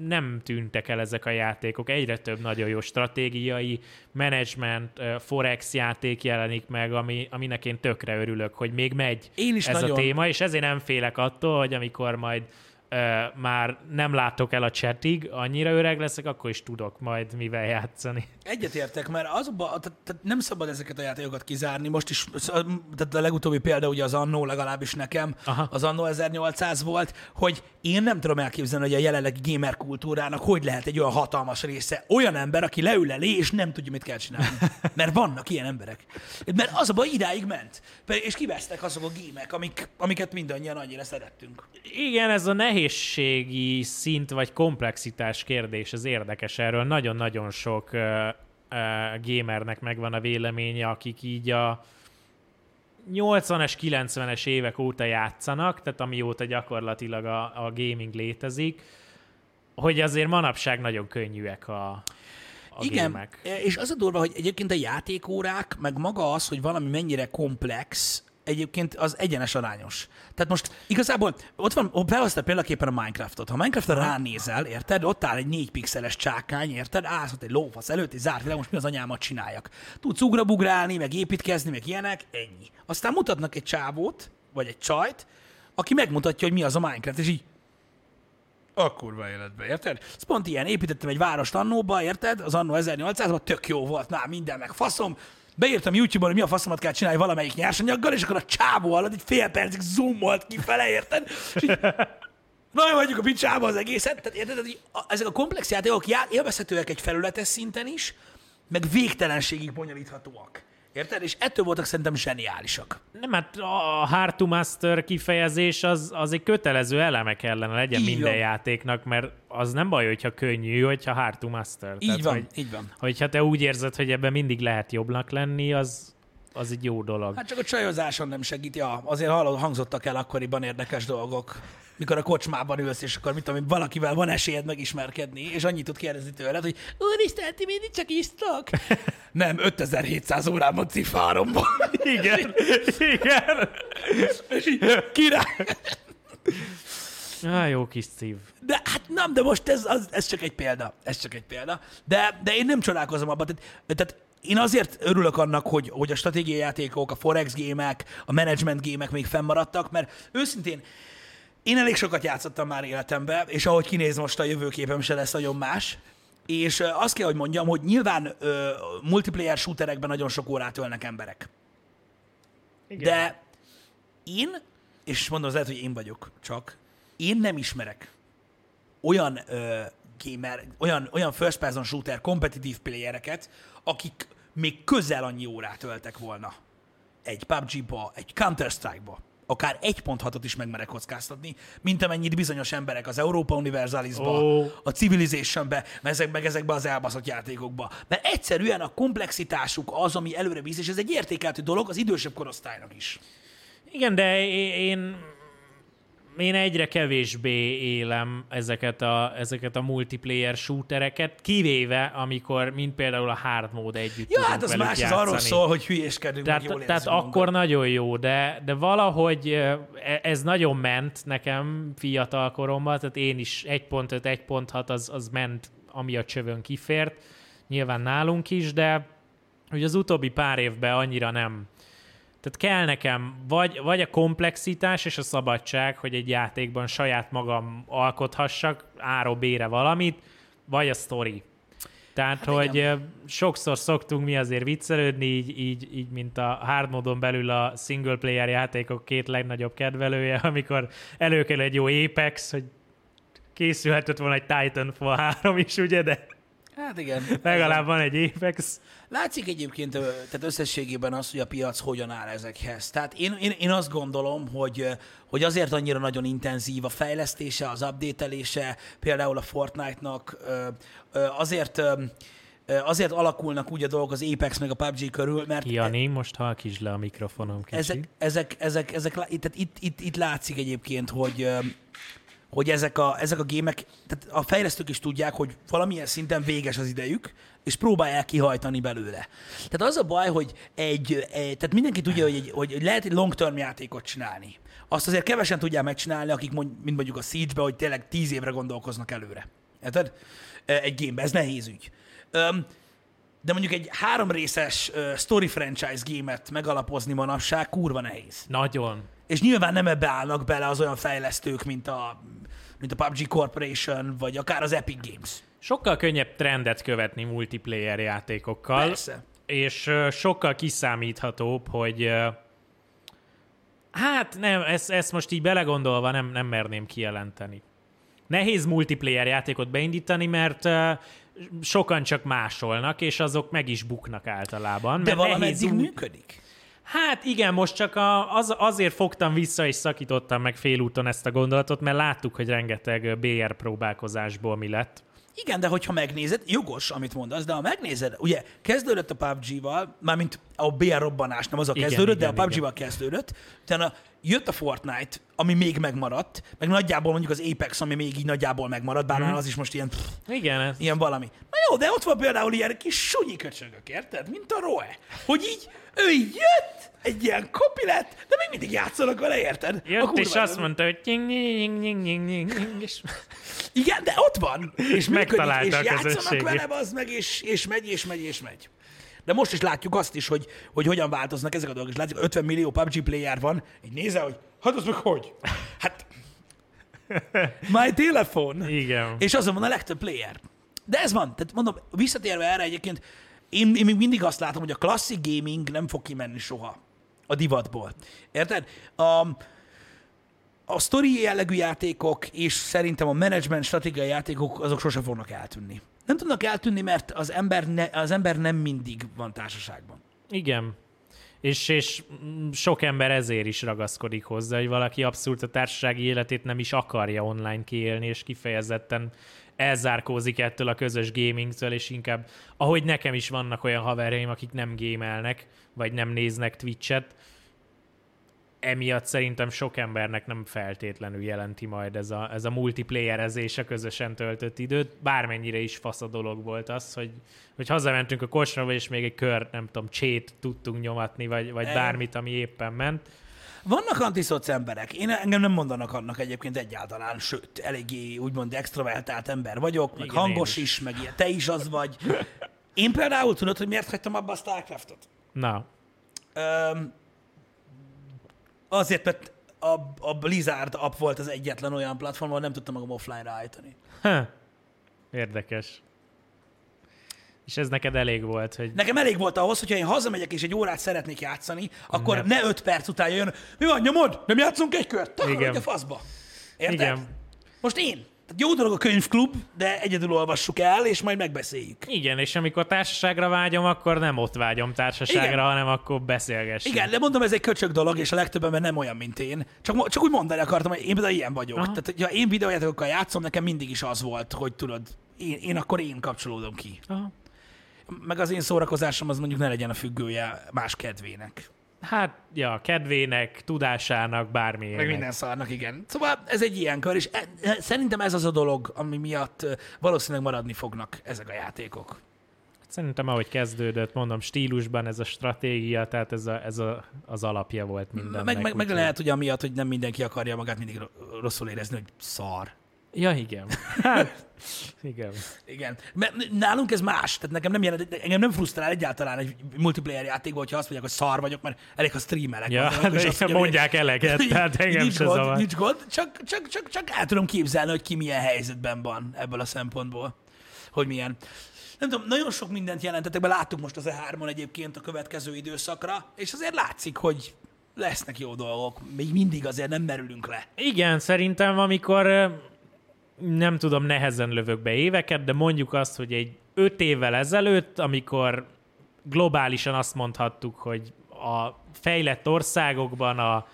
nem tűntek el ezek a játékok. Egyre több nagyon jó stratégiai, management, forex játék jelenik meg, ami, aminek én tökre örülök, hogy még megy Én is ez nagyon. a téma, és ezért nem félek attól, hogy amikor majd már nem látok el a chatig, annyira öreg leszek, akkor is tudok majd mivel játszani. Egyetértek, mert azokban, tehát, tehát nem szabad ezeket a játékokat kizárni. Most is, tehát a legutóbbi példa ugye az Annó legalábbis nekem, Aha. az Annó 1800 volt, hogy én nem tudom elképzelni, hogy a jelenlegi gamer kultúrának hogy lehet egy olyan hatalmas része. Olyan ember, aki leül elé, és nem tudja, mit kell csinálni. [laughs] Mert vannak ilyen emberek. Mert az a baj, idáig ment. És kivesztek azok a gémek, amik, amiket mindannyian annyira szerettünk. Igen, ez a nehézségi szint vagy komplexitás kérdés, ez érdekes. Erről nagyon-nagyon sok uh, uh, gamernek megvan a véleménye, akik így a 80-es, 90-es évek óta játszanak, tehát amióta gyakorlatilag a, a gaming létezik, hogy azért manapság nagyon könnyűek a, a Igen, gémek. és az a durva, hogy egyébként a játékórák, meg maga az, hogy valami mennyire komplex, egyébként az egyenes arányos. Tehát most igazából ott van, ott behozta példaképpen a Minecraftot. Ha Minecraftra ránézel, érted, ott áll egy 4 pixeles csákány, érted, állsz ott egy lófasz előtt, és zárt világ, most mi az anyámat csináljak. Tudsz ugrabugrálni, meg építkezni, meg ilyenek, ennyi. Aztán mutatnak egy csávót, vagy egy csajt, aki megmutatja, hogy mi az a Minecraft, és így a kurva életbe, érted? Ez pont ilyen, építettem egy várost annóba, érted? Az annó 1800-ban tök jó volt, már minden meg faszom. Beírtam YouTube-on, hogy mi a faszomat kell csinálni valamelyik nyersanyaggal, és akkor a csávó alatt egy fél percig zoomolt kifele, érted? És így, nagyon hagyjuk a picsába az egészet. Tehát érted, hogy ezek a komplex játékok já- élvezhetőek egy felületes szinten is, meg végtelenségig bonyolíthatóak. Érted? És ettől voltak szerintem zseniálisak. Nem, hát a hard to master kifejezés az, az egy kötelező eleme kellene legyen Így minden van. játéknak, mert az nem baj, hogyha könnyű, hogyha hard to master. Így Tehát, van, Hogy, így van. hogyha te úgy érzed, hogy ebben mindig lehet jobbnak lenni, az, az egy jó dolog. Hát csak a csajozáson nem segít, ja. Azért hallod, hangzottak el akkoriban érdekes dolgok. Mikor a kocsmában ülsz, és akkor mit tudom, én, valakivel van esélyed megismerkedni, és annyit tud kérdezni tőled, hogy Úristen, ti mindig csak isztok? [laughs] nem, 5700 órában cifáromban. [laughs] Igen, igen. és így, király. Á, jó kis szív. De hát nem, de most ez, az, ez csak egy példa. Ez csak egy példa. De, de én nem csodálkozom abban. Tehát, tehát én azért örülök annak, hogy, hogy a stratégiai játékok, a forex gémek, a management gémek még fennmaradtak, mert őszintén én elég sokat játszottam már életemben, és ahogy kinéz most a jövőképem se lesz nagyon más. És azt kell, hogy mondjam, hogy nyilván ö, multiplayer shooterekben nagyon sok órát ölnek emberek. Igen. De én, és mondom, az lehet, hogy én vagyok csak, én nem ismerek olyan ö, gamer, olyan, olyan first person shooter kompetitív playereket, akik még közel annyi órát töltek volna egy PUBG-ba, egy Counter-Strike-ba, akár 1.6-ot is megmerek kockáztatni, mint amennyit bizonyos emberek az Europa Universalis-ba, Ó. a Civilization-be, ezek, meg ezekbe az elbaszott játékokba. Mert egyszerűen a komplexitásuk az, ami előre visz, és ez egy értékeltő dolog az idősebb korosztálynak is. Igen, de én, én egyre kevésbé élem ezeket a, ezeket a multiplayer shootereket, kivéve, amikor, mint például a hard mode együtt Ja, hát az más, az játszani. arról szól, hogy hülyéskedünk, Tehát, jól tehát akkor nagyon jó, de, de valahogy eh, ez nagyon ment nekem fiatal koromban, tehát én is 1.5, 1.6 az, az ment, ami a csövön kifért, nyilván nálunk is, de hogy az utóbbi pár évben annyira nem. Tehát kell nekem vagy, vagy a komplexitás és a szabadság, hogy egy játékban saját magam alkothassak A-ról B-re valamit, vagy a sztori. Tehát, hát hogy igen. sokszor szoktunk mi azért viccelődni, így, így, így mint a hard modon belül a single player játékok két legnagyobb kedvelője, [laughs] amikor előkerül egy jó Apex, hogy készülhetett volna egy Titanfall 3 is, ugye, de Hát igen. legalább van egy Apex. Látszik egyébként, tehát összességében az, hogy a piac hogyan áll ezekhez. Tehát én, én, én azt gondolom, hogy, hogy azért annyira nagyon intenzív a fejlesztése, az updatelése, például a Fortnite-nak, azért Azért alakulnak úgy a dolgok az Apex meg a PUBG körül, mert Jani, most halkítsd le a mikrofonom kicsit. ezek, ezek, ezek, ezek, tehát itt, itt, itt látszik egyébként, hogy, hogy ezek a, ezek a gémek, tehát a fejlesztők is tudják, hogy valamilyen szinten véges az idejük, és próbálják kihajtani belőle. Tehát az a baj, hogy egy, egy tehát mindenki tudja, hogy, egy, hogy lehet egy long-term játékot csinálni. Azt azért kevesen tudják megcsinálni, akik mond, mint mondjuk a Siege-be, hogy tényleg tíz évre gondolkoznak előre. Érted? Ö, Egy gamebe, ez nehéz ügy. De mondjuk egy három részes uh, story franchise gémet megalapozni manapság kurva nehéz. Nagyon. És nyilván nem ebbe állnak bele az olyan fejlesztők, mint a, mint a PUBG Corporation, vagy akár az Epic Games. Sokkal könnyebb trendet követni multiplayer játékokkal, Persze. és sokkal kiszámíthatóbb, hogy hát nem, ezt, ezt most így belegondolva nem, nem merném kijelenteni. Nehéz multiplayer játékot beindítani, mert sokan csak másolnak, és azok meg is buknak általában. De valameddig működik. Hát igen, most csak a, az, azért fogtam vissza és szakítottam meg félúton ezt a gondolatot, mert láttuk, hogy rengeteg BR próbálkozásból mi lett. Igen, de hogyha megnézed, jogos, amit mondasz, de ha megnézed, ugye kezdődött a PUBG-val, mármint a BR robbanás nem az a Igen, kezdődött, igen, de a PUBG-val kezdődött, utána jött a Fortnite, ami még megmaradt, meg nagyjából mondjuk az Apex, ami még így nagyjából megmaradt, bár mm. az is most ilyen, pff, Igen, ez, ilyen valami. Na jó, de ott van például ilyen kis sunyi köcsögök, érted? Mint a Roe. Hogy így, ő így jött, egy ilyen kopi lett, de még mindig játszanak vele, érted? Jött és azt mondta, hogy nying, nying, nying, nying, nying, és Igen, de ott van. És működik, megtalálta és a játszanak közönségét. vele, az meg, és, és megy, és megy, és megy. De most is látjuk azt is, hogy, hogy hogyan változnak ezek a dolgok. És látjuk, 50 millió PUBG player van, így nézel, hogy hát az meg hogy? Hát, [laughs] my telefon. igen. És azon van a legtöbb player. De ez van. Tehát mondom, visszatérve erre egyébként, én, én még mindig azt látom, hogy a klasszik gaming nem fog kimenni soha a divatból. Érted? A, a story jellegű játékok és szerintem a management stratégiai játékok azok sose fognak eltűnni. Nem tudnak eltűnni, mert az ember, ne, az ember nem mindig van társaságban. Igen. És, és sok ember ezért is ragaszkodik hozzá, hogy valaki abszolút a társasági életét nem is akarja online kiélni, és kifejezetten elzárkózik ettől a közös gamingtől, és inkább, ahogy nekem is vannak olyan haverjaim, akik nem gémelnek, vagy nem néznek Twitch-et, emiatt szerintem sok embernek nem feltétlenül jelenti majd ez a, ez a multiplayerezés a közösen töltött időt, bármennyire is fasz a dolog volt az, hogy, hogy hazamentünk a kocsmába, és még egy kör, nem tudom, csét tudtunk nyomatni, vagy, vagy bármit, ami éppen ment. Vannak antiszoc emberek. Én engem nem mondanak annak egyébként egyáltalán, sőt, eléggé úgymond extrovertált ember vagyok, meg Igen, hangos én is. meg ilyen, te is az vagy. Én például tudod, hogy miért hagytam abba a Starcraftot? Na, Öm, azért, mert a, a Blizzard app volt az egyetlen olyan platform, ahol nem tudtam magam offline-ra állítani. ha, érdekes. És ez neked elég volt, hogy Nekem elég volt ahhoz, hogyha én hazamegyek és egy órát szeretnék játszani, akkor Nem. ne öt perc után jön, mi van, nyomod? Nem játszunk egy kört? Igen. a faszba. Érted? Igen. Most én. Jó dolog a könyvklub, de egyedül olvassuk el, és majd megbeszéljük. igen, és amikor társaságra vágyom, akkor nem ott vágyom társaságra, Igen. hanem akkor beszélgessünk. Igen, de mondom, ez egy köcsög dolog, és a legtöbb ember nem olyan, mint én. Csak, csak úgy mondani akartam, hogy én például ilyen vagyok. Aha. Tehát, hogyha én videójátékokkal játszom, nekem mindig is az volt, hogy tudod, én, én akkor én kapcsolódom ki. Aha. Meg az én szórakozásom az mondjuk ne legyen a függője más kedvének. Hát, ja, kedvének, tudásának, bármilyének. Meg minden szarnak, igen. Szóval ez egy ilyen kör, és e, e, szerintem ez az a dolog, ami miatt valószínűleg maradni fognak ezek a játékok. Szerintem, ahogy kezdődött, mondom, stílusban ez a stratégia, tehát ez, a, ez a, az alapja volt mindennek. Meg, meg, meg lehet, hogy amiatt, hogy nem mindenki akarja magát mindig ro- rosszul érezni, hogy szar. Ja, igen. [laughs] Hát, igen. Igen. Mert nálunk ez más. Tehát nekem nem jelent, engem nem frusztrál egyáltalán egy multiplayer játékban, hogyha azt mondják, hogy szar vagyok, mert elég, ha streamelek. Ja, is de azt mondja, mondják eleget, [laughs] hogy- tehát engem nincs se gond, zavar. Nincs gond, csak, csak, csak, csak el tudom képzelni, hogy ki milyen helyzetben van ebből a szempontból. Hogy milyen. Nem tudom, nagyon sok mindent jelentettek be, láttuk most az E3-on egyébként a következő időszakra, és azért látszik, hogy lesznek jó dolgok. Még mindig azért nem merülünk le. Igen, szerintem amikor nem tudom, nehezen lövök be éveket, de mondjuk azt, hogy egy öt évvel ezelőtt, amikor globálisan azt mondhattuk, hogy a fejlett országokban a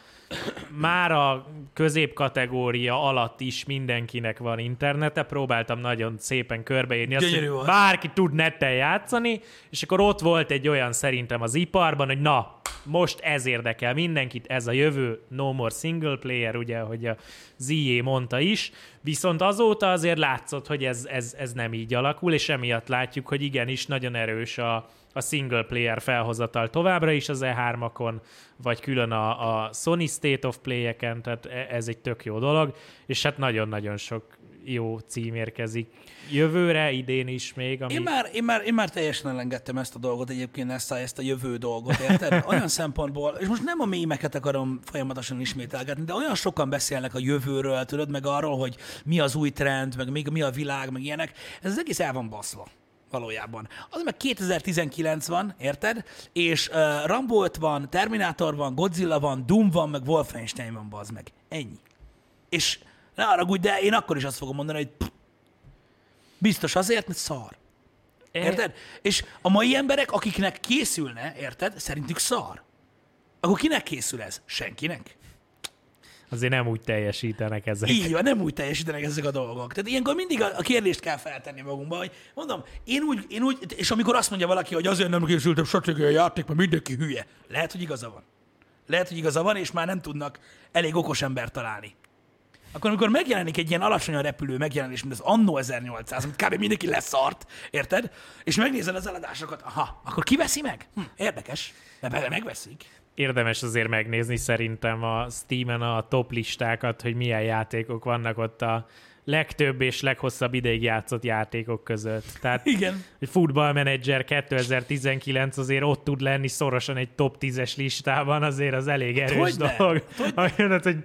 már a középkategória alatt is mindenkinek van internete, próbáltam nagyon szépen körbeírni azt, Gyönyörű hogy bárki tud nettel játszani, és akkor ott volt egy olyan szerintem az iparban, hogy na, most ez érdekel mindenkit, ez a jövő, no more single player, ugye, hogy a ZE mondta is, viszont azóta azért látszott, hogy ez, ez, ez nem így alakul, és emiatt látjuk, hogy igenis nagyon erős a, a single player felhozatal továbbra is az E3-akon, vagy külön a, a Sony State of Play-eken, tehát e- ez egy tök jó dolog, és hát nagyon-nagyon sok jó cím érkezik jövőre, idén is még, ami... Én már, én, már, én már teljesen elengedtem ezt a dolgot egyébként, ezt a, ezt a jövő dolgot, érted? [laughs] Olyan szempontból, és most nem a mémeket akarom folyamatosan ismételgetni, de olyan sokan beszélnek a jövőről, tudod, meg arról, hogy mi az új trend, meg mi, mi a világ, meg ilyenek. Ez az egész el van baszva valójában. Az meg 2019 van, érted? És uh, Rambo 5 van, Terminator van, Godzilla van, Doom van, meg Wolfenstein van, bazd meg. Ennyi. És ne haragudj, de én akkor is azt fogom mondani, hogy pff, biztos azért, mert szar. Érted? És a mai emberek, akiknek készülne, érted? Szerintük szar. Akkor kinek készül ez? Senkinek. Azért nem úgy teljesítenek ezek. Így van, nem úgy teljesítenek ezek a dolgok. Tehát ilyenkor mindig a, a kérdést kell feltenni magunkba, hogy mondom, én úgy, én úgy, és amikor azt mondja valaki, hogy azért nem készültem stratégiai játék, mert mindenki hülye. Lehet, hogy igaza van. Lehet, hogy igaza van, és már nem tudnak elég okos embert találni. Akkor amikor megjelenik egy ilyen alacsonyan repülő megjelenés, mint az Anno 1800, amit kb. mindenki leszart, érted? És megnézed az eladásokat, aha, akkor ki veszi meg? Hm, érdekes, de megveszik. Érdemes azért megnézni szerintem a Steam-en a top listákat, hogy milyen játékok vannak ott a legtöbb és leghosszabb ideig játszott játékok között. Tehát Igen. egy Football Manager 2019 azért ott tud lenni szorosan egy top 10-es listában, azért az elég erős Hogyne? dolog. Hogyne? Hogy, hogy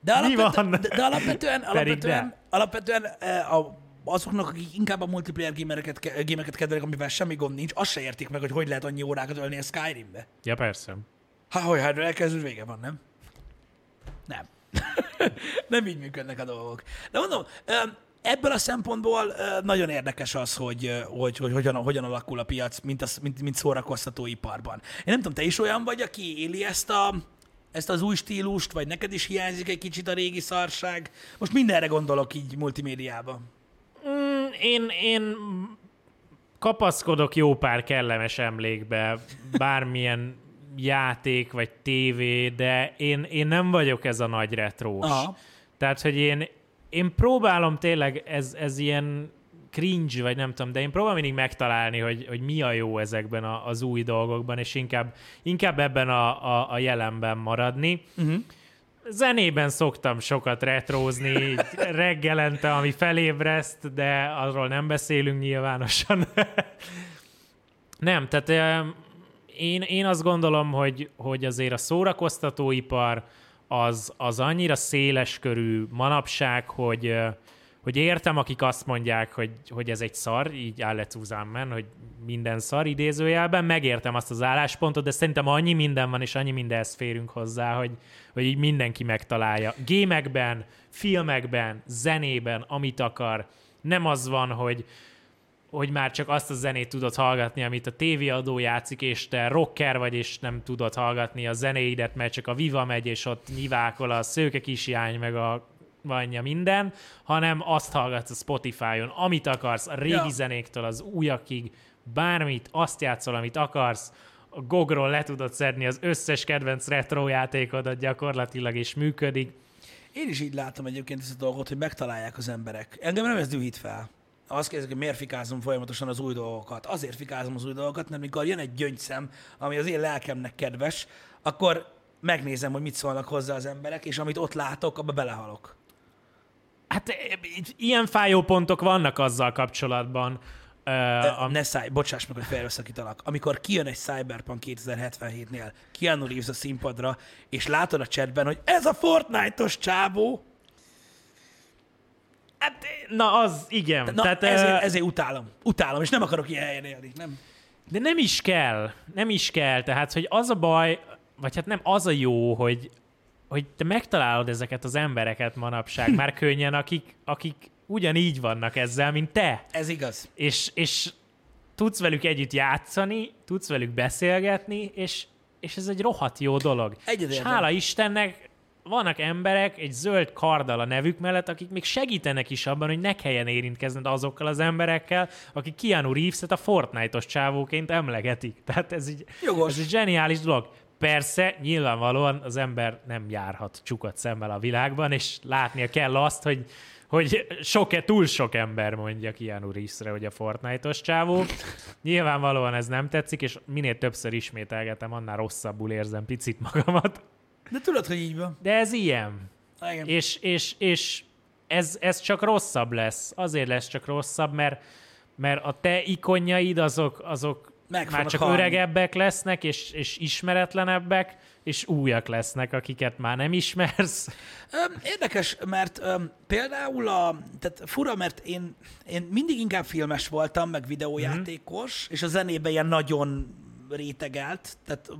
De, alapvetően, van? de, de alapvetően, alapvetően, alapvetően eh, a, azoknak, akik inkább a multiplayer gamereket, ke- gémeket kedvelik, amivel semmi gond nincs, azt se értik meg, hogy hogy lehet annyi órákat ölni a Skyrimbe. Ja, persze. Ha, hogy hát elkezdőd, vége van, nem? Nem. [laughs] nem így működnek a dolgok. De mondom, öm, ebből a szempontból nagyon érdekes az, hogy, hogy, hogy hogyan, hogyan alakul a piac, mint, az, mint, mint szórakoztatóiparban. Én nem tudom, te is olyan vagy, aki éli ezt a, ezt az új stílust, vagy neked is hiányzik egy kicsit a régi szarság? Most mindenre gondolok így multimédiában. Mm, én, én kapaszkodok jó pár kellemes emlékbe, bármilyen játék vagy tévé, de én, én nem vagyok ez a nagy retrós. Aha. Tehát, hogy én, én próbálom tényleg, ez, ez ilyen cringe, vagy nem tudom, de én próbálom mindig megtalálni, hogy, hogy mi a jó ezekben a, az új dolgokban, és inkább, inkább ebben a, a, a jelenben maradni. Uh-huh. Zenében szoktam sokat retrózni, reggelente, ami felébreszt, de arról nem beszélünk nyilvánosan. [laughs] nem, tehát én, én azt gondolom, hogy, hogy azért a szórakoztatóipar az, az annyira széles körű manapság, hogy, hogy értem, akik azt mondják, hogy, hogy ez egy szar, így áll zusammen, hogy minden szar idézőjelben, megértem azt az álláspontot, de szerintem annyi minden van, és annyi mindenhez férünk hozzá, hogy, hogy így mindenki megtalálja. Gémekben, filmekben, zenében, amit akar. Nem az van, hogy, hogy már csak azt a zenét tudod hallgatni, amit a tévéadó játszik, és te rocker vagy, és nem tudod hallgatni a zenéidet, mert csak a Viva megy, és ott nyivákol a szőke kisjány, meg a vanja minden, hanem azt hallgatsz a Spotify-on, amit akarsz, a régi Ja. zenéktől az újakig, bármit, azt játszol, amit akarsz, a gogról le tudod szedni az összes kedvenc retro játékodat gyakorlatilag, és működik. Én is így látom egyébként ezt a dolgot, hogy megtalálják az emberek. Engem nem ez dühít fel. Azt kérdezik, hogy miért fikázom folyamatosan az új dolgokat. Azért fikázom az új dolgokat, mert mikor jön egy gyöngyszem, ami az én lelkemnek kedves, akkor megnézem, hogy mit szólnak hozzá az emberek, és amit ott látok, abba belehalok. Hát e, ilyen fájó pontok vannak azzal kapcsolatban. Uh, A... Ne száj, bocsáss meg, hogy felösszakítalak. Amikor kijön egy Cyberpunk 2077-nél, Keanu Reeves a színpadra, és látod a chatben, hogy ez a Fortnite-os csábó, hát, na az, igen. na Tehát, ezért, ezért utálom. Utálom, és nem akarok ilyen helyen élni. Nem. De nem is kell, nem is kell. Tehát, hogy az a baj, vagy hát nem az a jó, hogy, hogy te megtalálod ezeket az embereket manapság már könnyen, akik, akik ugyanígy vannak ezzel, mint te. Ez igaz. És, és tudsz velük együtt játszani, tudsz velük beszélgetni, és, és ez egy rohadt jó dolog. Egyetértek. És hála Istennek vannak emberek egy zöld karddal a nevük mellett, akik még segítenek is abban, hogy ne kelljen érintkezned azokkal az emberekkel, akik Keanu Reeves-et a Fortnite-os csávóként emlegetik. Tehát ez egy, Jogos. ez egy zseniális dolog. Persze, nyilvánvalóan az ember nem járhat csukat szemmel a világban, és látnia kell azt, hogy hogy sok, túl sok ember mondja Keanu Reeves-re, hogy a Fortnite-os csávó. Nyilvánvalóan ez nem tetszik, és minél többször ismételgetem, annál rosszabbul érzem picit magamat. De tudod, hogy így van. De ez ilyen. Igen. És, és, és ez, ez csak rosszabb lesz. Azért lesz csak rosszabb, mert, mert a te ikonjaid azok, azok Meg már csak halni. öregebbek lesznek, és, és ismeretlenebbek, és újak lesznek, akiket már nem ismersz. Érdekes, mert például a, tehát fura, mert én, én mindig inkább filmes voltam, meg videójátékos, Mhm. és a zenében ilyen nagyon rétegelt, tehát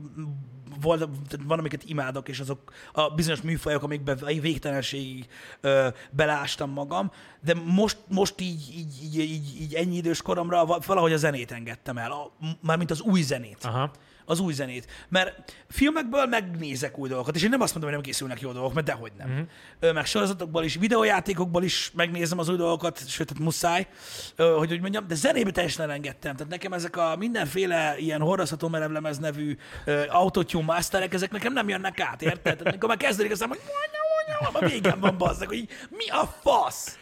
volt, tehát van, amiket imádok, és azok a bizonyos műfajok, amikben végtelenségig ö, belástam magam, de most, most így, így, így, így, így ennyi idős koromra val- valahogy a zenét engedtem el, a, mármint az új zenét Aha. Az új zenét. Mert filmekből megnézek új dolgokat, és én nem azt mondom, hogy nem készülnek jó dolgok, mert dehogy nem. Uh-huh. Meg sorozatokból is, videójátékokból is megnézem az új dolgokat, sőt, tehát muszáj, hogy úgy mondjam, de zenébe teljesen elengedtem. Tehát nekem ezek a mindenféle ilyen hordozható merevlemez nevű autotune masterek, ezek nekem nem jönnek át, érted? Tehát amikor már kezdődik, aztán, hogy a végem van bazzak, hogy mi a fasz?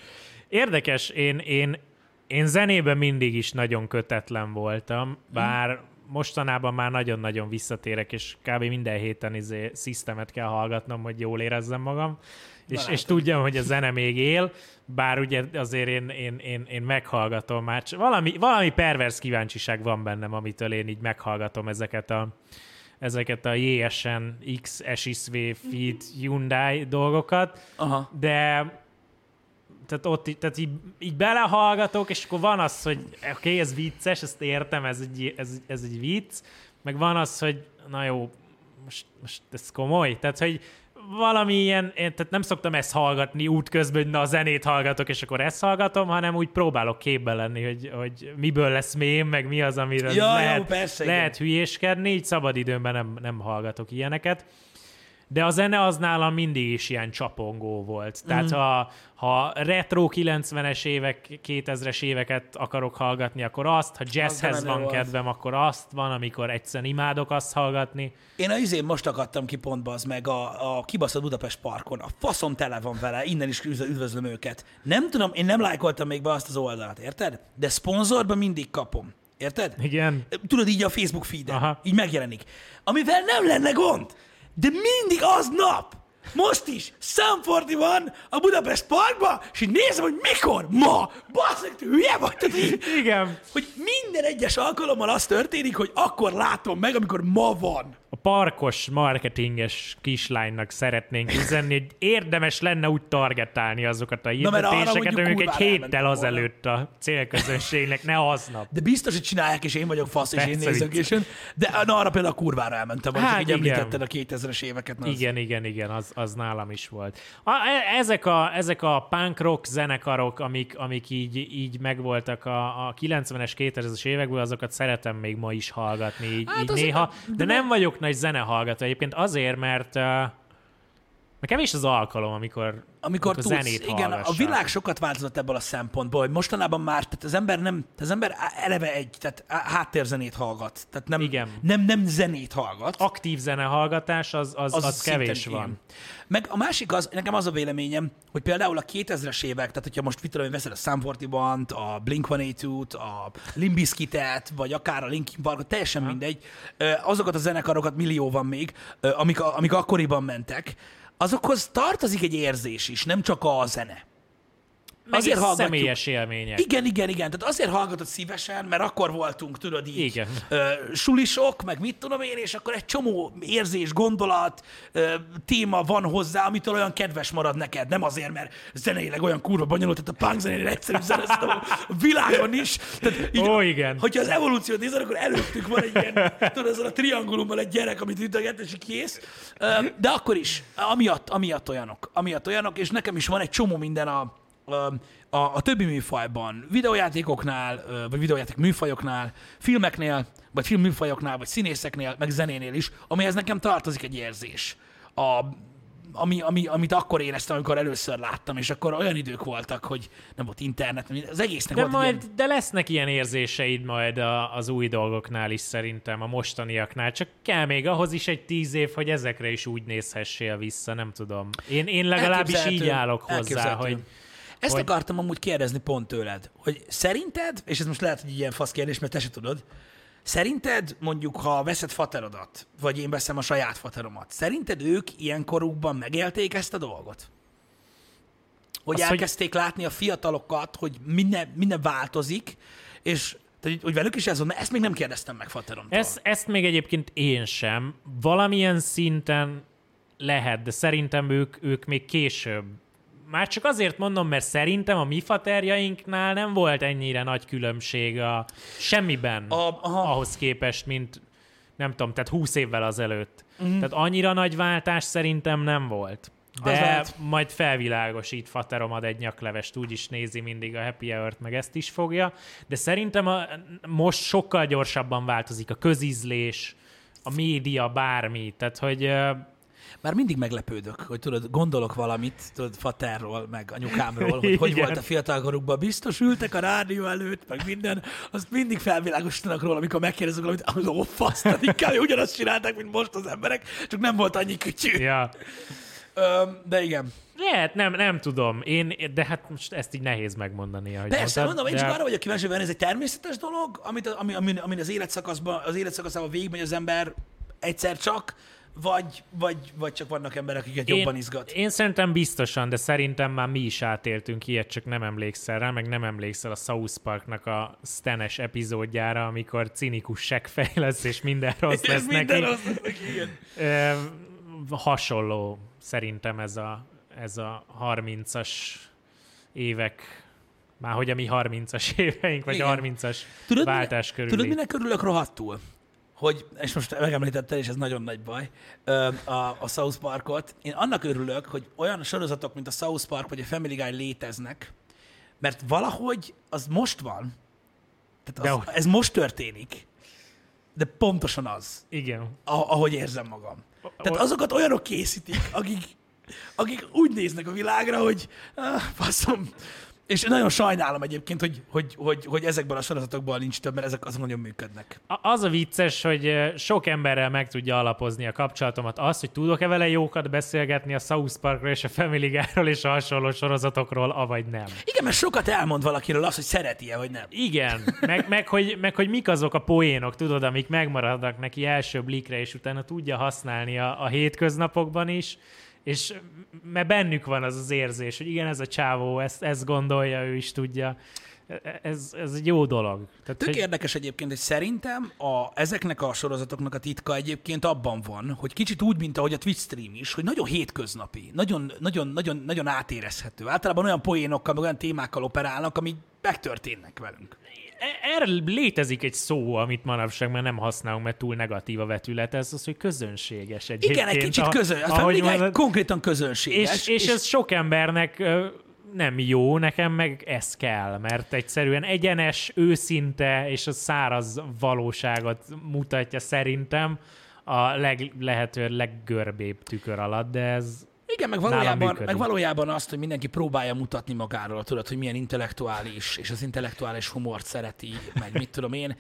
Érdekes, én, én, én zenében mindig is nagyon kötetlen voltam, bár mostanában már nagyon-nagyon visszatérek, és kb. minden héten izé szisztemet kell hallgatnom, hogy jól érezzem magam, és, és látod. tudjam, hogy a zene még él, bár ugye azért én, én, én, én meghallgatom már, valami, valami pervers kíváncsiság van bennem, amitől én így meghallgatom ezeket a ezeket a JSN X, SSV, Feed, Hyundai dolgokat, Aha. de tehát ott így- tehát így, így belehallgatok, és akkor van az, hogy oké, okay, ez vicces, ezt értem, ez egy, ez, ez egy vicc, meg van az, hogy na jó, most, most ez komoly, tehát hogy valami ilyen, én tehát nem szoktam ezt hallgatni útközben, hogy na a zenét hallgatok, és akkor ezt hallgatom, hanem úgy próbálok képben lenni, hogy, hogy miből lesz mém, meg mi az, amiről Ja, jó, lehet, persze, igen. lehet hülyéskedni, így szabadidőmben nem, nem hallgatok ilyeneket. De a zene az nálam mindig is ilyen csapongó volt. Tehát Mhm. ha, ha retro 90-es évek, 2000-es éveket akarok hallgatni, akkor azt, ha jazzhez menő van kedvem, akkor azt van, amikor egyszerűen imádok azt hallgatni. Én a izén most akadtam ki pontba az meg a, a kibaszott Budapest parkon. A faszom tele van vele, innen is üdv- üdvözlöm őket. Nem tudom, én nem lájkoltam még be azt az oldalt, érted? De szponzorban mindig kapom. Érted? Igen. Tudod, így a Facebook feed így megjelenik. Amivel nem lenne gond, de mindig aznap, most is, Sanfordi van a Budapest parkba, és így nézem, hogy mikor, ma, basszak, te hülye vagy, tehát így, Igen. hogy minden egyes alkalommal az történik, hogy akkor látom meg, amikor ma van. A parkos marketinges kislánynak szeretnénk üzenni, hogy érdemes lenne úgy targetálni azokat a hirdetéseket, amik egy héttel azelőtt a célközönségnek, ne aznap. De biztos, hogy csinálják, és én vagyok fasz, és én nézek, és ön. De na, arra például a kurvára elmentem, hogy Hát igen. említetted a 2000-es éveket. na, az- Igen, igen, igen, az, az nálam is volt. A, e- ezek, a, ezek a punk rock zenekarok, amik, amik így, így megvoltak a, a 90-es, 2000-es évekből, azokat szeretem még ma is hallgatni, így, Hát így néha. de De ne- nem vagyok nagy zenehallgató egyébként azért, mert uh, mert kevés az alkalom, amikor, Amikor tudsz, zenét igen, a hallgassak. világ sokat változott ebből a szempontból, hogy mostanában már, tehát az ember nem, tehát az ember eleve egy, tehát háttérzenét hallgat, tehát nem, Igen. nem, nem zenét hallgat. Aktív zenehallgatás, az, az, az, az kevés ilyen. van. Meg a másik az, nekem az a véleményem, hogy például a 2000-es évek, tehát hogyha most mit veszed a Sum 41 a Blink-182-t, a Limbiskitet, vagy akár a Linkin Parkot, teljesen mindegy, ö, azokat a zenekarokat millió van még, amik, a- amik akkoriban mentek, azokhoz tartozik egy érzés is, nem csak a zene. Meg Azért hallgatjuk. személyes élmények. Igen, igen, igen. Tehát azért hallgatod szívesen, mert akkor voltunk, tudod így, Igen. Ö, sulisok, meg mit tudom én, és akkor egy csomó érzés, gondolat, ö, téma van hozzá, amitől olyan kedves marad neked. Nem azért, mert zeneileg olyan kurva bonyolult, tehát a punk zenénél egyszerűbb zene szerintem a világon is. Tehát így, Ó, igen. Hogyha az evolúciót nézed, akkor előttük van egy ilyen, tudod, ezzel a triangulummal egy gyerek, amit ütöget, és kész. Ö, De akkor is, amiatt, amiatt olyanok, amiatt olyanok, és nekem is van egy csomó minden a, a, a, többi műfajban, videójátékoknál, vagy videójáték műfajoknál, filmeknél, vagy filmműfajoknál, vagy színészeknél, meg zenénél is, amihez nekem tartozik egy érzés. A ami, ami, amit akkor éreztem, amikor először láttam, és akkor olyan idők voltak, hogy nem volt internet, az egésznek De, volt majd, ilyen... de lesznek ilyen érzéseid majd a, az új dolgoknál is szerintem, a mostaniaknál. Csak kell még ahhoz is egy tíz év, hogy ezekre is úgy nézhessél vissza, nem tudom. Én, én legalábbis így állok hozzá, hogy Ezt hogy- akartam amúgy kérdezni pont tőled, hogy szerinted, és ez most lehet, hogy ilyen fasz kérdés, mert te se tudod, szerinted mondjuk, ha veszed faterodat, vagy én veszem a saját fateromat, szerinted ők ilyen korukban megélték ezt a dolgot? Hogy Az, hogy- elkezdték látni a fiatalokat, hogy minden, minden változik, és tehát, hogy velük is ez van, mert ezt még nem kérdeztem meg fateromtól. Ez, ezt még egyébként én sem. Valamilyen szinten lehet, de szerintem ők, ők még később. Már csak azért mondom, mert szerintem a mi faterjainknál nem volt ennyire nagy különbség a semmiben A- aha. ahhoz képest, mint nem tudom, tehát 20 évvel azelőtt. Mm. Tehát annyira nagy váltás szerintem nem volt. De majd felvilágosít faterom ad egy nyaklevest, úgy is nézi mindig a Happy Hour-t, meg ezt is fogja. De szerintem a, most sokkal gyorsabban változik a közízlés, a média, bármi. Tehát, hogy Már mindig meglepődök, hogy tudod, gondolok valamit, tudod, faterról, meg anyukámról, [laughs] hogy hogy Igen. volt a fiatalkorukban. Biztos ültek a rádió előtt, meg minden, azt mindig felvilágosítanak róla, amikor megkérdezek valamit, az ó, fasz, tehát inkább ugyanazt csinálták, mint most az emberek, csak nem volt annyi kütyű. ja. De igen. Lehet, nem, nem tudom. Én, de hát most ezt így nehéz megmondani. Ahogy Persze, mondtad, mondom, én csak de- arra vagyok kíváncsi, hogy ez egy természetes dolog, amit, ami, ami, ami az életszakaszban, az életszakaszában végigmegy az ember egyszer csak, vagy, vagy, vagy csak vannak emberek, akiket jobban izgat. Én szerintem biztosan, de szerintem már mi is átéltünk ilyet, csak nem emlékszel rá, meg nem emlékszel a South Parknak a Stanes epizódjára, amikor cinikus seggfej lesz, és minden [laughs] rossz lesz minden neki. rossz, igen. Ö, hasonló szerintem ez a, ez a 30-as évek, már hogy a mi 30-as [laughs] éveink, vagy Igen. 30-as Tudod, váltás mine, körüli. tudod, minek örülök rohadtul? Hogy, és most megemlítetted, és ez nagyon nagy baj, a, a South Parkot. Én annak örülök, hogy olyan sorozatok, mint a South Park vagy a Family Guy léteznek, mert valahogy az most van, tehát az, ez most történik, de pontosan az, Igen. ahogy érzem magam. Tehát azokat olyanok készítik, akik, akik úgy néznek a világra, hogy ah, faszom. És nagyon sajnálom egyébként, hogy, hogy, hogy, hogy ezekben a sorozatokban nincs több, mert ezek azok nagyon működnek. Az a vicces, hogy sok emberrel meg tudja alapozni a kapcsolatomat. Az, hogy tudok-e vele jókat beszélgetni a South Parkról és a Family Guy-ról és a hasonló sorozatokról, avagy nem. Igen, mert sokat elmond valakiről az, hogy szereti-e, vagy nem. Igen, meg, meg, hogy, meg hogy mik azok a poénok, tudod, amik megmaradnak neki első blikre, és utána tudja használni a, a hétköznapokban is, és mert bennük van az az érzés, hogy igen, ez a csávó, ezt, ezt gondolja, ő is tudja. Ez, ez egy jó dolog. Tehát, Tök hogy, érdekes egyébként, hogy szerintem a, ezeknek a sorozatoknak a titka egyébként abban van, hogy kicsit úgy, mint ahogy a Twitch stream is, hogy nagyon hétköznapi, nagyon, nagyon, nagyon, nagyon átérezhető. Általában olyan poénokkal, meg olyan témákkal operálnak, amik megtörténnek velünk. E- erre létezik egy szó, amit manapság már nem használunk, mert túl negatív a vetület, ez az, hogy közönséges egyébként. Igen, egy kicsit közön, ahogy mondod, konkrétan közönséges. és, és, ez sok embernek nem jó, nekem meg ez kell, mert egyszerűen egyenes, őszinte és a száraz valóságot mutatja szerintem a leg, lehető leggörbébb tükör alatt, de ez Igen, meg valójában, meg valójában azt, hogy mindenki próbálja mutatni magáról, tudod, hogy milyen intellektuális, és az intellektuális humort szereti, meg mit tudom én.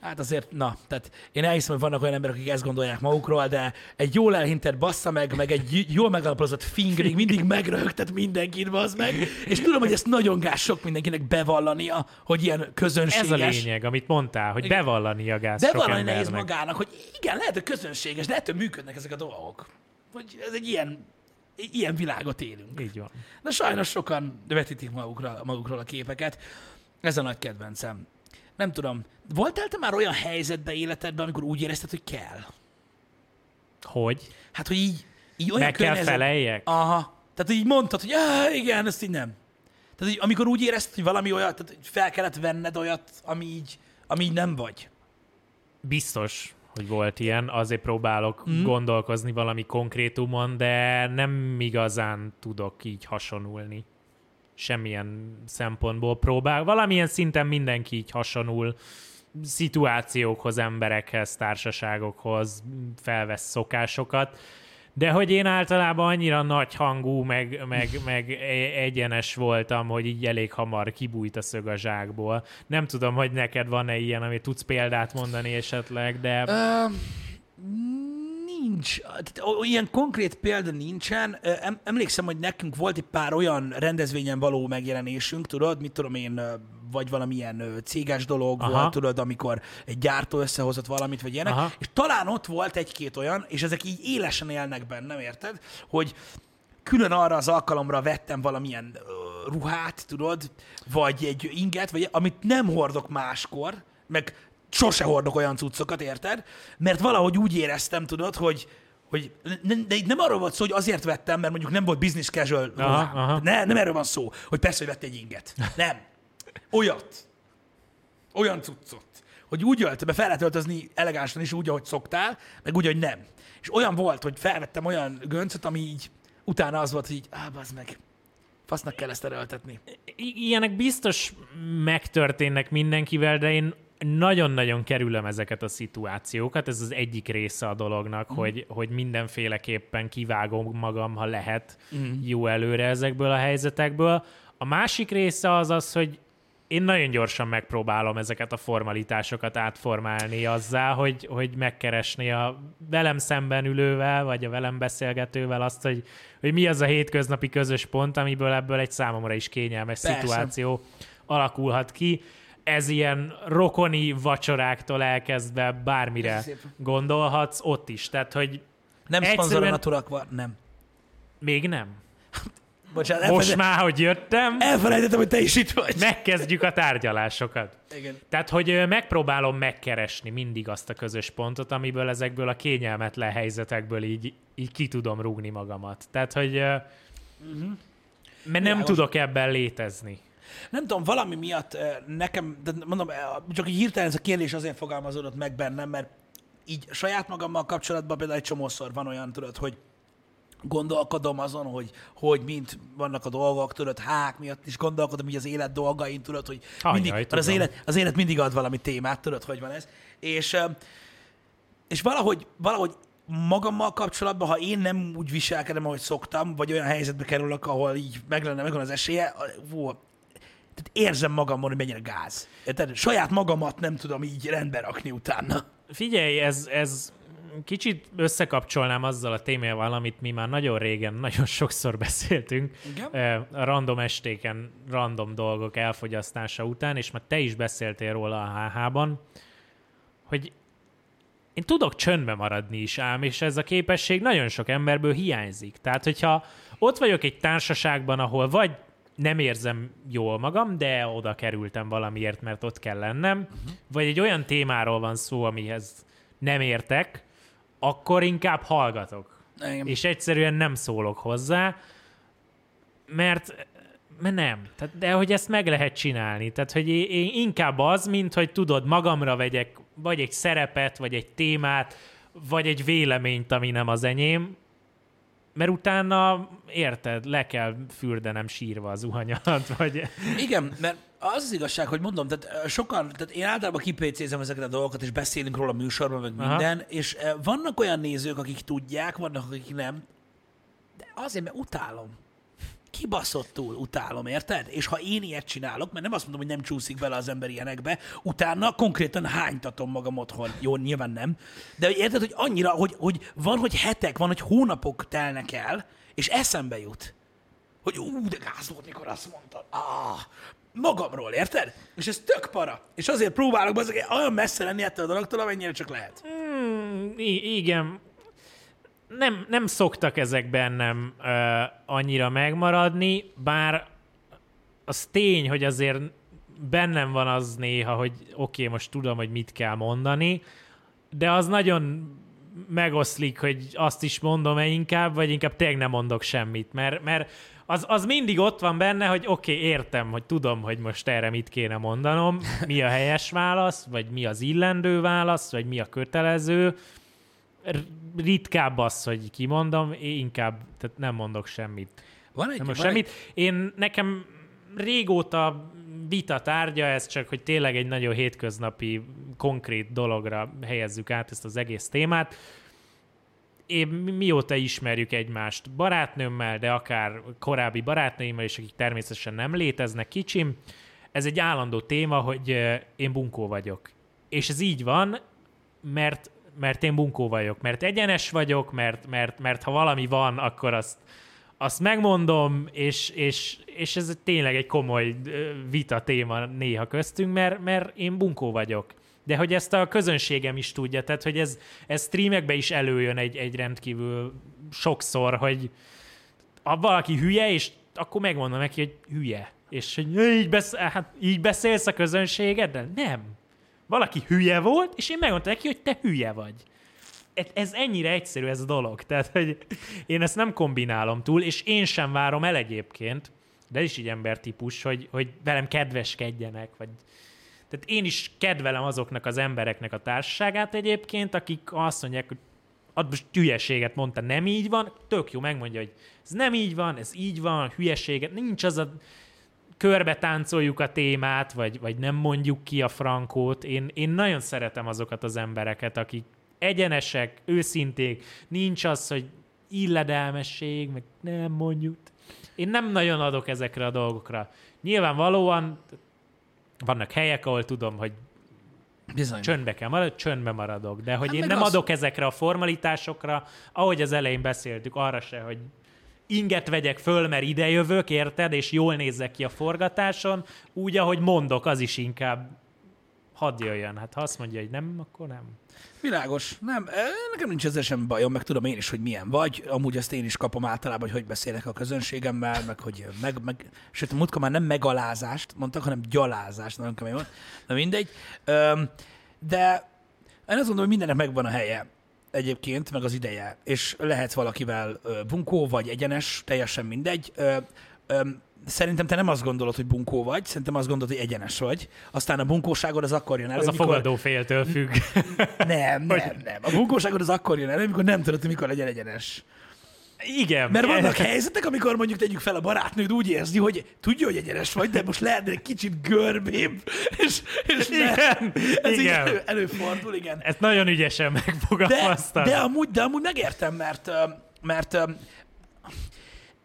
Hát azért, na, tehát én elhiszem, hogy vannak olyan emberek, akik ezt gondolják magukról, de egy jól elhintett bassza meg, meg egy jól megalapozott fingrig mindig megröhögtet mindenkit, bazd meg, és tudom, hogy ezt nagyon gáz sok mindenkinek bevallania, hogy ilyen közönséges. ez a lényeg, amit mondtál, hogy Igen. bevallani a gáz valami nehéz magának, hogy igen, lehet, hogy közönséges, de ettől működnek ezek a dolgok. Hogy ez egy ilyen, ilyen világot élünk. Így van. De sajnos sokan vetítik magukra, magukról a képeket. Ez a nagy kedvencem. Nem tudom, voltál te már olyan helyzetbe életedben, amikor úgy érezted, hogy kell? Hogy? Hát, hogy így, így olyan Meg kell környezet- feleljek? Aha. Tehát, így mondtad, hogy igen, ezt így nem. Tehát, hogy amikor úgy érezted, hogy valami olyat, tehát hogy fel kellett venned olyat, ami így, ami így nem vagy. Biztos, hogy volt ilyen, azért próbálok mm. gondolkozni valami konkrétumon, de nem igazán tudok így hasonulni. Semmilyen szempontból próbál. Valamilyen szinten mindenki így hasonul szituációkhoz, emberekhez, társaságokhoz, felvesz szokásokat, De hogy én általában annyira nagy hangú, meg, meg, meg e- egyenes voltam, hogy így elég hamar kibújt a szög a zsákból. Nem tudom, hogy neked van-e ilyen, amit tudsz példát mondani esetleg, de... Ö, nincs. Ilyen konkrét példa nincsen. Emlékszem, hogy nekünk volt egy pár olyan rendezvényen való megjelenésünk, tudod, mit tudom én, vagy valamilyen céges dolog Aha. volt, tudod, amikor egy gyártó összehozott valamit, vagy ilyenek, Aha. és talán ott volt egy-két olyan, és ezek így élesen élnek bennem, érted? Hogy külön arra az alkalomra vettem valamilyen ruhát, tudod, vagy egy inget, vagy amit nem hordok máskor, meg sose hordok olyan cuccokat, érted? Mert valahogy úgy éreztem, tudod, hogy hogy de itt nem arról volt szó, hogy azért vettem, mert mondjuk nem volt business casual Aha, ruhám. aha. Ne, nem erről van szó, hogy persze, hogy vett egy inget. Nem. Olyat. Olyan cuccot. Hogy úgy öltöm, be fel lehet öltözni elegánsan is úgy, ahogy szoktál, meg úgy, hogy nem. És olyan volt, hogy felvettem olyan göncöt, ami így utána az volt, hogy így, bazd meg, fasznak kell ezt erőltetni. I- ilyenek biztos megtörténnek mindenkivel, de én nagyon-nagyon kerülöm ezeket a szituációkat. Ez az egyik része a dolognak, mm. hogy, hogy mindenféleképpen kivágom magam, ha lehet mm. jó előre ezekből a helyzetekből. A másik része az az, hogy én nagyon gyorsan megpróbálom ezeket a formalitásokat átformálni azzá, hogy, hogy megkeresni a velem szemben ülővel, vagy a velem beszélgetővel azt, hogy, hogy mi az a hétköznapi közös pont, amiből ebből egy számomra is kényelmes Persze. szituáció alakulhat ki. Ez ilyen rokoni vacsoráktól elkezdve bármire szépen. gondolhatsz ott is. Tehát, hogy Nem Egyszerűen- szponzor a Naturak van, nem. még nem. Bocsánat, Most elfelejtettem, már, hogy jöttem, elfelejtettem, hogy te is itt vagy. megkezdjük a tárgyalásokat. Igen. Tehát, hogy megpróbálom megkeresni mindig azt a közös pontot, amiből ezekből a kényelmetlen helyzetekből így, így ki tudom rúgni magamat. Tehát, hogy uh-huh. mert nem Világos. tudok ebben létezni. Nem tudom, valami miatt eh, nekem, de mondom, eh, csak így hirtelen ez a kérdés azért fogalmazódott meg bennem, mert így saját magammal kapcsolatban például egy csomószor van olyan, tudod, hogy gondolkodom azon, hogy, hogy mint vannak a dolgok, tudod, hák miatt is gondolkodom így az élet dolgain, tudod, hogy Ajaj, mindig, mert az, élet, az élet mindig ad valami témát, tudod, hogy van ez. És, eh, és valahogy, valahogy magammal kapcsolatban, ha én nem úgy viselkedem, ahogy szoktam, vagy olyan helyzetbe kerülök, ahol így meg lenne, megvan az esélye, fú, tehát érzem magamon, hogy mennyire gáz. Érted? Saját magamat nem tudom így rendbe rakni utána. Figyelj, ez, ez kicsit összekapcsolnám azzal a témával, amit mi már nagyon régen, nagyon sokszor beszéltünk, Igen. eh, a random estéken, random dolgok elfogyasztása után, és már te is beszéltél róla a HH-ban, hogy én tudok csöndbe maradni is ám, és ez a képesség nagyon sok emberből hiányzik. Tehát, hogyha ott vagyok egy társaságban, ahol vagy nem érzem jól magam, de oda kerültem valamiért, mert ott kell lennem, uh-huh. vagy egy olyan témáról van szó, amihez nem értek, akkor inkább hallgatok. Igen. És egyszerűen nem szólok hozzá, mert, mert nem. Tehát, de hogy ezt meg lehet csinálni. Tehát, hogy én inkább az, mint hogy tudod, magamra vegyek vagy egy szerepet, vagy egy témát, vagy egy véleményt, ami nem az enyém, mert utána, érted, le kell fürdenem sírva az zuhanyalat, [laughs] vagy... Igen, mert az az igazság, hogy mondom, tehát sokan, tehát én általában kipécézem ezeket a dolgokat, és beszélünk róla a műsorban, meg Aha. minden, és vannak olyan nézők, akik tudják, vannak, akik nem, de azért, mert utálom. Kibaszottul utálom, érted? És ha én ilyet csinálok, mert nem azt mondom, hogy nem csúszik bele az ember ilyenekbe, utána konkrétan hánytatom magam otthon. Jó, nyilván nem. De érted, hogy annyira, hogy, hogy van, hogy hetek, van, hogy hónapok telnek el, és eszembe jut, hogy ú, de gáz volt, mikor azt mondtad. Ah, magamról, érted? És ez tök para. És azért próbálok az olyan messze lenni ettől a dologtól, amennyire csak lehet. I- igen, nem, nem szoktak ezek bennem ö, annyira megmaradni, bár az tény, hogy azért bennem van az néha, hogy oké, okay, most tudom, hogy mit kell mondani, de az nagyon megoszlik, hogy azt is mondom-e inkább, vagy inkább tényleg nem mondok semmit, mert, mert az, az mindig ott van benne, hogy oké, okay, értem, hogy tudom, hogy most erre mit kéne mondanom, mi a helyes válasz, vagy mi az illendő válasz, vagy mi a kötelező, ritkább az, hogy kimondom, én inkább tehát nem mondok semmit. Van egy, Nem van semmit. Én nekem régóta vita tárgya, ez csak, hogy tényleg egy nagyon hétköznapi, konkrét dologra helyezzük át ezt az egész témát. én mióta ismerjük egymást barátnőmmel, de akár korábbi barátnőimmel is, akik természetesen nem léteznek kicsim, ez egy állandó téma, hogy én bunkó vagyok. És ez így van, mert, mert én bunkó vagyok, mert egyenes vagyok, mert, mert, mert ha valami van, akkor azt, azt megmondom, és, és, és ez tényleg egy komoly vita téma néha köztünk, mert, mert én bunkó vagyok. De hogy ezt a közönségem is tudja, tehát hogy ez, ez streamekbe is előjön egy, egy rendkívül sokszor, hogy ha valaki hülye, és akkor megmondom neki, hogy hülye. És hogy így, besz- hát, így beszélsz a közönségeddel? Nem. Valaki hülye volt, és én megmondtam neki, hogy te hülye vagy. Ez ennyire egyszerű ez a dolog. [laughs] Tehát, hogy én ezt nem kombinálom túl, és én sem várom el egyébként, de ez is így embertípus, hogy, hogy velem kedveskedjenek, vagy tehát én is kedvelem azoknak az embereknek a társaságát egyébként, akik azt mondják, hogy ad most hülyeséget mondta, nem így van, tök jó, megmondja, hogy ez nem így van, ez így van, hülyeséget, nincs az a körbe táncoljuk a témát, vagy, vagy nem mondjuk ki a frankót. Én, én nagyon szeretem azokat az embereket, akik egyenesek, őszinték, nincs az, hogy illedelmesség, meg nem mondjuk. Én nem nagyon adok ezekre a dolgokra. Nyilvánvalóan vannak helyek, ahol tudom, hogy Bizony. Csöndbe kell maradni, csöndbe maradok. De hogy hát én nem az... adok ezekre a formalitásokra, ahogy az elején beszéltük, arra se, hogy inget vegyek föl, mert ide jövök, érted, és jól nézzek ki a forgatáson, úgy, ahogy mondok, az is inkább hadd jöjjön. Hát ha azt mondja, hogy nem, akkor nem. Világos. Nem, nekem nincs ezzel sem bajom, meg tudom én is, hogy milyen vagy. Amúgy ezt én is kapom általában, hogy hogy beszélek a közönségemmel, meg hogy meg, meg sőt, a múltkor már nem megalázást mondtak, hanem gyalázást, nagyon kemény volt. Na mindegy. De én azt gondolom, hogy mindennek megvan a helye egyébként, meg az ideje, és lehet valakivel bunkó, vagy egyenes, teljesen mindegy szerintem te nem azt gondolod, hogy bunkó vagy, szerintem azt gondolod, hogy egyenes vagy. Aztán a bunkóságod az akkor jön elő, Az mikor... a fogadóféltől függ. Nem, nem, nem. A bunkóságod az akkor jön elő, amikor nem tudod, hogy mikor legyen egyenes. Igen. Mert vannak helyzetek, amikor mondjuk tegyük fel a barátnőd úgy érzi, hogy tudja, hogy egyenes vagy, de most lehetne egy kicsit görbébb. És, és igen, ez igen. Elő, előfordul, igen. Ezt nagyon ügyesen megfogalmaztad. De, de, amúgy, de amúgy megértem, mert, mert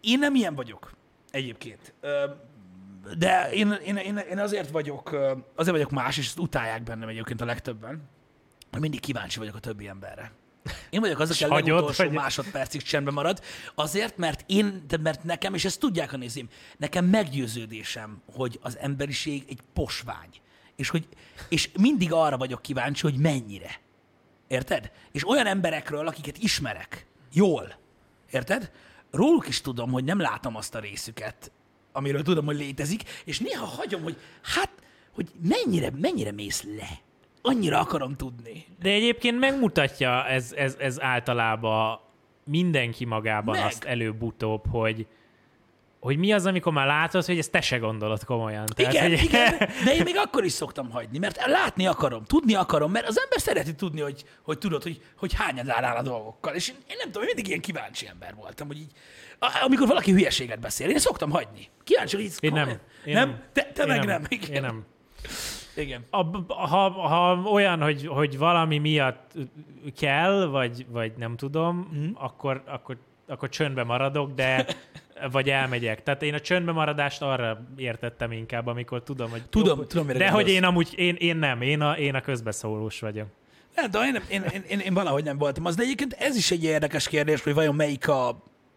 én nem ilyen vagyok egyébként. De én, én, én, én azért vagyok, azért vagyok más, és ezt utálják bennem egyébként a legtöbben, mindig kíváncsi vagyok a többi emberre. Én vagyok az, aki a legutolsó vagy... másodpercig csendben marad, azért, mert én, de mert nekem, és ezt tudják a nézim, nekem meggyőződésem, hogy az emberiség egy posvány. És, hogy, és mindig arra vagyok kíváncsi, hogy mennyire. Érted? És olyan emberekről, akiket ismerek, jól, érted? róluk is tudom, hogy nem látom azt a részüket, amiről tudom, hogy létezik, és néha hagyom, hogy hát, hogy mennyire, mennyire mész le. Annyira akarom tudni. De egyébként megmutatja ez, ez, ez általában mindenki magában Meg. azt előbb-utóbb, hogy, hogy mi az, amikor már látod, hogy ezt te se gondolod komolyan. Tehát, igen, hogy... igen, [laughs] de én még akkor is szoktam hagyni, mert látni akarom, tudni akarom, mert az ember szereti tudni, hogy, hogy tudod, hogy, hogy hányad áll a dolgokkal. És én, én nem tudom, én mindig ilyen kíváncsi ember voltam, hogy így, amikor valaki hülyeséget beszél, én szoktam hagyni. Kíváncsi, hogy így Én nem. Én nem? nem? Te, te én meg nem. nem. Igen. Én nem. Igen. A, ha, ha olyan, hogy, hogy valami miatt kell, vagy, vagy nem tudom, mm. akkor, akkor, akkor csöndbe maradok, de [laughs] vagy elmegyek. Tehát én a csöndbe maradást arra értettem inkább, amikor tudom, hogy... Tudom, jó, tudom, De gondolsz. hogy én amúgy, én, én nem, én a, én a közbeszólós vagyok. Nem, de én, én, én, én, én valahogy nem voltam az. De egyébként ez is egy érdekes kérdés, hogy vajon melyik a,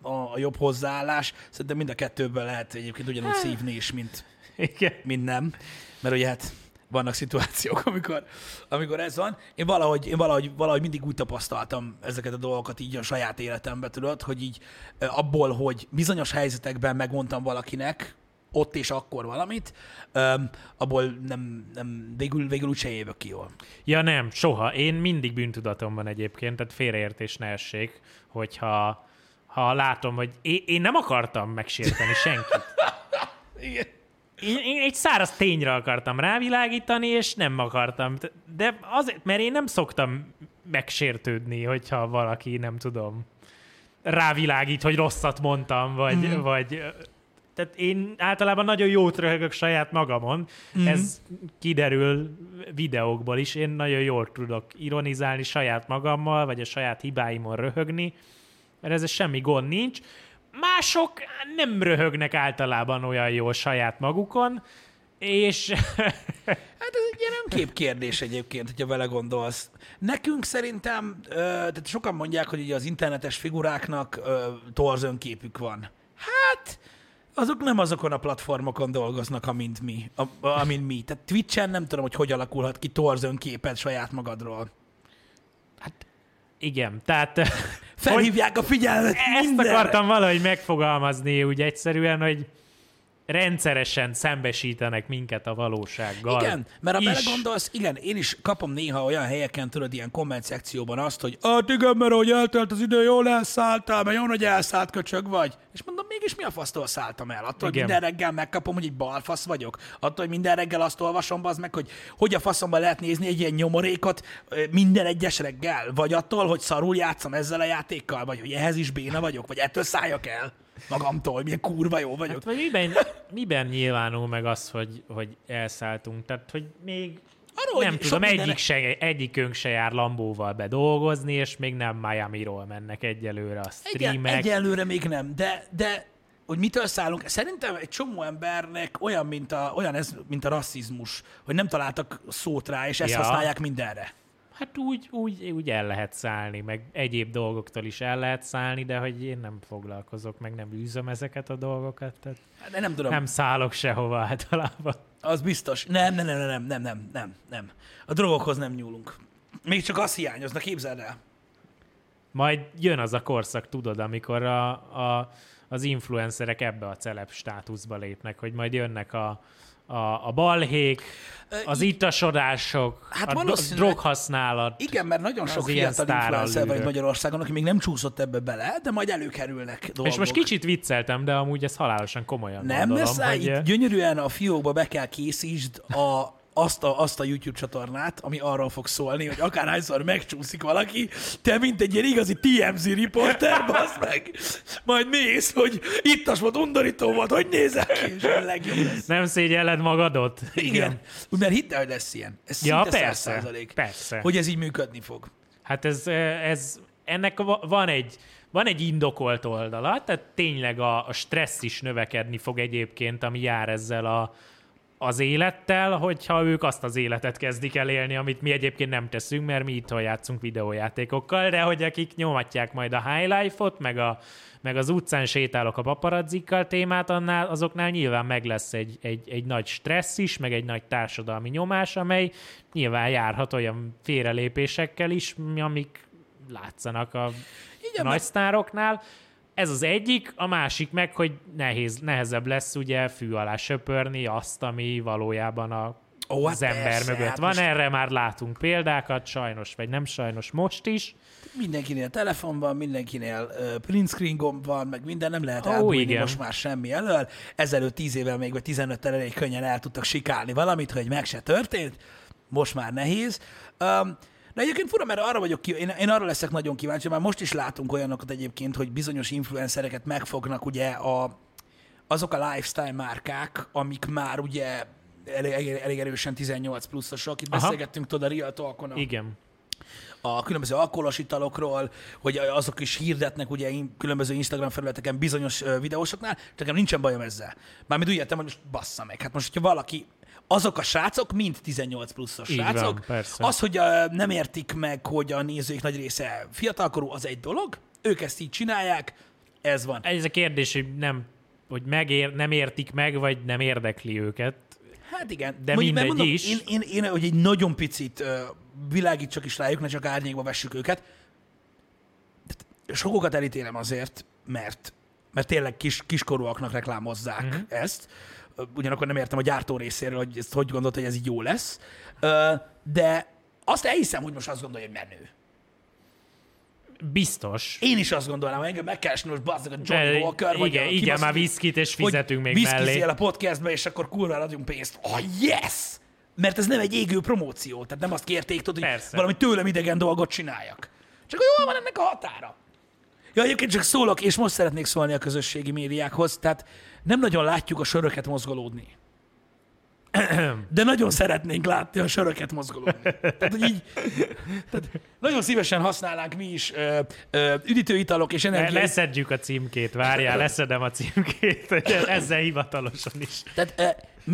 a, a jobb hozzáállás. Szerintem mind a kettőből lehet egyébként ugyanúgy hát. szívni is, mint, Igen. mint nem. Mert ugye hát vannak szituációk, [laughs] amikor, amikor ez van. Én valahogy, én valahogy, valahogy mindig úgy tapasztaltam ezeket a dolgokat így a saját életemben, tudod, hogy így abból, hogy bizonyos helyzetekben megmondtam valakinek, ott és akkor valamit, um, abból nem, nem végül, végül úgyse jövök ki jól. Ja nem, soha. Én mindig bűntudatom van egyébként, tehát félreértés ne essék, hogyha ha látom, hogy én, én nem akartam megsérteni senkit. [laughs] Igen én, én egy száraz tényre akartam rávilágítani, és nem akartam. De azért, mert én nem szoktam megsértődni, hogyha valaki, nem tudom, rávilágít, hogy rosszat mondtam, vagy, mm. vagy tehát én általában nagyon jót röhögök saját magamon. Mm. Ez kiderül videókból is. Én nagyon jól tudok ironizálni saját magammal, vagy a saját hibáimon röhögni, mert ez semmi gond nincs. Mások nem röhögnek általában olyan jól saját magukon, és [laughs] Hát ez egy ilyen önkép kérdés egyébként, hogyha vele gondolsz. Nekünk szerintem, tehát sokan mondják, hogy ugye az internetes figuráknak torz önképük van. Hát, azok nem azokon a platformokon dolgoznak, amint mi. A, amint mi. Tehát Twitchen nem tudom, hogy hogy alakulhat ki torz önképed saját magadról. Igen, tehát Felhívják a figyelmet ezt mindenre. akartam valahogy megfogalmazni úgy egyszerűen, hogy rendszeresen szembesítenek minket a valósággal. Igen, mert ha is. belegondolsz, igen, én is kapom néha olyan helyeken, tudod, ilyen komment szekcióban azt, hogy hát igen, mert ahogy eltelt az idő, jól elszálltál, mert jó, hogy elszállt köcsög vagy. És mondom, mégis mi a fasztól szálltam el? Attól, hogy Igen. minden reggel megkapom, hogy egy balfasz vagyok? Attól, hogy minden reggel azt olvasom, az meg, hogy hogy a faszomban lehet nézni egy ilyen nyomorékot minden egyes reggel? Vagy attól, hogy szarul játszom ezzel a játékkal? Vagy hogy ehhez is béna vagyok? Vagy ettől szálljak el magamtól, milyen kurva jó vagyok? Hát, vagy miben, miben nyilvánul meg az, hogy, hogy elszálltunk? Tehát, hogy még Arról, nem tudom, egyik mindenre- se, egyikünk se jár Lambóval bedolgozni, és még nem Miami-ról mennek egyelőre a Igen, streamek. egyelőre még nem, de, de hogy mitől szállunk, szerintem egy csomó embernek olyan, mint a, olyan ez, mint a rasszizmus, hogy nem találtak szót rá, és ezt Ja. használják mindenre. Hát úgy, úgy, úgy el lehet szállni, meg egyéb dolgoktól is el lehet szállni, de hogy én nem foglalkozok, meg nem űzöm ezeket a dolgokat, tehát De nem tudom, nem szállok sehova általában. az biztos. Nem, nem, nem, nem, nem, nem, nem, nem. A drogokhoz nem nyúlunk. Még csak azt hiányozna, képzeld el. Majd jön az a korszak, tudod, amikor a, a, az influencerek ebbe a celeb státuszba lépnek, hogy majd jönnek a, a, a balhék, az ittasodások, Hát a do- droghasználat. Igen, mert nagyon sok fiatal influencer van. Magyarországon, aki még nem csúszott ebbe bele, de majd előkerülnek dolgok. És most kicsit vicceltem, de amúgy ez halálosan komolyan Nem, gondolom, mert hogy... gyönyörűen a fiókba be kell készítsd a, azt, a, azt a YouTube csatornát, ami arról fog szólni, hogy akárhányszor megcsúszik valaki, te mint egy ilyen igazi TMZ riporter, [laughs] bassz meg, majd mész, hogy ittas volt, undorító volt, hogy nézel ki, és a legjobb lesz. Nem szégyelled magadot? Igen. Úgy, mert hidd hogy lesz ilyen. Ez Ja, persze, 100%, persze. Hogy ez így működni fog. Hát ez, ez, ennek va- van egy, van egy indokolt oldala, tehát tényleg a, a stressz is növekedni fog egyébként, ami jár ezzel a, az élettel, hogyha ők azt az életet kezdik el élni, amit mi egyébként nem teszünk, mert mi itthon játszunk videójátékokkal, de hogy akik nyomatják majd a high life-ot, meg, a, meg az utcán sétálok a paparazzikkal témát, annál, azoknál nyilván meg lesz egy, egy, egy nagy stressz is, meg egy nagy társadalmi nyomás, amely nyilván járhat olyan félrelépésekkel is, amik látszanak a Igen, nagy sztároknál. Ez az egyik, a másik meg, hogy nehéz, nehezebb lesz ugye fű alá söpörni azt, ami valójában a, Ó, hát az ember persze, mögött hát van. most- Erre már látunk példákat, sajnos vagy nem sajnos most is. Mindenkinél telefon van, mindenkinél uh, print screen gomb van, meg minden, nem lehet elbújni igen. most már semmi elől. Ezelőtt 10 évvel még, vagy 15 elég könnyen el tudtak sikálni valamit, hogy meg se történt. Most már nehéz. Um, de egyébként fura, mert arra vagyok ki, én, én arra leszek nagyon kíváncsi, már most is látunk olyanokat egyébként, hogy bizonyos influencereket megfognak ugye a, azok a lifestyle márkák, amik már ugye elég, elég, elég erősen 18 pluszosok. Itt Aha. beszélgettünk tudod a Real Talkon a, Igen. a különböző alkoholos italokról, hogy azok is hirdetnek ugye különböző Instagram felületeken bizonyos videósoknál, nekem nincsen bajom ezzel. Mármint úgy értem, hogy most bassza meg. Hát most, hogyha valaki, azok a srácok mind 18 pluszos Így srácok. van, persze. Az, hogy nem értik meg, hogy a nézők nagy része fiatalkorú, az egy dolog. Ők ezt így csinálják, ez van. Ez a kérdés, hogy nem hogy megér, nem értik meg, vagy nem érdekli őket. Hát igen. De Mondjuk, mindegy is. Én, én, én, hogy egy nagyon picit uh, világítsak is rájuk, ne csak árnyékba vessük őket. Sokokat elítélem azért, mert, mert tényleg kis, kiskorúaknak reklámozzák uh-huh. ezt. Ugyanakkor nem értem a gyártó részéről, hogy ezt hogy gondolt, hogy ez így jó lesz. De azt elhiszem, hogy most azt gondolja, hogy menő. Biztos. Én is azt gondolnám, hogy engem meg kell most bazzak a Johnny De Walker, vagy igen, a, igen, már viszkit, és fizetünk még mellé. a podcastbe, és akkor kurva adjunk pénzt. Oh, yes! Mert ez nem egy égő promóció, tehát nem azt kérték, tudod, hogy Persze. valami tőlem idegen dolgot csináljak. Csak hol van ennek a határa? Ja, egyébként csak szólok, és most szeretnék szólni a közösségi médiákhoz, tehát nem nagyon látjuk a söröket mozgolódni. [clears throat] de nagyon szeretnénk látni a söröket mozgolódni. Tehát, hogy így, tehát nagyon szívesen használnánk mi is ö, ö, üdítőitalok és energiát. Leszedjük a címkét, várjál, leszedem a címkét, ezzel hivatalosan is. Tehát ö,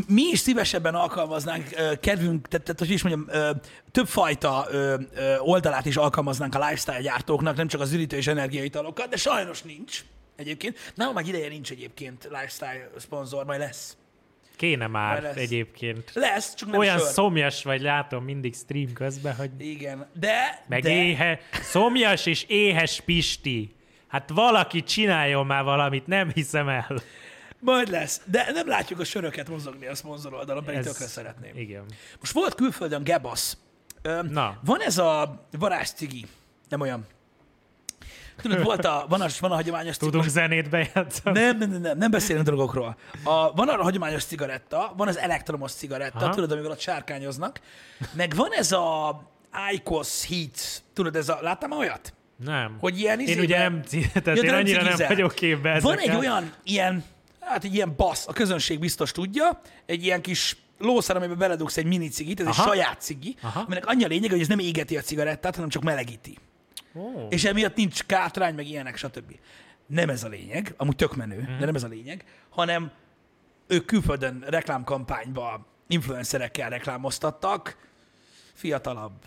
mi is szívesebben alkalmaznánk ö, kedvünk, tehát, tehát hogy is mondjam, ö, többfajta ö, ö, oldalát is alkalmaznánk a lifestyle gyártóknak, nem csak az üdítő és energiaitalokat, de sajnos nincs egyébként. Nálam meg ideje nincs egyébként lifestyle szponzor, majd lesz. Kéne már Majd lesz. egyébként. Lesz, csak nem Olyan sör. szomjas vagy, látom mindig stream közben, hogy Igen, de... meg de, éhe, szomjas és éhes Pisti. Hát valaki csináljon már valamit, nem hiszem el. Majd lesz. De nem látjuk a söröket mozogni a szponzor oldalon, pedig Ez- tökre szeretném. Igen. Most volt külföldön Gebasz. Ö, Na. Van ez a varázscigi. Nem olyan. Tudod, volt a, van a, van a hagyományos Tudunk zenét bejátszani? Nem, nem, nem, nem, beszélünk drogokról. A, van a hagyományos cigaretta, van az elektromos cigaretta, Aha. Tudod, amivel ott sárkányoznak, meg van ez a IQOS Heat, tudod, ez a, láttam már olyat? Nem. Hogy ilyen Én izében- ugye nem, tehát Ja, én annyira nem vagyok képbe Van egy olyan, ilyen, hát egy ilyen basz, a közönség biztos tudja, egy ilyen kis lószer, amiben beledugsz egy mini cigit, ez Aha. egy saját cigi. Aha. aminek annyi a lényeg, hogy ez nem égeti a cigarettát, hanem csak melegíti. Ó. És emiatt nincs kátrány, meg ilyenek, stb. Nem ez a lényeg, amúgy tök menő, Mhm. de nem ez a lényeg, hanem ők külföldön reklámkampányba influencerekkel reklámoztattak, fiatalabb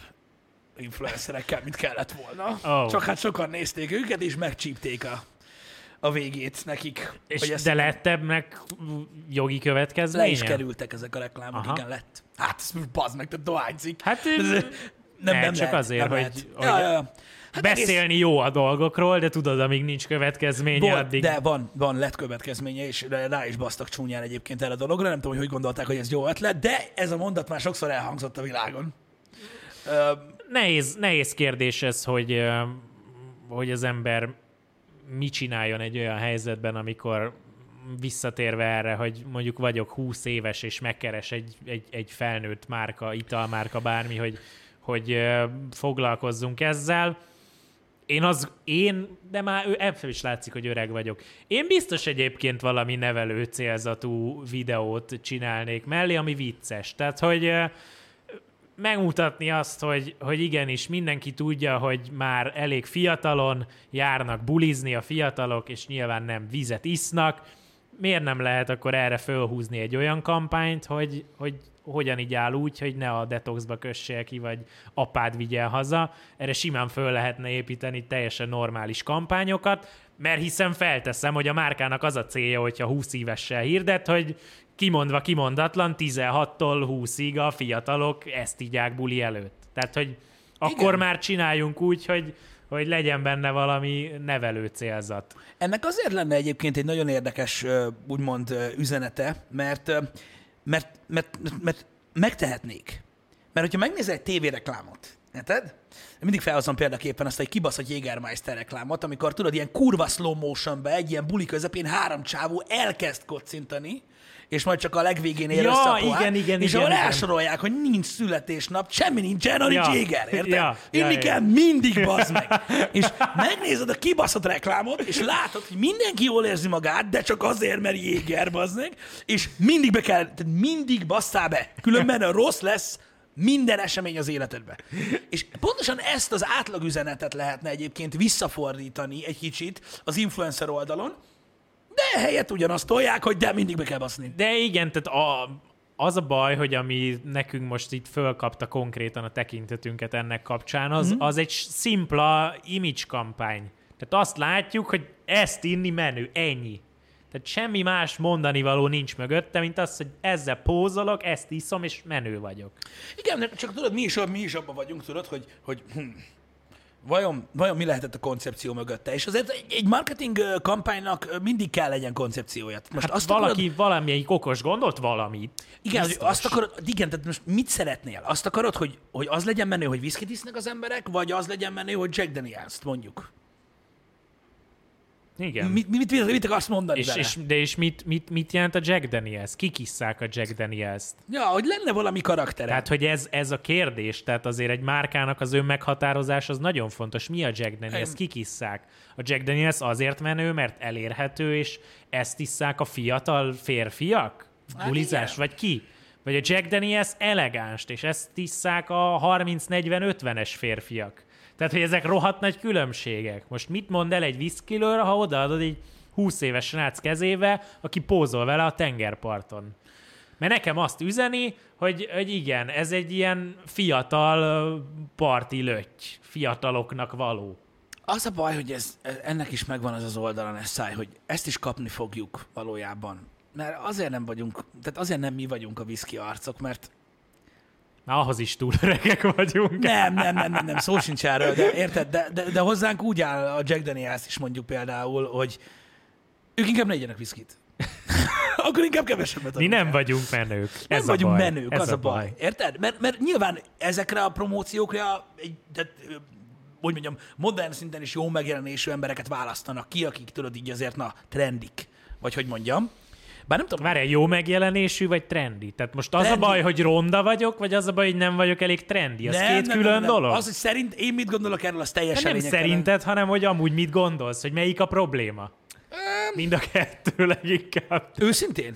influencerekkel, mint kellett volna. Ó. Csak hát sokan nézték őket, és megcsípték a, a végét nekik. És hogy ezt de lett ennek jogi le következménye? is kerültek ezek a reklámok, Aha. igen, lett. Hát, bazd meg, te dohányzik. Hát Ez- nem, ne, nem csak lehet, azért, nem hogy- lehet. hogy ja, ja, ja. Hát egész- beszélni jó a dolgokról, de tudod, amíg nincs következménye, Volt, addig... de van, van, lett következménye, és rá is basztak csúnyán egyébként erre a dologra. Nem tudom, hogy hogy gondolták, hogy ez jó ötlet, de ez a mondat már sokszor elhangzott a világon. Nehéz, nehéz kérdés ez, hogy, hogy az ember mit csináljon egy olyan helyzetben, amikor visszatérve erre, hogy mondjuk vagyok 20 éves, és megkeres egy, egy, egy felnőtt márka, italmárka, bármi, hogy, hogy foglalkozzunk ezzel. Én az, én, de már ő, ebből is látszik, hogy öreg vagyok. Én biztos egyébként valami nevelő célzatú videót csinálnék mellé, ami vicces. Tehát, hogy megmutatni azt, hogy, hogy igenis mindenki tudja, hogy már elég fiatalon járnak bulizni a fiatalok, és nyilván nem vizet isznak. Miért nem lehet akkor erre fölhúzni egy olyan kampányt, hogy, hogy hogyan így áll úgy, hogy ne a detoxba kössél ki, vagy apád vigyen haza. Erre simán föl lehetne építeni teljesen normális kampányokat, mert hiszen felteszem, hogy a márkának az a célja, hogyha 20 évessel hirdet, hogy kimondva kimondatlan 16-tól 20-ig a fiatalok ezt igyák buli előtt. Tehát, hogy akkor Igen. már csináljunk úgy, hogy, hogy legyen benne valami nevelő célzat. Ennek azért lenne egyébként egy nagyon érdekes, úgymond üzenete, mert, mert, mert, mert, mert megtehetnék. Mert hogyha megnézel egy tévéreklámot, érted? Mindig felhozom példaképpen azt egy kibaszott Jägermeister reklámot, amikor tudod, ilyen kurva slow motionbe, egy ilyen buli közepén három csávó elkezd kocintani, és majd csak a legvégén ér Ja, össze a pohár, igen, igen, és igen, ahol igen. elsorolják, hogy nincs születésnap, semmi nincs Ja. Jéger, érted? Ja, ja, Inni ja. kell mindig, bazd meg. [laughs] És megnézed a kibaszott reklámot, és látod, hogy mindenki jól érzi magát, de csak azért, mert Jéger, bazd meg, és mindig be kell, tehát mindig basszál be, különben a rossz lesz minden esemény az életedbe. És pontosan ezt az átlagüzenetet lehetne egyébként visszafordítani egy kicsit az influencer oldalon, de helyett ugyanazt tolják, hogy de mindig be kell baszni. De igen, tehát a, az a baj, hogy ami nekünk most itt fölkapta konkrétan a tekintetünket ennek kapcsán, az, Mhm. mm-hmm. az egy szimpla image kampány. Tehát azt látjuk, hogy ezt inni menő, ennyi. Tehát semmi más mondani való nincs mögötte, mint az, hogy ezzel pózolok, ezt iszom, és menő vagyok. Igen, csak tudod, mi is, mi is abban vagyunk, tudod, hogy, hogy hm, vajon, vajon mi lehetett a koncepció mögötte. És azért egy, marketing kampánynak mindig kell legyen koncepciója. Most Hát azt valaki, akarod, valamelyik okos gondolt valamit. igen, hogy Biztos. azt akarod, igen, tehát most mit szeretnél? Azt akarod, hogy, hogy az legyen menő, hogy viszkit isznek az emberek, vagy az legyen menő, hogy Jack Daniels-t mondjuk? Igen. Mit, mit, mit, mit akarsz mondani és, vele? és, de és mit, mit, mit jelent a Jack Daniels? Kik isszák a Jack Daniels-t? Ja, hogy lenne valami karaktere. Tehát, hogy ez, ez a kérdés, tehát azért egy márkának az önmeghatározás az nagyon fontos. Mi a Jack Daniels? Em. Kik isszák? A Jack Daniels azért menő, mert elérhető, és ezt isszák a fiatal férfiak? Hát Bulizás? Vagy ki? Vagy a Jack Daniels elegánst, és ezt tiszták a 30-40-50-es férfiak. Tehát, hogy ezek rohadt nagy különbségek. Most mit mond el egy viszkilőr, ha odaadod egy 20 éves srác kezébe, aki pózol vele a tengerparton? Mert nekem azt üzeni, hogy, hogy igen, ez egy ilyen fiatal parti löty, fiataloknak való. Az a baj, hogy ez, ennek is megvan az az oldalon ez száj, hogy ezt is kapni fogjuk valójában. Mert azért nem vagyunk, tehát azért nem mi vagyunk a viszki arcok, mert Na, ahhoz is túl öregek vagyunk. nem, nem, nem, nem, nem, szó sincs erről, de érted? De, de, de hozzánk úgy áll a Jack Daniels is mondjuk például, hogy ők inkább ne igyenek viszkit. [laughs] Akkor inkább kevesebbet Mi nem el. vagyunk menők. Nem Ez vagyunk a baj. menők, Ez az a baj. Érted? Mert, mert nyilván ezekre a promóciókra egy, ö, hogy mondjam, modern szinten is jó megjelenésű embereket választanak ki, akik tudod így azért, na, trendik. Vagy hogy mondjam. Bár nem tudom, Várj, jó megjelenésű, vagy trendi? Tehát most az Trendi. a baj, hogy ronda vagyok, vagy az a baj, hogy nem vagyok elég trendi? Az két külön dolog? Az, hogy szerint én mit gondolok erről, az teljesen nem lényegtelen. szerinted, hanem hogy amúgy mit gondolsz, hogy melyik a probléma? Mind a kettő leginkább. Őszintén?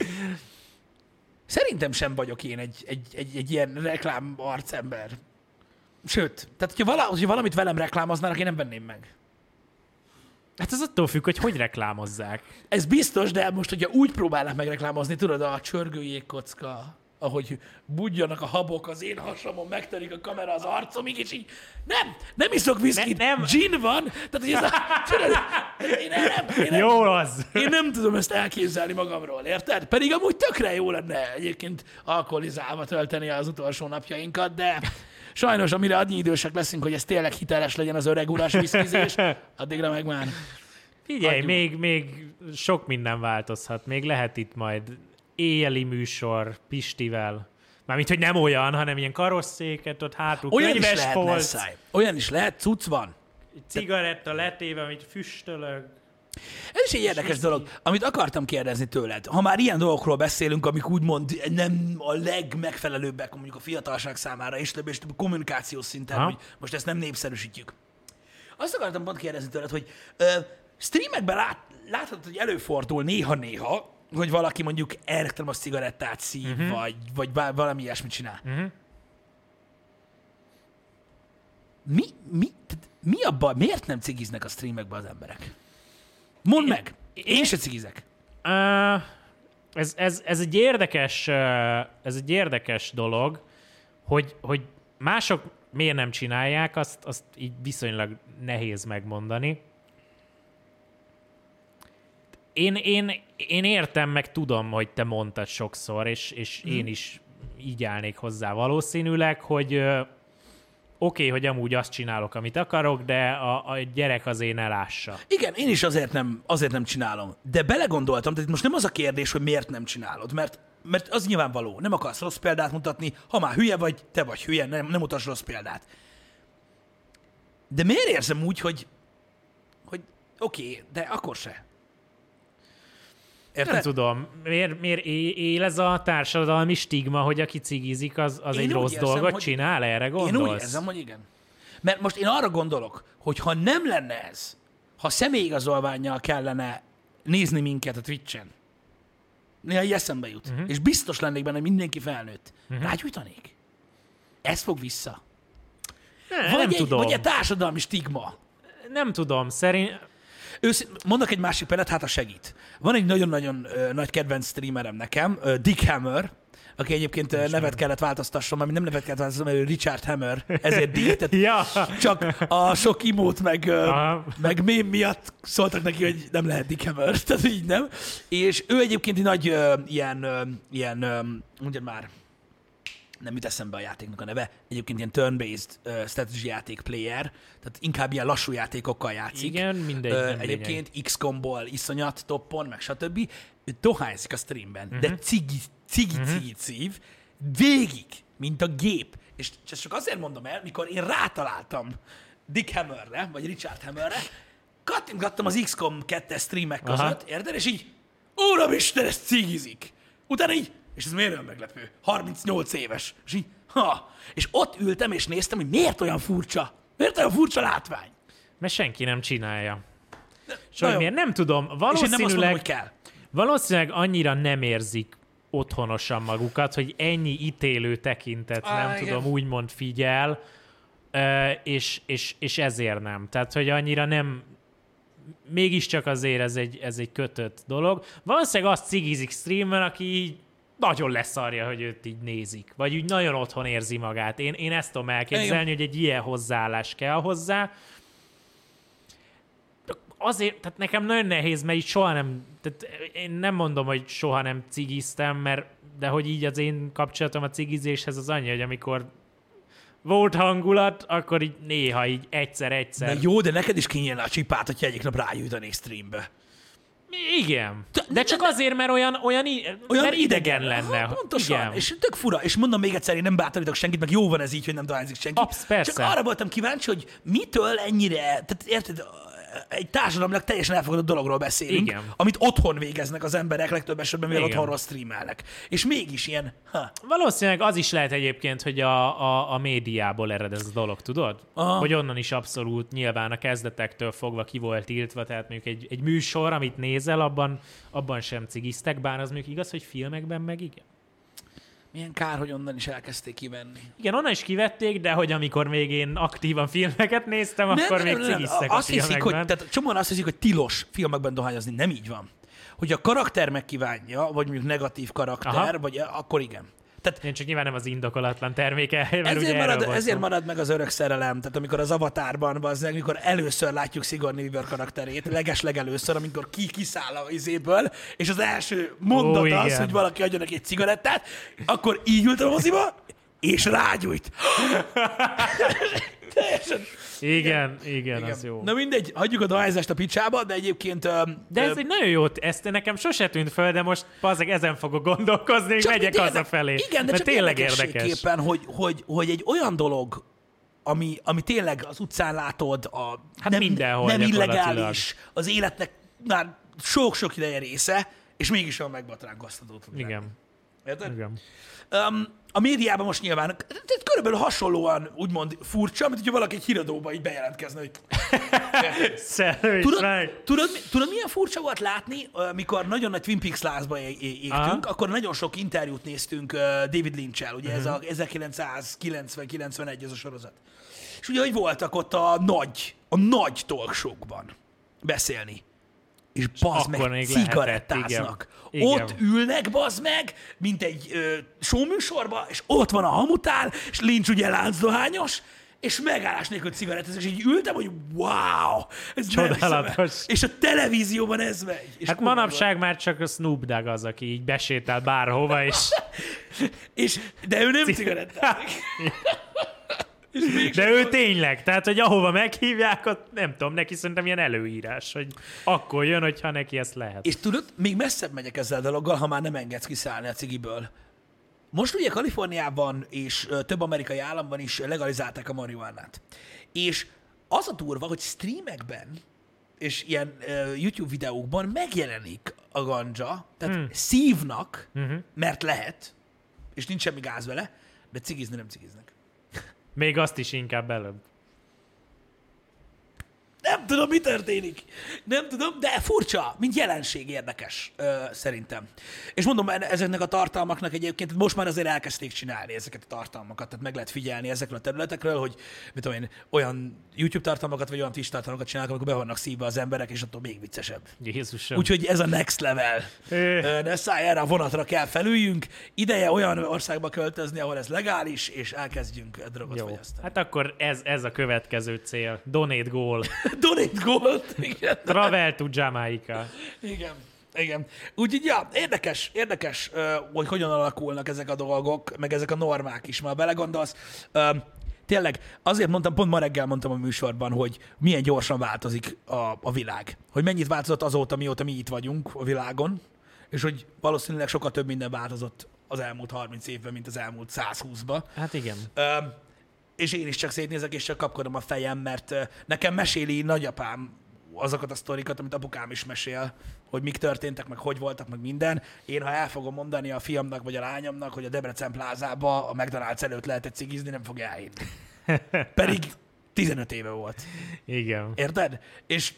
Szerintem sem vagyok én egy, egy, egy, egy ilyen reklám arcember. Sőt, tehát hogyha, vala, hogyha valamit velem reklámoznának, én nem venném meg. Hát ez attól függ, hogy hogy reklámozzák. Ez biztos, de most, hogyha úgy próbálnak megreklámozni, tudod, a csörgő jégkocka, ahogy budjanak a habok az én hasamon, megtörik a kamera az arcomig, és így nem, nem iszok viszkit, Ne- nem. gin van, tehát hogy ez a, tudod, én nem, én nem, Jó az! én nem tudom ezt elképzelni magamról, érted? Pedig amúgy tökre jó lenne egyébként alkoholizálva tölteni az utolsó napjainkat, de sajnos, amire annyi idősek leszünk, hogy ez tényleg hiteles legyen az öreg uras viszkizés, [laughs] addigra meg már. Figyelj, még, még sok minden változhat. Még lehet itt majd éjjeli műsor Pistivel. Mármint, hogy nem olyan, hanem ilyen karosszéket, ott hátul Olyan is lehet, polc. Olyan is lehet, cucc van. cigaretta letéve, amit füstölög. Ez is egy érdekes dolog, amit akartam kérdezni tőled. Ha már ilyen dolgokról beszélünk, amik úgymond nem a legmegfelelőbbek mondjuk a fiatalság számára, és több és több kommunikációs szinten, Aha. hogy most ezt nem népszerűsítjük. Azt akartam pont kérdezni tőled, hogy ö, streamekben lát, láthatod, hogy előfordul néha-néha, hogy valaki mondjuk elektromos cigarettát szív, uh-huh. vagy, vagy valami ilyesmit csinál. Mhm. Mi, mi, mi a baj? Miért nem cigiznek a streamekben az emberek? Mondd meg! Én, én- se cigizek. Uh, ez, ez, ez, egy érdekes, uh, ez egy érdekes dolog, hogy, hogy mások miért nem csinálják, azt, azt így viszonylag nehéz megmondani. Én, én, én értem, meg tudom, hogy te mondtad sokszor, és, és Mhm. én is így állnék hozzá valószínűleg, hogy oké, okay, hogy amúgy azt csinálok, amit akarok, de a, a gyerek azért ne lássa. Igen, én is azért nem, azért nem csinálom. De belegondoltam, tehát most nem az a kérdés, hogy miért nem csinálod, mert, mert az nyilvánvaló. Nem akarsz rossz példát mutatni, ha már hülye vagy, te vagy hülye, nem, nem mutass rossz példát. De miért érzem úgy, hogy, hogy oké, okay, de akkor se. Érted? Nem tudom, miért, miért él ez a társadalmi stigma, hogy aki cigizik, az, az Én egy rossz érzem, dolgot hogy- csinál? Erre gondolsz? Én úgy érzem, hogy igen. Mert most én arra gondolok, hogy ha nem lenne ez, ha személyigazolványjal kellene nézni minket a Twitch-en, néha így eszembe jut, uh-huh. és biztos lennék benne, hogy mindenki felnőtt, uh-huh. rágyújtanék? Ez fog vissza. Ne, Vagy, nem egy, tudom. vagy egy társadalmi stigma. Nem tudom, szerint... Ősz, mondok egy másik példát, hát a segít. Van egy nagyon-nagyon ö, nagy kedvenc streamerem nekem, ö, Dick Hammer, aki egyébként ö, nevet kellett változtasson, mert nem nevet kellett változtasson, mert Richard Hammer, ezért Dick, tehát [laughs] Ja, csak a sok imót meg, Aha. meg mém miatt szóltak neki, hogy nem lehet Dick Hammer, [laughs] tehát így nem. És ő egyébként egy nagy ö, ilyen, ö, ilyen mondjad már, nem jut eszembe a játéknak a neve, egyébként ilyen turn-based uh, strategy játék player, tehát inkább ilyen lassú játékokkal játszik. Igen, mindegy, lényeg. Egyébként XCOM-ból iszonyat toppon, meg stb. Ő dohányzik a streamben, Mhm. uh-huh. de cigi, cigi, cigi szív, végig, mint a gép. És ezt csak azért mondom el, mikor én rátaláltam Dick Hammerre, vagy Richard Hammerre, kattintgattam az XCOM 2 streamek között, Aha. Érted? És így, Úristen, ez cigizik. Utána így, és ez miért olyan meglepő? 38 éves. És így, ha. És ott ültem, és néztem, hogy miért olyan furcsa. Miért olyan furcsa látvány? mert senki nem csinálja. És hogy miért? Nem tudom. És én nem azt mondom, Valószínűleg, hogy kell. valószínűleg annyira nem érzik otthonosan magukat, hogy ennyi ítélő tekintet, Á, nem igen. tudom, úgymond figyel, és, és, és ezért nem. Tehát, hogy annyira nem, mégiscsak azért ez egy, ez egy kötött dolog. Valószínűleg azt cigizik streamen, aki így nagyon leszarja, hogy őt így nézik. Vagy úgy nagyon otthon érzi magát. Én, én ezt tudom elképzelni, hogy egy ilyen hozzáállás kell hozzá. Azért, tehát nekem nagyon nehéz, mert így soha nem, tehát én nem mondom, hogy soha nem cigiztem, mert de hogy így az én kapcsolatom a cigizéshez az annyi, hogy amikor volt hangulat, akkor így néha így egyszer-egyszer. De jó, de neked is kinyílna a csipát, hogyha egyik nap rájutanék streambe. Igen. De- csak azért, mert olyan, olyan, Olyan mert idegen lenne. Ha, pontosan. Igen. És tök fura. És mondom még egyszer, én nem bátorítok senkit, meg jó van ez így, hogy nem dohányzik senki. Absz, persze. Csak arra voltam kíváncsi, hogy mitől ennyire, tehát érted, egy társadalomnak teljesen elfogadott dologról beszélünk, Igen. amit otthon végeznek az emberek, legtöbb esetben mivel otthonról streamelnek. És mégis ilyen, ha, Valószínűleg az is lehet egyébként, hogy a, a, a médiából ered ez a dolog, tudod? Aha. Hogy onnan is abszolút nyilván a kezdetektől fogva ki volt tiltva, tehát mondjuk egy, egy műsor, amit nézel, abban, abban sem cigiztek, bár az mondjuk igaz, hogy filmekben meg igen. Milyen kár, hogy onnan is elkezdték kivenni. Igen, onnan is kivették, de hogy amikor még én aktívan filmeket néztem, akkor még cigiztek a hiszik, hogy, tehát csomóan azt hiszik, hogy tilos filmekben dohányozni. Nem így van. Hogy a karakter megkívánja, vagy mondjuk negatív karakter, Aha. vagy akkor igen. Tehát Én csak nyilván nem az indokolatlan terméke, mert ugye ezért, erről marad, ezért marad meg az örök szerelem. Tehát amikor az avatárban, bazdmeg, amikor először látjuk Sigourney Weaver karakterét, leges legelőször, amikor ki kiszáll a izéből, és az első mondat Ó, az, hogy valaki adjon neki egy cigarettát, akkor így ültem a moziba, és rágyújt. [laughs] Teljesen. Igen, igen, igen, az jó. Na mindegy, hagyjuk a dohányzást a picsába, de egyébként... De ez öm, egy nagyon jó, ezt nekem sose tűnt föl, de most bazeg ezen fogok gondolkozni, és megyek érde- hazafelé. Igen, de Mert csak tényleg érdekes. hogy, hogy, hogy egy olyan dolog, ami, ami tényleg az utcán látod, a Hát nem, mindenhol nem illegális, az életnek már sok-sok ideje része, és mégis olyan megbatránkoztató. Igen, Érted? igen. Um, a médiában most nyilván tehát körülbelül hasonlóan úgymond furcsa, mint hogyha valaki egy híradóba így bejelentkezne, hogy [laughs] Tudod, tudod, tudod, milyen furcsa volt látni, mikor nagyon nagy Twin Peaks lázba é- é- égtünk, Aha. akkor nagyon sok interjút néztünk David Lynch-el, ugye ez a 1990-91 ez a sorozat. És ugye, hogy voltak ott a nagy, a nagy talkshow-ban beszélni. És bazd meg, még cigarettáznak. igen. Igen. Ott ülnek, bazd meg, mint egy ö, showműsorba, és ott van a hamutál, és Lynch ugye láncdohányos, és megállás nélkül cigarettázik, és így ültem, hogy wow, ez. Csodálatos. És a televízióban ez megy. És Hát manapság már csak a Snoop Dogg az, aki így besétál bárhova, és... van. [laughs] És, de ő nem cigarettázik. [laughs] De ő tényleg, tehát, hogy ahova meghívják, ott nem tudom, neki szerintem ilyen előírás, hogy akkor jön, hogyha neki ezt lehet. És tudod, még messzebb megyek ezzel a dologgal, ha már nem engedsz kiszállni a cigiből. Most ugye Kaliforniában és több amerikai államban is legalizálták a marihuánát. És az a durva, hogy streamekben és ilyen ö, YouTube videókban megjelenik a ganja, tehát hmm. szívnak, uh-huh. mert lehet, és nincs semmi gáz vele, de cigizni nem cigiznek. Még azt is inkább előbb. Nem tudom, mi történik. Nem tudom, de furcsa, mint jelenség érdekes, ö, szerintem. És mondom, ezeknek a tartalmaknak egyébként most már azért elkezdték csinálni ezeket a tartalmakat, tehát meg lehet figyelni ezekről a területekről, hogy mit tudom én, olyan YouTube tartalmakat, vagy olyan Twitch tartalmakat csinálnak, amikor be vannak szívva az emberek, és attól még viccesebb. Jézusom. Úgyhogy ez a next level. Ö, Ne szállj erre a vonatra kell felüljünk. Ideje olyan országba költözni, ahol ez legális, és elkezdjünk drogot Jó. fogyasztani. Hát akkor ez, ez a következő cél. Donate goal. [laughs] Donate gold. Igen. Travel to Jamaica. Igen. Igen. Úgyhogy, ja, érdekes, érdekes, hogy hogyan alakulnak ezek a dolgok, meg ezek a normák is, már belegondolsz. Tényleg, azért mondtam, pont ma reggel mondtam a műsorban, hogy milyen gyorsan változik a, a világ. Hogy mennyit változott azóta, mióta mi itt vagyunk a világon, és hogy valószínűleg sokkal több minden változott az elmúlt 30 évben, mint az elmúlt 120-ban. Hát igen. Ö, és én is csak szétnézek, és csak kapkodom a fejem, mert nekem meséli nagyapám azokat a sztorikat, amit apukám is mesél, hogy mik történtek, meg hogy voltak, meg minden. Én, ha el fogom mondani a fiamnak vagy a lányomnak, hogy a Debrecen plázába a McDonald's előtt lehetett cigizni, nem fogja elhinni. [laughs] Pedig 15 éve volt. Igen. Érted? És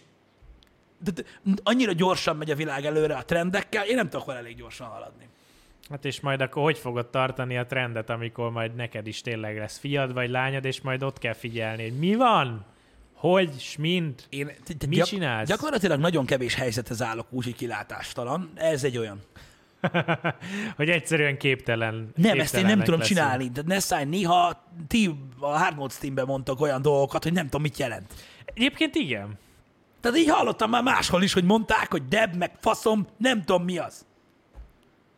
de, de, annyira gyorsan megy a világ előre a trendekkel, én nem tudok vele elég gyorsan haladni. Hát és majd akkor hogy fogod tartani a trendet, amikor majd neked is tényleg lesz fiad vagy lányod, és majd ott kell figyelni, hogy mi van? Hogy, s mint? Én, t- t- Mit gyak- csinálsz? Gyakorlatilag nagyon kevés helyzethez állok úgy, hogy kilátástalan. Ez egy olyan. [laughs] hogy egyszerűen képtelen. Nem, ezt én nem tudom leszünk. csinálni. De ne szállj, néha ti a Hard Mode Steamben mondtak olyan dolgokat, hogy nem tudom, mit jelent. Egyébként igen. Tehát így hallottam már máshol is, hogy mondták, hogy deb, meg faszom, nem tudom mi az.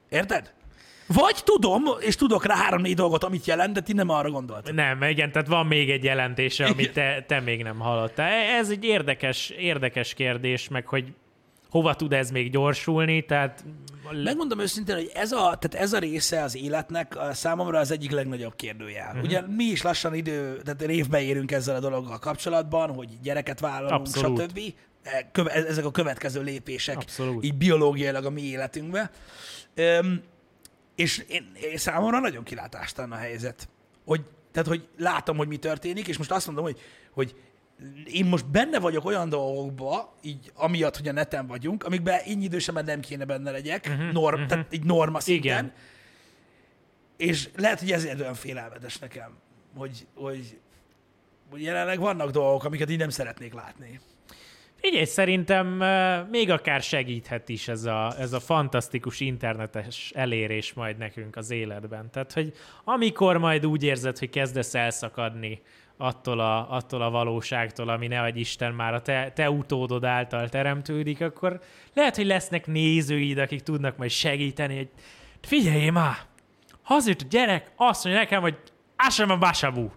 Érted? Vagy tudom, és tudok rá három-négy dolgot, amit jelent, de ti nem arra gondoltok. Nem, igen, tehát van még egy jelentése, amit te, te még nem hallottál. E- Ez egy érdekes, érdekes kérdés, meg hogy hova tud ez még gyorsulni, tehát Megmondom őszintén, hogy ez a, tehát ez a része az életnek a számomra az egyik legnagyobb kérdőjel. Uh-huh. Ugye mi is lassan idő, tehát évbe érünk ezzel a dologgal kapcsolatban, hogy gyereket vállalunk, Abszolút. stb. E, ezek a következő lépések Abszolút. így biológiailag a mi életünkbe. Öm, és én, én számomra nagyon kilátástalan a helyzet. Hogy, tehát, hogy látom, hogy mi történik, és most azt mondom, hogy, hogy én most benne vagyok olyan dolgokba, így amiatt, hogy a neten vagyunk, amikben én idősebben nem kéne benne legyek, uh-huh, norm, uh-huh. tehát így norma szinten. Igen. És lehet, hogy ezért olyan félelmetes nekem, hogy, hogy, hogy jelenleg vannak dolgok, amiket így nem szeretnék látni. Figyelj, szerintem még akár segíthet is ez a, ez a fantasztikus internetes elérés majd nekünk az életben. Tehát, hogy amikor majd úgy érzed, hogy kezdesz elszakadni attól a, attól a valóságtól, ami ne vagy Isten már a te, te utódod által teremtődik, akkor lehet, hogy lesznek nézőid, akik tudnak majd segíteni, hogy figyelj már, hazajött a gyerek, azt mondja nekem, hogy Asama Basabu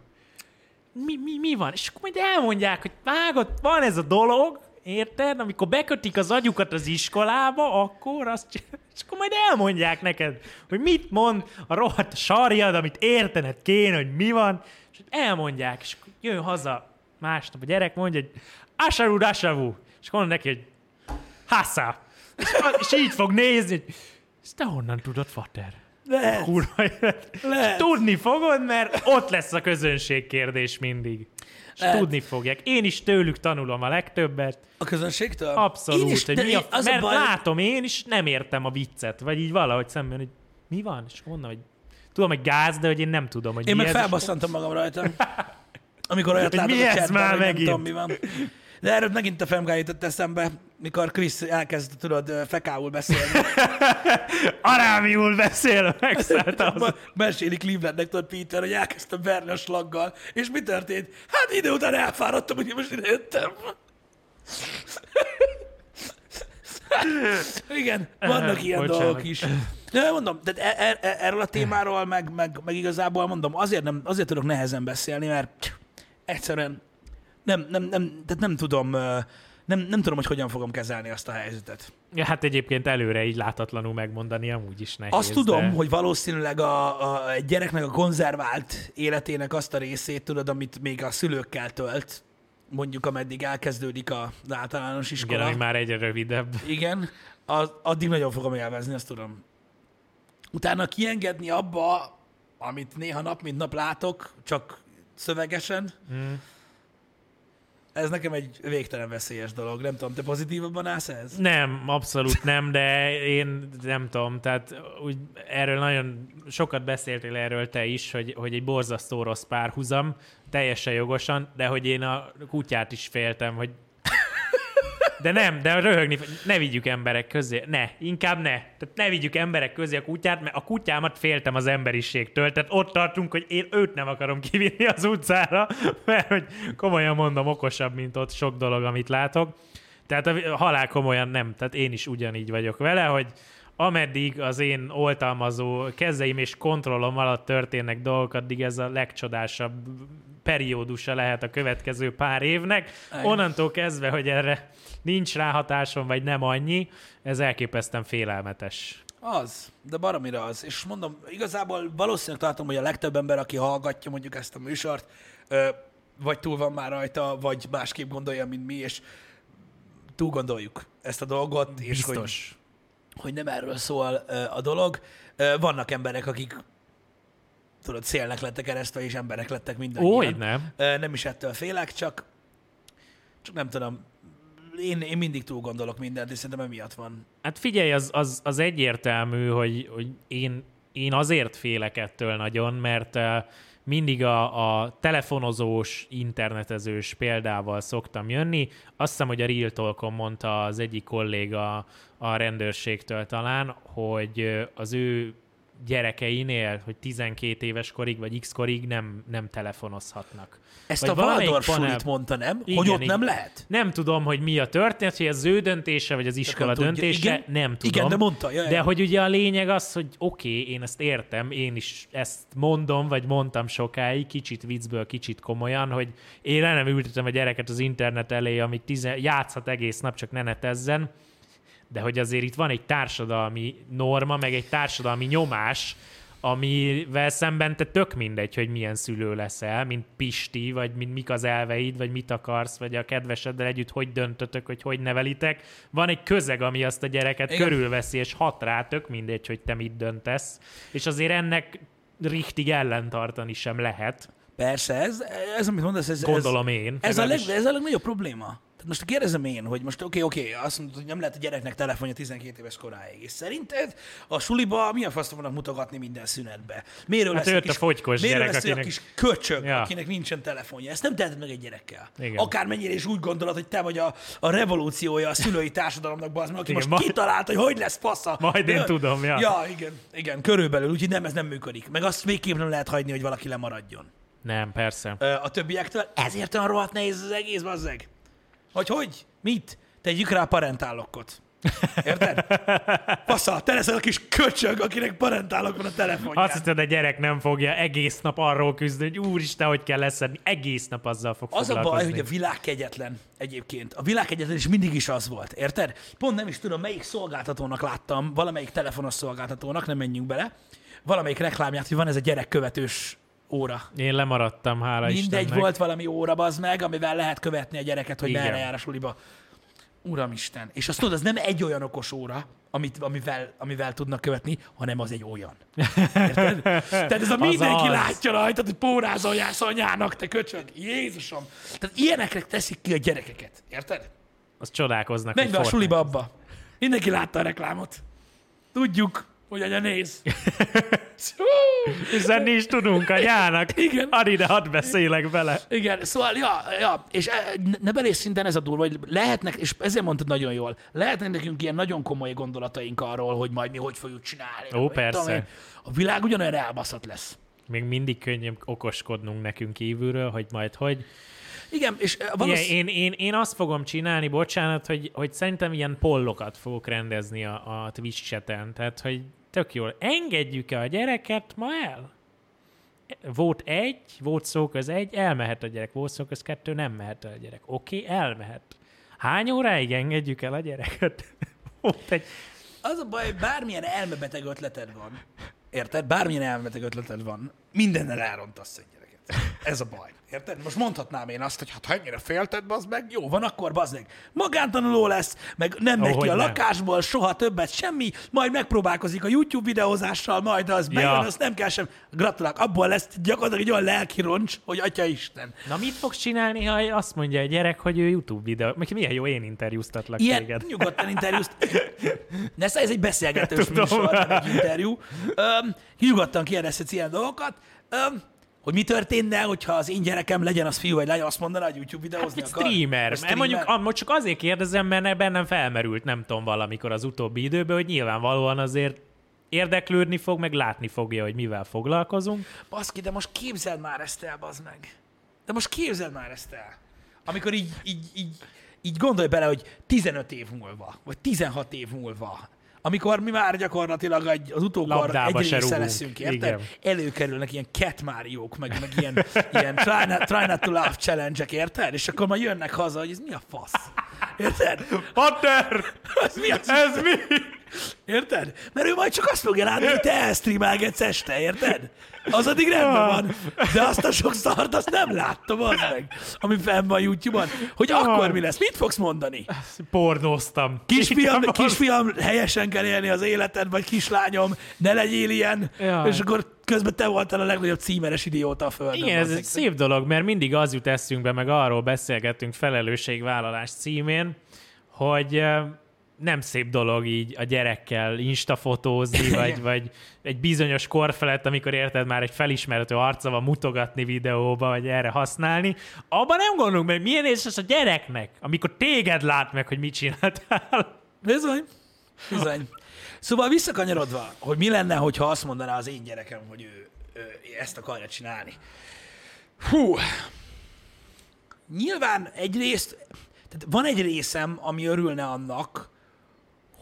mi, mi, mi van? És akkor majd elmondják, hogy vágod, van ez a dolog, érted? Amikor bekötik az agyukat az iskolába, akkor azt és akkor majd elmondják neked, hogy mit mond a rohadt sarjad, amit értened kéne, hogy mi van, és elmondják, és jön haza másnap a gyerek, mondja, hogy Asaru Dasavu, és mondja neki, hogy Hassa. És, és így fog nézni, hogy ezt te honnan tudod, Fater? Lehet, Kurva élet. Lehet. Tudni fogod, mert ott lesz a közönség kérdés mindig. És Lehet. tudni fogják. Én is tőlük tanulom a legtöbbet. a közönségtől? Abszolút. Én is, hogy mi a, az a mert baj, látom én is, nem értem a viccet. Vagy így valahogy szemben, hogy mi van? És mondom, hogy tudom, hogy gáz, de hogy én nem tudom, hogy Én meg felbasszantam magam rajta. [laughs] Amikor olyat Hogy látok mi a ez már hogy nem megint? tudom, mi van. De erről megint a Femguy jutott eszembe, mikor Chris elkezd, tudod, fekául beszélni. [laughs] Arámiul beszél, megszállta az. Ma- Meséli Clevelandnek, tudod, Peter, hogy elkezdtem verni a slaggal. És mi történt? Hát idő után elfáradtam, hogy most ide jöttem. [laughs] Igen, vannak ilyen Bocsánat. dolgok is. De mondom, tehát e- e- e- erről a témáról, meg, meg, meg igazából mondom, azért, nem, azért tudok nehezen beszélni, mert egyszerűen nem, nem, nem, tehát nem tudom, nem, nem tudom, hogy hogyan fogom kezelni azt a helyzetet. Ja, hát egyébként előre így látatlanul megmondani amúgy is nehéz. Azt tudom, de... hogy valószínűleg a, a egy gyereknek a konzervált életének azt a részét, tudod, amit még a szülőkkel tölt, mondjuk ameddig elkezdődik a- az általános Igen, iskola. ami már egyre rövidebb. Igen, az, addig nagyon fogom élvezni, azt tudom. Utána kiengedni abba, amit néha nap mint nap látok, csak szövegesen, Mm. Ez nekem egy végtelen veszélyes dolog. Nem tudom, te pozitívabban állsz ez? Nem, abszolút nem, de én nem tudom, tehát úgy erről nagyon sokat beszéltél erről te is, hogy, hogy egy borzasztó rossz párhuzam, teljesen jogosan, de hogy én a kutyát is féltem, hogy de nem, de röhögni, ne vigyük emberek közé, ne, inkább ne. Tehát ne vigyük emberek közé a kutyát, mert a kutyámat féltem az emberiségtől, tehát ott tartunk, hogy én őt nem akarom kivinni az utcára, [laughs] mert hogy komolyan mondom, okosabb, mint ott sok dolog, amit látok. Tehát a halál komolyan nem, tehát én is ugyanígy vagyok vele, hogy ameddig az én oltalmazó kezeim és kontrollom alatt történnek dolgok, addig ez a legcsodásabb periódusa lehet a következő pár évnek. Igen. Onnantól kezdve, hogy erre nincs ráhatásom, vagy nem annyi, ez elképesztően félelmetes. Az, de baromira az. És mondom, igazából valószínűleg tartom, hogy a legtöbb ember, aki hallgatja mondjuk ezt a műsort, vagy túl van már rajta, vagy másképp gondolja, mint mi, és túl gondoljuk ezt a dolgot, és hogy, Biztos. hogy nem erről szól a dolog. Vannak emberek, akik tudod, szélnek lettek keresztve, és emberek lettek mindannyian. Ó, nem. Nem is ettől félek, csak, csak nem tudom. én, én mindig túl gondolok mindent, és szerintem emiatt van. Hát figyelj, az, az, az egyértelmű, hogy, hogy én, én azért félek ettől nagyon, mert mindig a, a telefonozós, internetezős példával szoktam jönni. Azt hiszem, hogy a Real Talkon mondta az egyik kolléga a rendőrségtől talán, hogy az ő gyerekeinél, hogy 12 éves korig vagy x korig nem, nem telefonozhatnak. Ezt Vagy a Waldorf panel- mondta, nem? Igen, hogy ott igen. nem lehet? Nem tudom, hogy mi a történet, hogy ez ő döntése, vagy az iskola nem tudja. döntése, Igen? nem tudom. Igen, de mondta, ja. De hogy ugye a lényeg az, hogy oké, okay, én ezt értem, én is ezt mondom, vagy mondtam sokáig, kicsit viccből, kicsit komolyan, hogy én nem ültetem a gyereket az internet elé, amíg tizen, játszhat egész nap, csak ne netezzen, de hogy azért itt van egy társadalmi norma, meg egy társadalmi nyomás, amivel szemben te tök mindegy, hogy milyen szülő leszel, mint Pisti, vagy mint mik az elveid, vagy mit akarsz, vagy a kedveseddel együtt hogy döntötök, hogy hogy nevelitek. Van egy közeg, ami azt a gyereket Igen. Körülveszi, és hat rá, tök mindegy, hogy te mit döntesz. És azért ennek richtig ellentartani sem lehet, Persze, ez, ez amit mondasz, ez, gondolom ez, én. ez, a leg, ez a legnagyobb probléma. Most kérdezem én, hogy most oké, okay, oké, okay, azt mondod, hogy nem lehet a gyereknek telefonja 12 éves koráig. És szerinted a suliba milyen faszt fognak mutogatni minden szünetbe? Miről Hát lesz a a kis, fogykos miről gyerek, lesz akinek... a kis köcsög, ja. Akinek nincsen telefonja? Ezt nem teheted meg egy gyerekkel. Igen. Akármennyire is úgy gondolod, hogy te vagy a, a revolúciója a szülői társadalomnak, bazd meg, aki Igen, most majd- kitalálta, hogy hogy lesz fasza. Majd én De- tudom, ja. Ja, igen, igen, körülbelül, úgyhogy nem, ez nem működik. Meg azt végképp nem lehet hagyni, hogy valaki lemaradjon Nem, persze. a többiektől. Ezért olyan rohadt nehéz az egész, bazzeg. Hogy hogy? Mit? Tegyük rá parentálokkot. Érted? [laughs] Fasza, te leszel a kis köcsög, akinek parentálok van a telefonján. Azt hiszed, a gyerek nem fogja egész nap arról küzdeni, hogy úristen, hogy kell leszedni. Egész nap azzal fog Az a baj, hogy a világ kegyetlen egyébként. A világ kegyetlen is mindig is az volt, érted? Pont nem is tudom, melyik szolgáltatónak láttam, valamelyik telefonos szolgáltatónak, nem menjünk bele, valamelyik reklámját, hogy van ez a gyerekkövetős óra. Én lemaradtam, hála Mindegy, Istennek. volt valami óra, bazd meg, amivel lehet követni a gyereket, hogy Igen. merre jár a suliba. Uramisten. És azt tudod, az nem egy olyan okos óra, amit, amivel, amivel tudnak követni, hanem az egy olyan. Érted? Tehát ez a mindenki az. látja rajtad, hogy pórázol jársz anyának, te köcsög. Jézusom. Tehát ilyenekre teszik ki a gyerekeket. Érted? Azt csodálkoznak. Menj be a suliba abba. Mindenki látta a reklámot. Tudjuk, hogy anya néz. [laughs] Üzenni is tudunk anyának. Igen. Add ide, hadd beszélek bele. Igen, szóval, ja, ja, és e, ne- nevelés szinten ez a durva, hogy lehetnek, és ezért mondtad nagyon jól, lehetnek nekünk ilyen nagyon komoly gondolataink arról, hogy majd mi hogy fogjuk csinálni. Ó, vagy persze. tudom. A világ ugyanolyan elbaszott lesz. Még mindig könnyebb okoskodnunk nekünk kívülről, hogy majd hogy. Igen, és e, valószínűleg... én, én, én azt fogom csinálni, bocsánat, hogy, hogy szerintem ilyen pollokat fogok rendezni a, a Twitch chaten. Tehát, hogy tök jól. Engedjük-e a gyereket ma el? Volt egy, volt szó köz egy, elmehet a gyerek. Volt szó köz kettő, nem mehet el a gyerek. Oké, okay, elmehet. Hány óráig engedjük el a gyereket? [laughs] Volt egy... Az a baj, bármilyen elmebeteg ötleted van, érted? Bármilyen elmebeteg ötleted van, mindennel elrontasz egy gyereket. Ez a baj. Érted? Most mondhatnám én azt, hogy hát ha ennyire félted, bazd meg, jó, van akkor, bazd meg. Magántanuló lesz, meg nem megy ki a nem. lakásból, soha többet, semmi, majd megpróbálkozik a YouTube videózással, majd az Ja. azt nem kell sem. Gratulálok, abból lesz gyakorlatilag egy olyan lelki roncs, hogy atya Isten. Na mit fogsz csinálni, ha azt mondja a gyerek, hogy ő YouTube videó... Meg milyen jó, én interjúztatlak Ilyen téged. nyugodtan interjúzt. [laughs] Nesze, ez egy beszélgetős Tudom. műsor, nem egy interjú. Öm, nyugodtan kérdezhetsz ilyen dolgokat. Öm, hogy mi történne, hogyha az én gyerekem legyen az fiú vagy lány, azt mondaná, hogy YouTube videózni Egy akar? streamer. Vagy Mert mondjuk most csak azért kérdezem, mert bennem felmerült, nem tudom, valamikor az utóbbi időben, hogy nyilvánvalóan azért érdeklődni fog, meg látni fogja, hogy mivel foglalkozunk. Baszki, de most képzeld már ezt el, bazd meg. De most képzeld már ezt el. Amikor így, így, így, így gondolj bele, hogy 15 év múlva, vagy 16 év múlva, amikor mi már gyakorlatilag egy, az utókor egy része leszünk, érted? Előkerülnek ilyen cat Mario-k, meg, meg ilyen, ilyen try, not, try not to laugh challenge-ek, érted? És akkor majd jönnek haza, hogy ez mi a fasz? Érted? Pater! Ez mi az? Ez mi? Érted? Mert ő majd csak azt fogja látni, hogy te elstreamelgetsz este, érted? Az addig rendben van. De azt a sok szart, azt nem láttam, az meg, ami fenn van YouTube-on. Hogy akkor mi lesz? Mit fogsz mondani? Pornóztam. Kisfiam, kisfiam, helyesen kell élni az életed, vagy kislányom, ne legyél ilyen. Jaj. És akkor közben te voltál a legnagyobb címeres idióta a földön. Igen, ez egy szép dolog, mert mindig az jut eszünkbe, meg arról beszélgettünk felelősségvállalás címén, hogy ö, nem szép dolog így a gyerekkel instafotózni, vagy, vagy egy bizonyos kor felett, amikor érted már egy felismerhető arca van mutogatni videóba, vagy erre használni. Abban nem gondolunk meg, milyen észes a gyereknek, amikor téged lát meg, hogy mit csináltál. Bizony. Bizony. Szóval visszakanyarodva, hogy mi lenne, hogyha azt mondaná az én gyerekem, hogy ő, ő ezt akarja csinálni. Hú. Nyilván egyrészt, tehát van egy részem, ami örülne annak,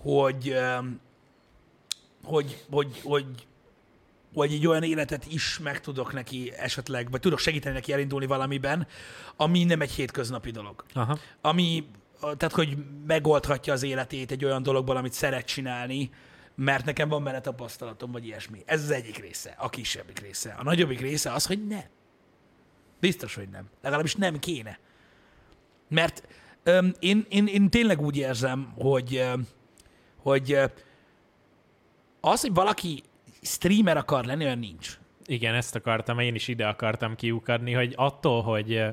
hogy, hogy, hogy, hogy, hogy egy olyan életet is meg tudok neki esetleg, vagy tudok segíteni neki elindulni valamiben, ami nem egy hétköznapi dolog Aha. ami, tehát hogy megoldhatja az életét egy olyan dologból, amit szeret csinálni, mert nekem van benne tapasztalatom, vagy ilyesmi. Ez az egyik része, a kisebbik része. A nagyobbik része az, hogy nem. Biztos, hogy nem. Legalábbis nem kéne. Mert öm, én, én, én tényleg úgy érzem, hogy, öm, hogy az, hogy valaki streamer akar lenni, olyan nincs. Igen, ezt akartam, én is ide akartam kiukadni, hogy attól, hogy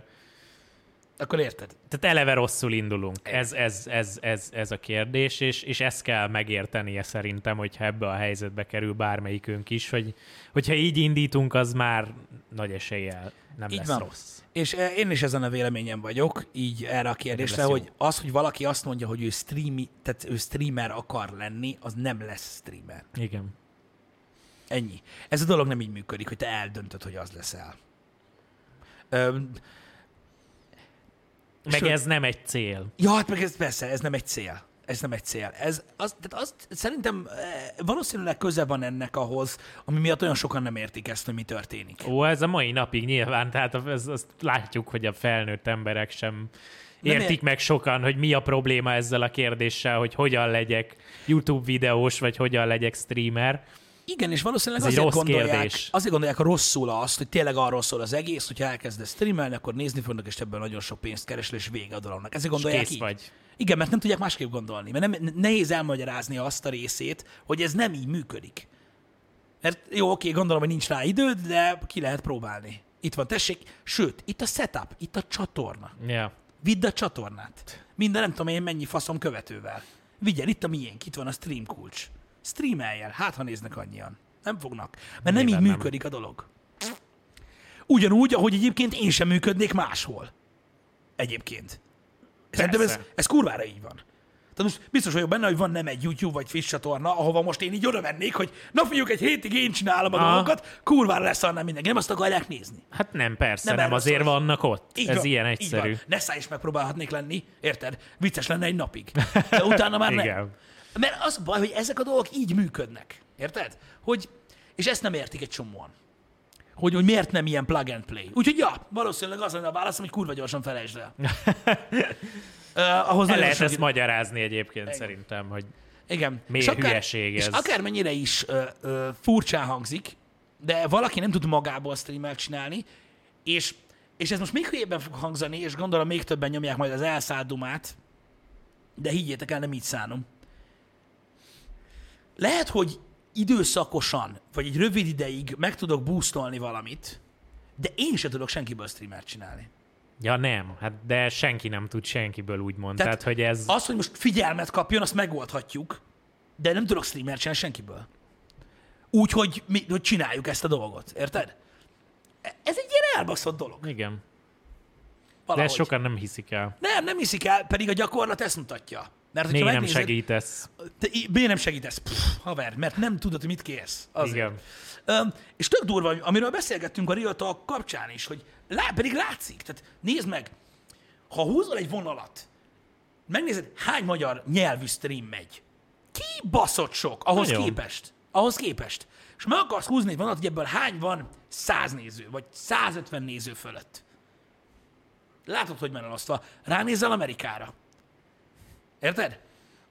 Akkor érted? tehát eleve rosszul indulunk. Ez, ez, ez, ez, ez a kérdés, és, és ezt kell megértenie szerintem, hogyha ebbe a helyzetbe kerül bármelyikünk is, hogy, hogyha így indítunk, az már nagy eséllyel nem Így lesz van. rossz. És eh, én is ezen a véleményen vagyok, így erre a kérdésre, lesz jó. hogy az, hogy valaki azt mondja, hogy ő, streami, tehát ő streamer akar lenni, az nem lesz streamer. Igen. Ennyi. Ez a dolog nem így működik, hogy te eldöntöd, hogy az leszel. Öm, Meg Sőt- ez nem egy cél. ja, hát meg ez persze, ez nem egy cél. Ez nem egy cél. Ez, az, tehát az, szerintem eh, valószínűleg köze van ennek ahhoz, ami miatt olyan sokan nem értik ezt, hogy mi történik. Ó, ez a mai napig nyilván, tehát ez, azt látjuk, hogy a felnőtt emberek sem értik ér- meg sokan, hogy mi a probléma ezzel a kérdéssel, hogy hogyan legyek YouTube videós, vagy hogyan legyek streamer. Igen, és valószínűleg Ez azért rossz gondolják, kérdés. azért gondolják rosszul azt, hogy tényleg arról szól az egész, hogyha elkezdesz streamelni, akkor nézni fognak, és ebből nagyon sok pénzt keresel, és vége a dolognak. Ezért És gondolják kész így. vagy. Igen, mert nem tudják másképp gondolni, mert nem, nehéz elmagyarázni azt a részét, hogy ez nem így működik. Mert jó, oké, gondolom, hogy nincs rá időd, de ki lehet próbálni. Itt van, tessék, sőt, itt a setup, itt a csatorna. Ja. Vidd a csatornát. Minden nem tudom én mennyi faszom követővel. Vigyel, itt a miénk, itt van a stream kulcs. Streameljel, hát ha néznek annyian. Nem fognak. Mert nem így Nyilván nem. működik a dolog. Ugyanúgy, ahogy egyébként én sem működnék máshol. Egyébként. Szerintem ez, ez kurvára így van. Tehát most biztos vagyok benne, hogy van nem egy YouTube vagy Twitch csatorna, ahova most én így oda mennék, hogy na fiúk, egy hétig én csinálom a Aha. dolgokat, kurvára lesz annál mindenki. Nem azt akarják nézni. Hát nem, persze, Nem nem, azért szól. vannak ott. Így Ez van, ilyen egyszerű. van. Nessa is megpróbálhatnék lenni, érted? Vicces lenne egy napig. De utána már nem. Igen. Mert az a baj, hogy ezek a dolgok így működnek. Érted? Hogy, és ezt nem értik egy csomóan. Hogy, hogy miért nem ilyen plug and play. Úgyhogy ja, valószínűleg az lenne a válaszom, hogy kurva gyorsan felejtsd el. [laughs] uh, ahhoz El lehet ezt idő- magyarázni egyébként szerintem, hogy igen. Miért és akár, hülyeség És ez? akármennyire is ö, ö, furcsán hangzik, de valaki nem tud magából streamel csinálni, és, és ez most még hülyében fog hangzani, és gondolom még többen nyomják majd az elszállt dumát, de higgyétek el, nem így szánom. Lehet, hogy időszakosan, vagy egy rövid ideig meg tudok boostolni valamit, de én sem tudok senkiből streamert csinálni. ja nem, hát de senki nem tud senkiből úgymond. Tehát Tehát, hogy ez... Az, hogy most figyelmet kapjon, azt megoldhatjuk, de nem tudok streamert csinálni senkiből. Úgy, hogy, mi, hogy csináljuk ezt a dolgot, érted? E- Ez egy ilyen elbaszott dolog. Igen. De Valahogy. ezt sokan nem hiszik el. Nem, nem hiszik el, pedig a gyakorlat ezt mutatja. Mert Miért nem segítesz? Te, miért nem segítesz? Pff, haver, mert nem tudod, hogy mit kérsz. Azért. Igen. Öm, és tök durva, amiről beszélgettünk a Real Talk kapcsán is, hogy lá, pedig látszik. Tehát nézd meg, ha húzol egy vonalat, megnézed, hány magyar nyelvű stream megy. Ki baszott sok ahhoz Nagyon. képest. Ahhoz képest. És meg akarsz húzni egy vonalat, hogy ebből hány van 100 néző, vagy 150 néző fölött. Látod, hogy van elosztva. Ránézel Amerikára. Érted?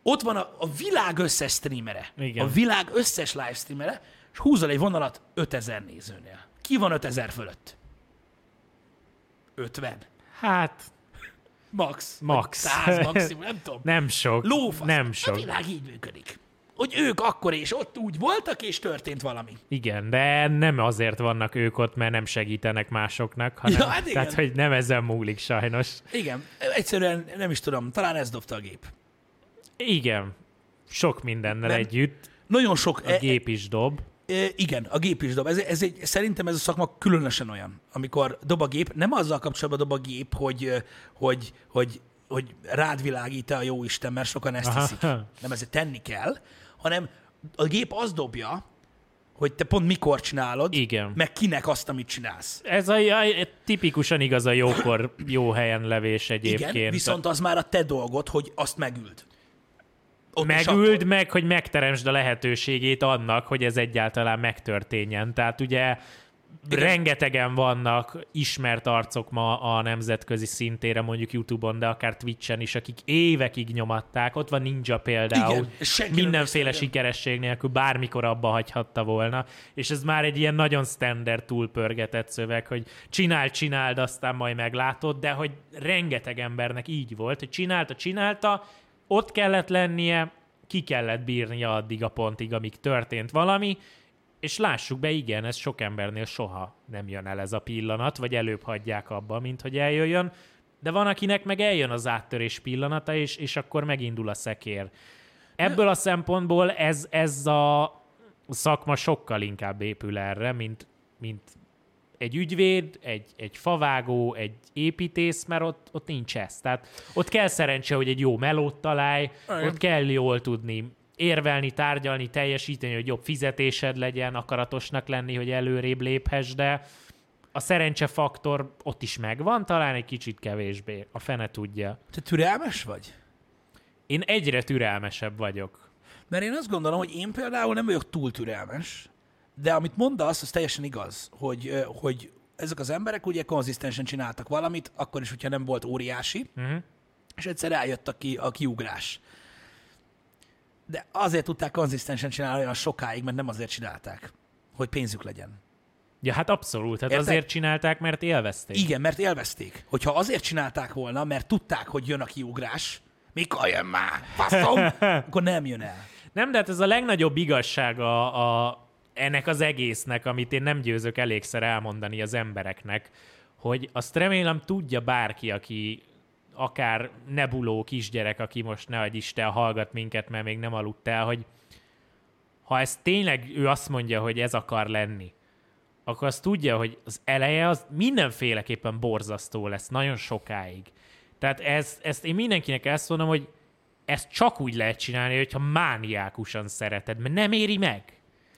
Ott van a, a világ összes streamere. Igen. A világ összes live streamere, és húzol egy vonalat 5000 nézőnél. Ki van 5000 fölött? 50. Hát, Max. Max. Vagy 100 maximum, nem tudom. nem sok. Lófasz. Nem A sok. világ így működik. Hogy ők akkor és ott úgy voltak, és történt valami. Igen, de nem azért vannak ők ott, mert nem segítenek másoknak, hanem Ja, hát igen. tehát, hogy nem ezen múlik sajnos. Igen, egyszerűen nem is tudom, talán ez dobta a gép. Igen, sok mindennel Nem. együtt. Nagyon sok... A gép is dob. E, igen, a gép is dob. Ez, ez egy, szerintem ez a szakma különösen olyan, amikor dob a gép, nem azzal kapcsolatban dob a gép, hogy, hogy, hogy, hogy rád világít a jó Isten, mert sokan ezt Aha. hiszik. Nem ezért tenni kell, hanem a gép az dobja, hogy te pont mikor csinálod, Igen. meg kinek azt, amit csinálsz. Ez a, a, tipikusan igaz a jókor, jó helyen levés egyébként. Igen, viszont az már a te dolgod, hogy azt megüld. Ott Megüld meg, hogy megteremtsd a lehetőségét annak, hogy ez egyáltalán megtörténjen. Tehát ugye Igen. rengetegen vannak ismert arcok ma a nemzetközi szintére, mondjuk YouTube-on, de akár Twitch-en is, akik évekig nyomatták. Ott van Ninja például. Igen, Mindenféle sikeresség nélkül bármikor abba hagyhatta volna. És ez már egy ilyen nagyon standard túlpörgetett szöveg, hogy csináld, csináld, aztán majd meglátod, de hogy rengeteg embernek így volt, hogy csinálta, csinálta, ott kellett lennie, ki kellett bírnia addig a pontig, amíg történt valami, és lássuk be, igen, ez sok embernél soha nem jön el ez a pillanat, vagy előbb hagyják abba, mint hogy eljöjjön, de van, akinek meg eljön az áttörés pillanata, és, és akkor megindul a szekér. Ebből a szempontból ez, ez a szakma sokkal inkább épül erre, mint, mint egy ügyvéd, egy, egy favágó, egy építész, mert ott, ott nincs ez. Tehát ott kell szerencse, hogy egy jó melót találj, Igen. ott kell jól tudni érvelni, tárgyalni, teljesíteni, hogy jobb fizetésed legyen, akaratosnak lenni, hogy előrébb léphess, de a szerencse faktor ott is megvan, talán egy kicsit kevésbé. A fene tudja. Te türelmes vagy? Én egyre türelmesebb vagyok. Mert én azt gondolom, hogy én például nem vagyok túl türelmes, de amit mondasz, az teljesen igaz, hogy, hogy ezek az emberek ugye konzisztensen csináltak valamit, akkor is, hogyha nem volt óriási, Uh-huh. és egyszer eljött a, ki, a kiugrás. De azért tudták konzisztensen csinálni olyan sokáig, mert nem azért csinálták, hogy pénzük legyen. Ja, hát abszolút. Hát Érted? azért csinálták, mert élvezték. Igen, mert élvezték. Hogyha azért csinálták volna, mert tudták, hogy jön a kiugrás, mikor jön már, faszom, [laughs] akkor nem jön el. Nem, de hát ez a legnagyobb igazság a, a, ennek az egésznek, amit én nem győzök elégszer elmondani az embereknek, hogy azt remélem tudja bárki, aki akár nebuló kisgyerek, aki most ne adj Isten hallgat minket, mert még nem aludt el, hogy ha ez tényleg ő azt mondja, hogy ez akar lenni, akkor azt tudja, hogy az eleje az mindenféleképpen borzasztó lesz, nagyon sokáig. Tehát ez, ezt én mindenkinek ezt mondom, hogy ezt csak úgy lehet csinálni, hogyha mániákusan szereted, mert nem éri meg.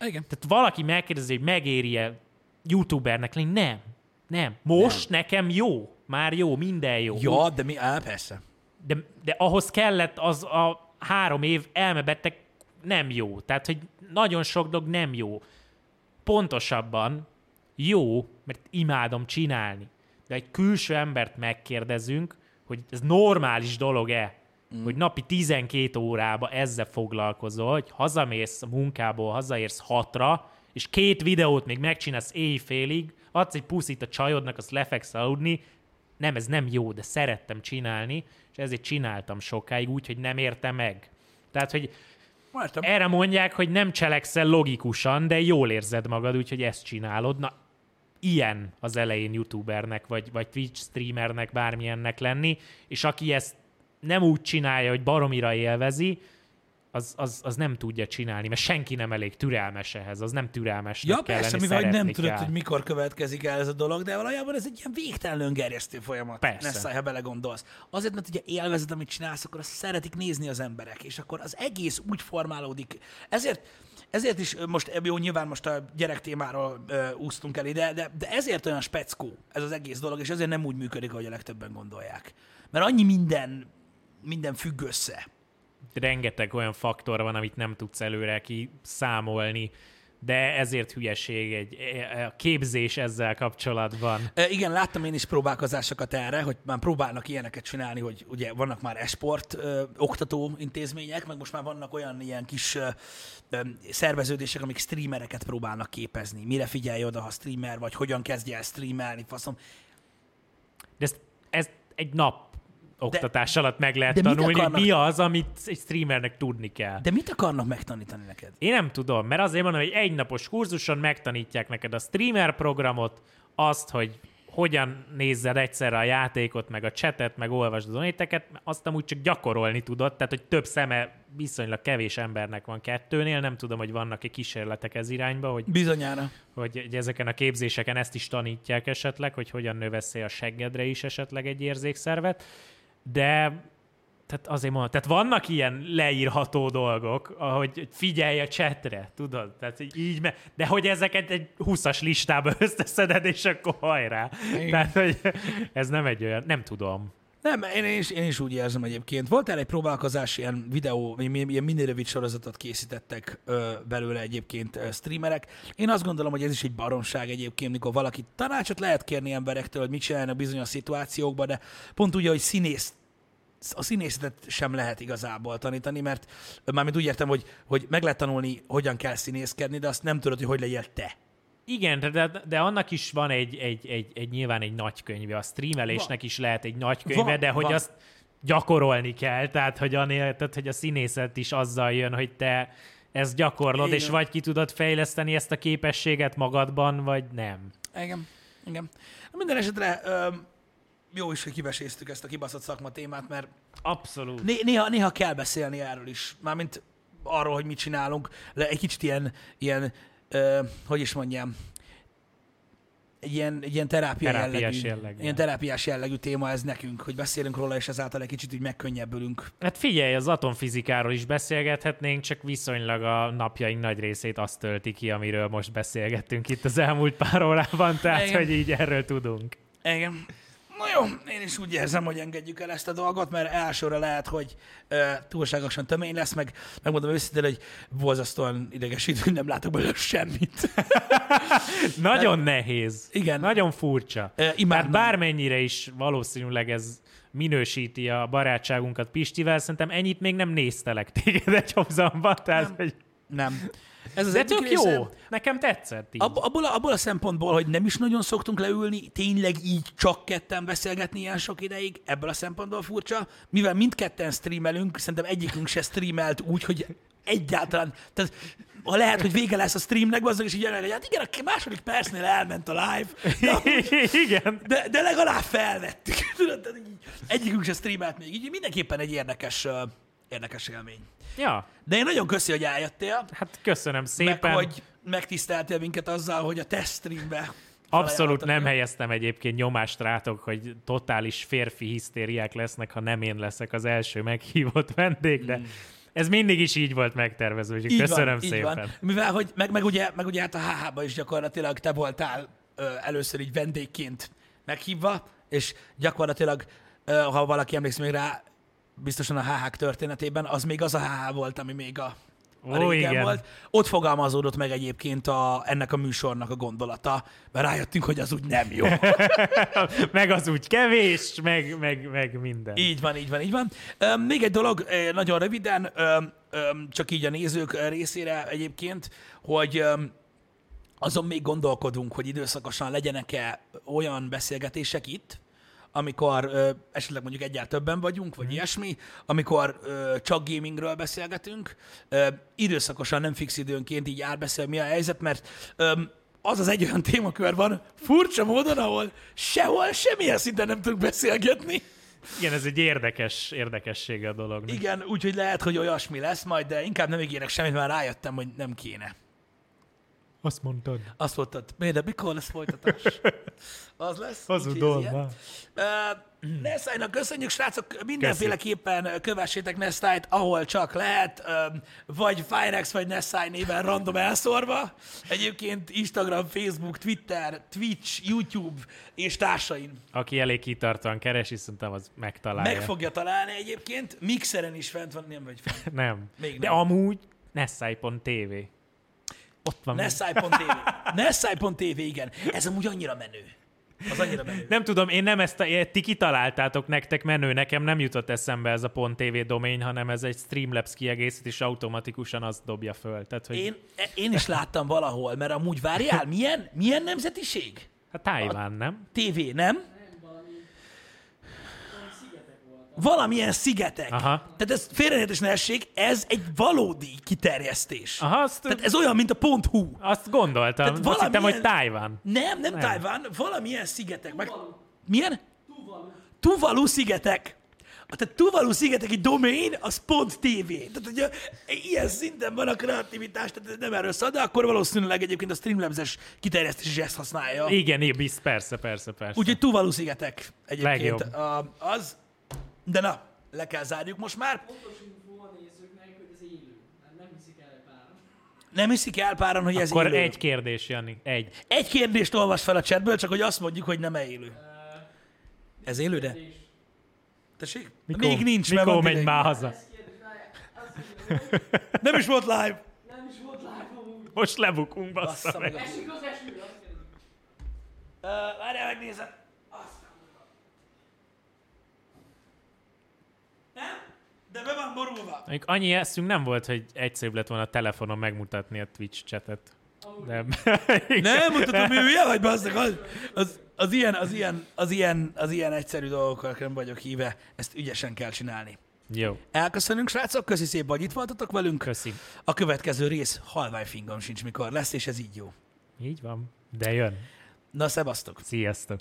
Igen. Tehát valaki megkérdezi, hogy megéri-e youtubernek lenni? Nem. Nem. Most nem. nekem jó. Már jó, minden jó. Ja, de mi? Á, persze. De, de ahhoz kellett az a három év elmebeteg nem jó. Tehát, hogy nagyon sok dolog nem jó. Pontosabban jó, mert imádom csinálni. De egy külső embert megkérdezünk, hogy ez normális dolog-e, mm. hogy napi 12 órába ezzel foglalkozol, hogy hazamész a munkából, hazaérsz hatra, és két videót még megcsinálsz éjfélig, adsz egy puszit a csajodnak, azt lefeksz aludni, nem, ez nem jó, de szerettem csinálni, és ezért csináltam sokáig úgy, hogy nem érte meg. Tehát, hogy Értem. erre mondják, hogy nem cselekszel logikusan, de jól érzed magad, úgyhogy ezt csinálod. Na, ilyen az elején youtubernek, vagy, vagy Twitch streamernek, bármilyennek lenni, és aki ezt nem úgy csinálja, hogy baromira élvezi, az, az, az nem tudja csinálni, mert senki nem elég türelmes ehhez, az nem türelmes Ja, kell persze, lenni, mivel nem tudod, hogy mikor következik el ez a dolog, de valójában ez egy ilyen végtelen öngerjesztő folyamat. Persze. Nessai, ha belegondolsz. Azért, mert ugye élvezed, amit csinálsz, akkor azt szeretik nézni az emberek, és akkor az egész úgy formálódik. Ezért, ezért is most, jó, nyilván most a gyerek témáról ö, úsztunk el ide, de, de ezért olyan speckó ez az egész dolog, és ezért nem úgy működik, ahogy a legtöbben gondolják. Mert annyi minden, minden függ össze. Rengeteg olyan faktor van, amit nem tudsz előre kiszámolni, de ezért hülyeség egy e, a képzés ezzel kapcsolatban. E, igen, láttam én is próbálkozásokat erre, hogy már próbálnak ilyeneket csinálni, hogy ugye vannak már esport ö, oktató intézmények, meg most már vannak olyan ilyen kis ö, ö, szerveződések, amik streamereket próbálnak képezni. Mire figyelj oda, ha streamer vagy, hogyan kezdje el streamelni, faszom. De ez, ez egy nap oktatás alatt meg lehet de tanulni, akarnak- mi az, amit egy streamernek tudni kell. De mit akarnak megtanítani neked? Én nem tudom, mert azért mondom, hogy egy napos kurzuson megtanítják neked a streamer programot, azt, hogy hogyan nézzel egyszerre a játékot, meg a chatet, meg olvasd a donateket, azt amúgy csak gyakorolni tudod, tehát hogy több szeme viszonylag kevés embernek van kettőnél, nem tudom, hogy vannak-e kísérletek ez irányba, hogy, Bizonyára. hogy hogy ezeken a képzéseken ezt is tanítják esetleg, hogy hogyan növeszél a seggedre is esetleg egy érzékszervet, de tehát azért mondom, tehát vannak ilyen leírható dolgok, ahogy figyelj a chatre, tudod? Tehát így, me- de hogy ezeket egy 20-as listába [laughs] összeszeded, és akkor hajrá. Igen. Tehát, hogy ez nem egy olyan, nem tudom. Nem, én is, én is úgy érzem egyébként. Volt el egy próbálkozás, ilyen videó, ilyen mini rövid sorozatot készítettek ö, belőle egyébként ö, streamerek. Én azt gondolom, hogy ez is egy baromság egyébként, mikor valaki tanácsot lehet kérni emberektől, hogy mit csinálnak bizonyos szituációkban, de pont úgy, hogy színész a színészetet sem lehet igazából tanítani, mert mármint úgy értem, hogy, hogy meg lehet tanulni, hogyan kell színészkedni, de azt nem tudod, hogy hogy legyél te. Igen, de, de, annak is van egy, egy, egy, egy nyilván egy nagy könyve, a streamelésnek is lehet egy nagy könyve, Van, de hogy van. azt gyakorolni kell, tehát hogy, anél, tehát hogy a színészet is azzal jön, hogy te ezt gyakorlod, Igen. és vagy ki tudod fejleszteni ezt a képességet magadban, vagy nem. Igen, igen. Minden esetre ö, jó is, hogy kiveséztük ezt a kibaszott szakma témát, mert Abszolút. Né- néha, néha kell beszélni erről is, mármint arról, hogy mit csinálunk, de egy kicsit ilyen, ilyen ö, hogy is mondjam, egy ilyen, egy ilyen terápia Terápiás jellegű, jellegű. ilyen terápiás jellegű téma ez nekünk, hogy beszélünk róla, és ezáltal egy kicsit úgy megkönnyebbülünk. Hát figyelj, az atomfizikáról is beszélgethetnénk, csak viszonylag a napjaink nagy részét azt tölti ki, amiről most beszélgettünk itt az elmúlt pár órában, tehát Igen. hogy így erről tudunk. Igen. Na jó, én is úgy érzem, hogy engedjük el ezt a dolgot, mert elsőre lehet, hogy uh, túlságosan tömény lesz, meg megmondom őszintén, hogy borzasztóan idegesít, hogy nem látok belőle semmit. [laughs] Nagyon nehéz. Igen. Nagyon furcsa. Ö, Tehát imádnám. bármennyire is valószínűleg ez minősíti a barátságunkat Pistivel, szerintem ennyit még nem néztelek téged egy hozamban, tehát Nem. hogy... Nem. Ez az De tök része. jó. Nekem tetszett így. Ab, abból, a, abból a szempontból, hogy nem is nagyon szoktunk leülni, tényleg így csak ketten beszélgetni ilyen sok ideig, ebből a szempontból furcsa, mivel mindketten streamelünk, szerintem egyikünk se streamelt úgy, hogy egyáltalán, tehát ha lehet, hogy vége lesz a streamnek, azzal is így jelen, hogy hát igen, a második percnél elment a live, de, [laughs] Igen. de, de legalább felvettük. [laughs] Tudod, egyikünk se streamelt még, így mindenképpen egy érdekes, érdekes élmény. Ja, De én nagyon köszi, hogy eljöttél, hát köszönöm szépen. meg hogy megtiszteltél minket azzal, hogy a test streambe Abszolút nem helyeztem egyébként nyomást rátok, hogy totális férfi hisztériák lesznek, ha nem én leszek az első meghívott [laughs] vendég, de ez mindig is így volt megtervezve, úgyhogy Mm. Köszönöm van, szépen. van. Mivel, hogy meg, meg, ugye, meg ugye hát a HH-ba is gyakorlatilag te voltál ö, először így vendégként meghívva, és gyakorlatilag, ö, ha valaki emlékszik még rá, biztosan a HH történetében, az még az a HH volt, ami még a, a Ó, igen. volt. Ott fogalmazódott meg egyébként a, ennek a műsornak a gondolata, mert rájöttünk, hogy az úgy nem jó. [laughs] meg az úgy kevés, meg, meg, meg minden. Így van, így van, így van. Még egy dolog, ö, nagyon röviden, csak így a nézők ö, részére egyébként, hogy azon még gondolkodunk, hogy időszakosan legyenek-e olyan beszélgetések itt, amikor ö, esetleg mondjuk egyáltalán többen vagyunk, vagy ilyesmi, amikor ö, csak gamingről beszélgetünk, ö, időszakosan, nem fix időnként így árbeszél, mi a helyzet, mert ö, az az egy olyan témakör van, furcsa módon, ahol sehol semmilyen szinten nem tudunk beszélgetni. Igen, ez egy érdekes, érdekessége a dolognak. Igen, úgyhogy lehet, hogy olyasmi lesz majd, de inkább nem ígérek semmit, mert rájöttem, hogy nem kéne. Azt mondtad. Azt mondtad, miért, de mikor lesz folytatás? [laughs] Az lesz? Hazudol már. Uh, Nestájnak köszönjük, srácok, mindenféleképpen ö, kövessétek Nestájt, ahol csak lehet, vagy Firex, vagy Nestáj néven random elszórva. Egyébként Instagram, Facebook, Twitter, Twitch, YouTube és társain Aki elég kitartóan keresi, szerintem az megtalálja. meg fogja találni egyébként. Mixeren is fent van, nem vagy fent. [laughs] Nem. Még De nem. amúgy Nessai.tv. Ott van. Nessai.tv. Nessai.tv, igen. Ez amúgy annyira menő. Az annyira menő. Nem tudom, én nem ezt a, ti kitaláltátok nektek menő, nekem nem jutott eszembe ez a .tv domain, hanem ez egy Streamlabs kiegészítés, automatikusan azt dobja föl. Tehát, hogy Én, én is láttam valahol, mert amúgy várjál, milyen, milyen nemzetiség? hát Tájván, nem? TV, nem? Valamilyen szigetek. Aha. Tehát ez félreértés ne essék, ez egy valódi kiterjesztés. Aha, azt, Tehát ez olyan, mint a .hu. azt gondoltam. Tehát Azt hittem, valamilyen- hogy Tájván. Nem, nem, nem. Tájván, valamilyen szigetek. Meg... Milyen? Tuvalu. Tuvalu szigetek. A tehát Tuvalu szigeteki domain az pont TV. Tehát ugye ilyen szinten van a kreativitás, tehát nem erről szól, de akkor valószínűleg egyébként a Streamlabs-es kiterjesztés is ezt használja. Igen, igen, persze, persze, persze. Úgyhogy Tuvalu szigetek egyébként Legjobb. a, az. De na, le kell zárjuk most már. Pontos info a nézőknek, hogy ez élő. Nem hiszik el páran. Nem hiszik el páran, hogy ez Akkor élő. egy kérdés, Jani. Egy. egy kérdést olvas fel a chatből, csak hogy azt mondjuk, hogy nem élő. Ez élő, de? Tessék? Mikor, Még nincs, mert mikor megy ideig. már haza? [laughs] Nem is volt live. nem is volt live amúgy. Most lebukunk, bassza Bassza meg. meg. Esik az eső, azt kérdezik. Uh, várjál, megnézem. Nem? De be van borulva. Mondjuk annyi eszünk nem volt, hogy egyszerűbb lett volna a telefonon megmutatni a Twitch chatet. De... Nem, mutatom, mi hülye vagy, basszak, az, az, az, ilyen, az, ilyen, az, ilyen, az ilyen egyszerű dolgokkal nem vagyok híve, ezt ügyesen kell csinálni. Jó, Elköszönünk, srácok, köszi szépen, hogy itt voltatok velünk. köszi. A következő rész halvány fingom sincs, mikor lesz, és ez így jó. Így van. De jön. Na, szevasztok! Sziasztok.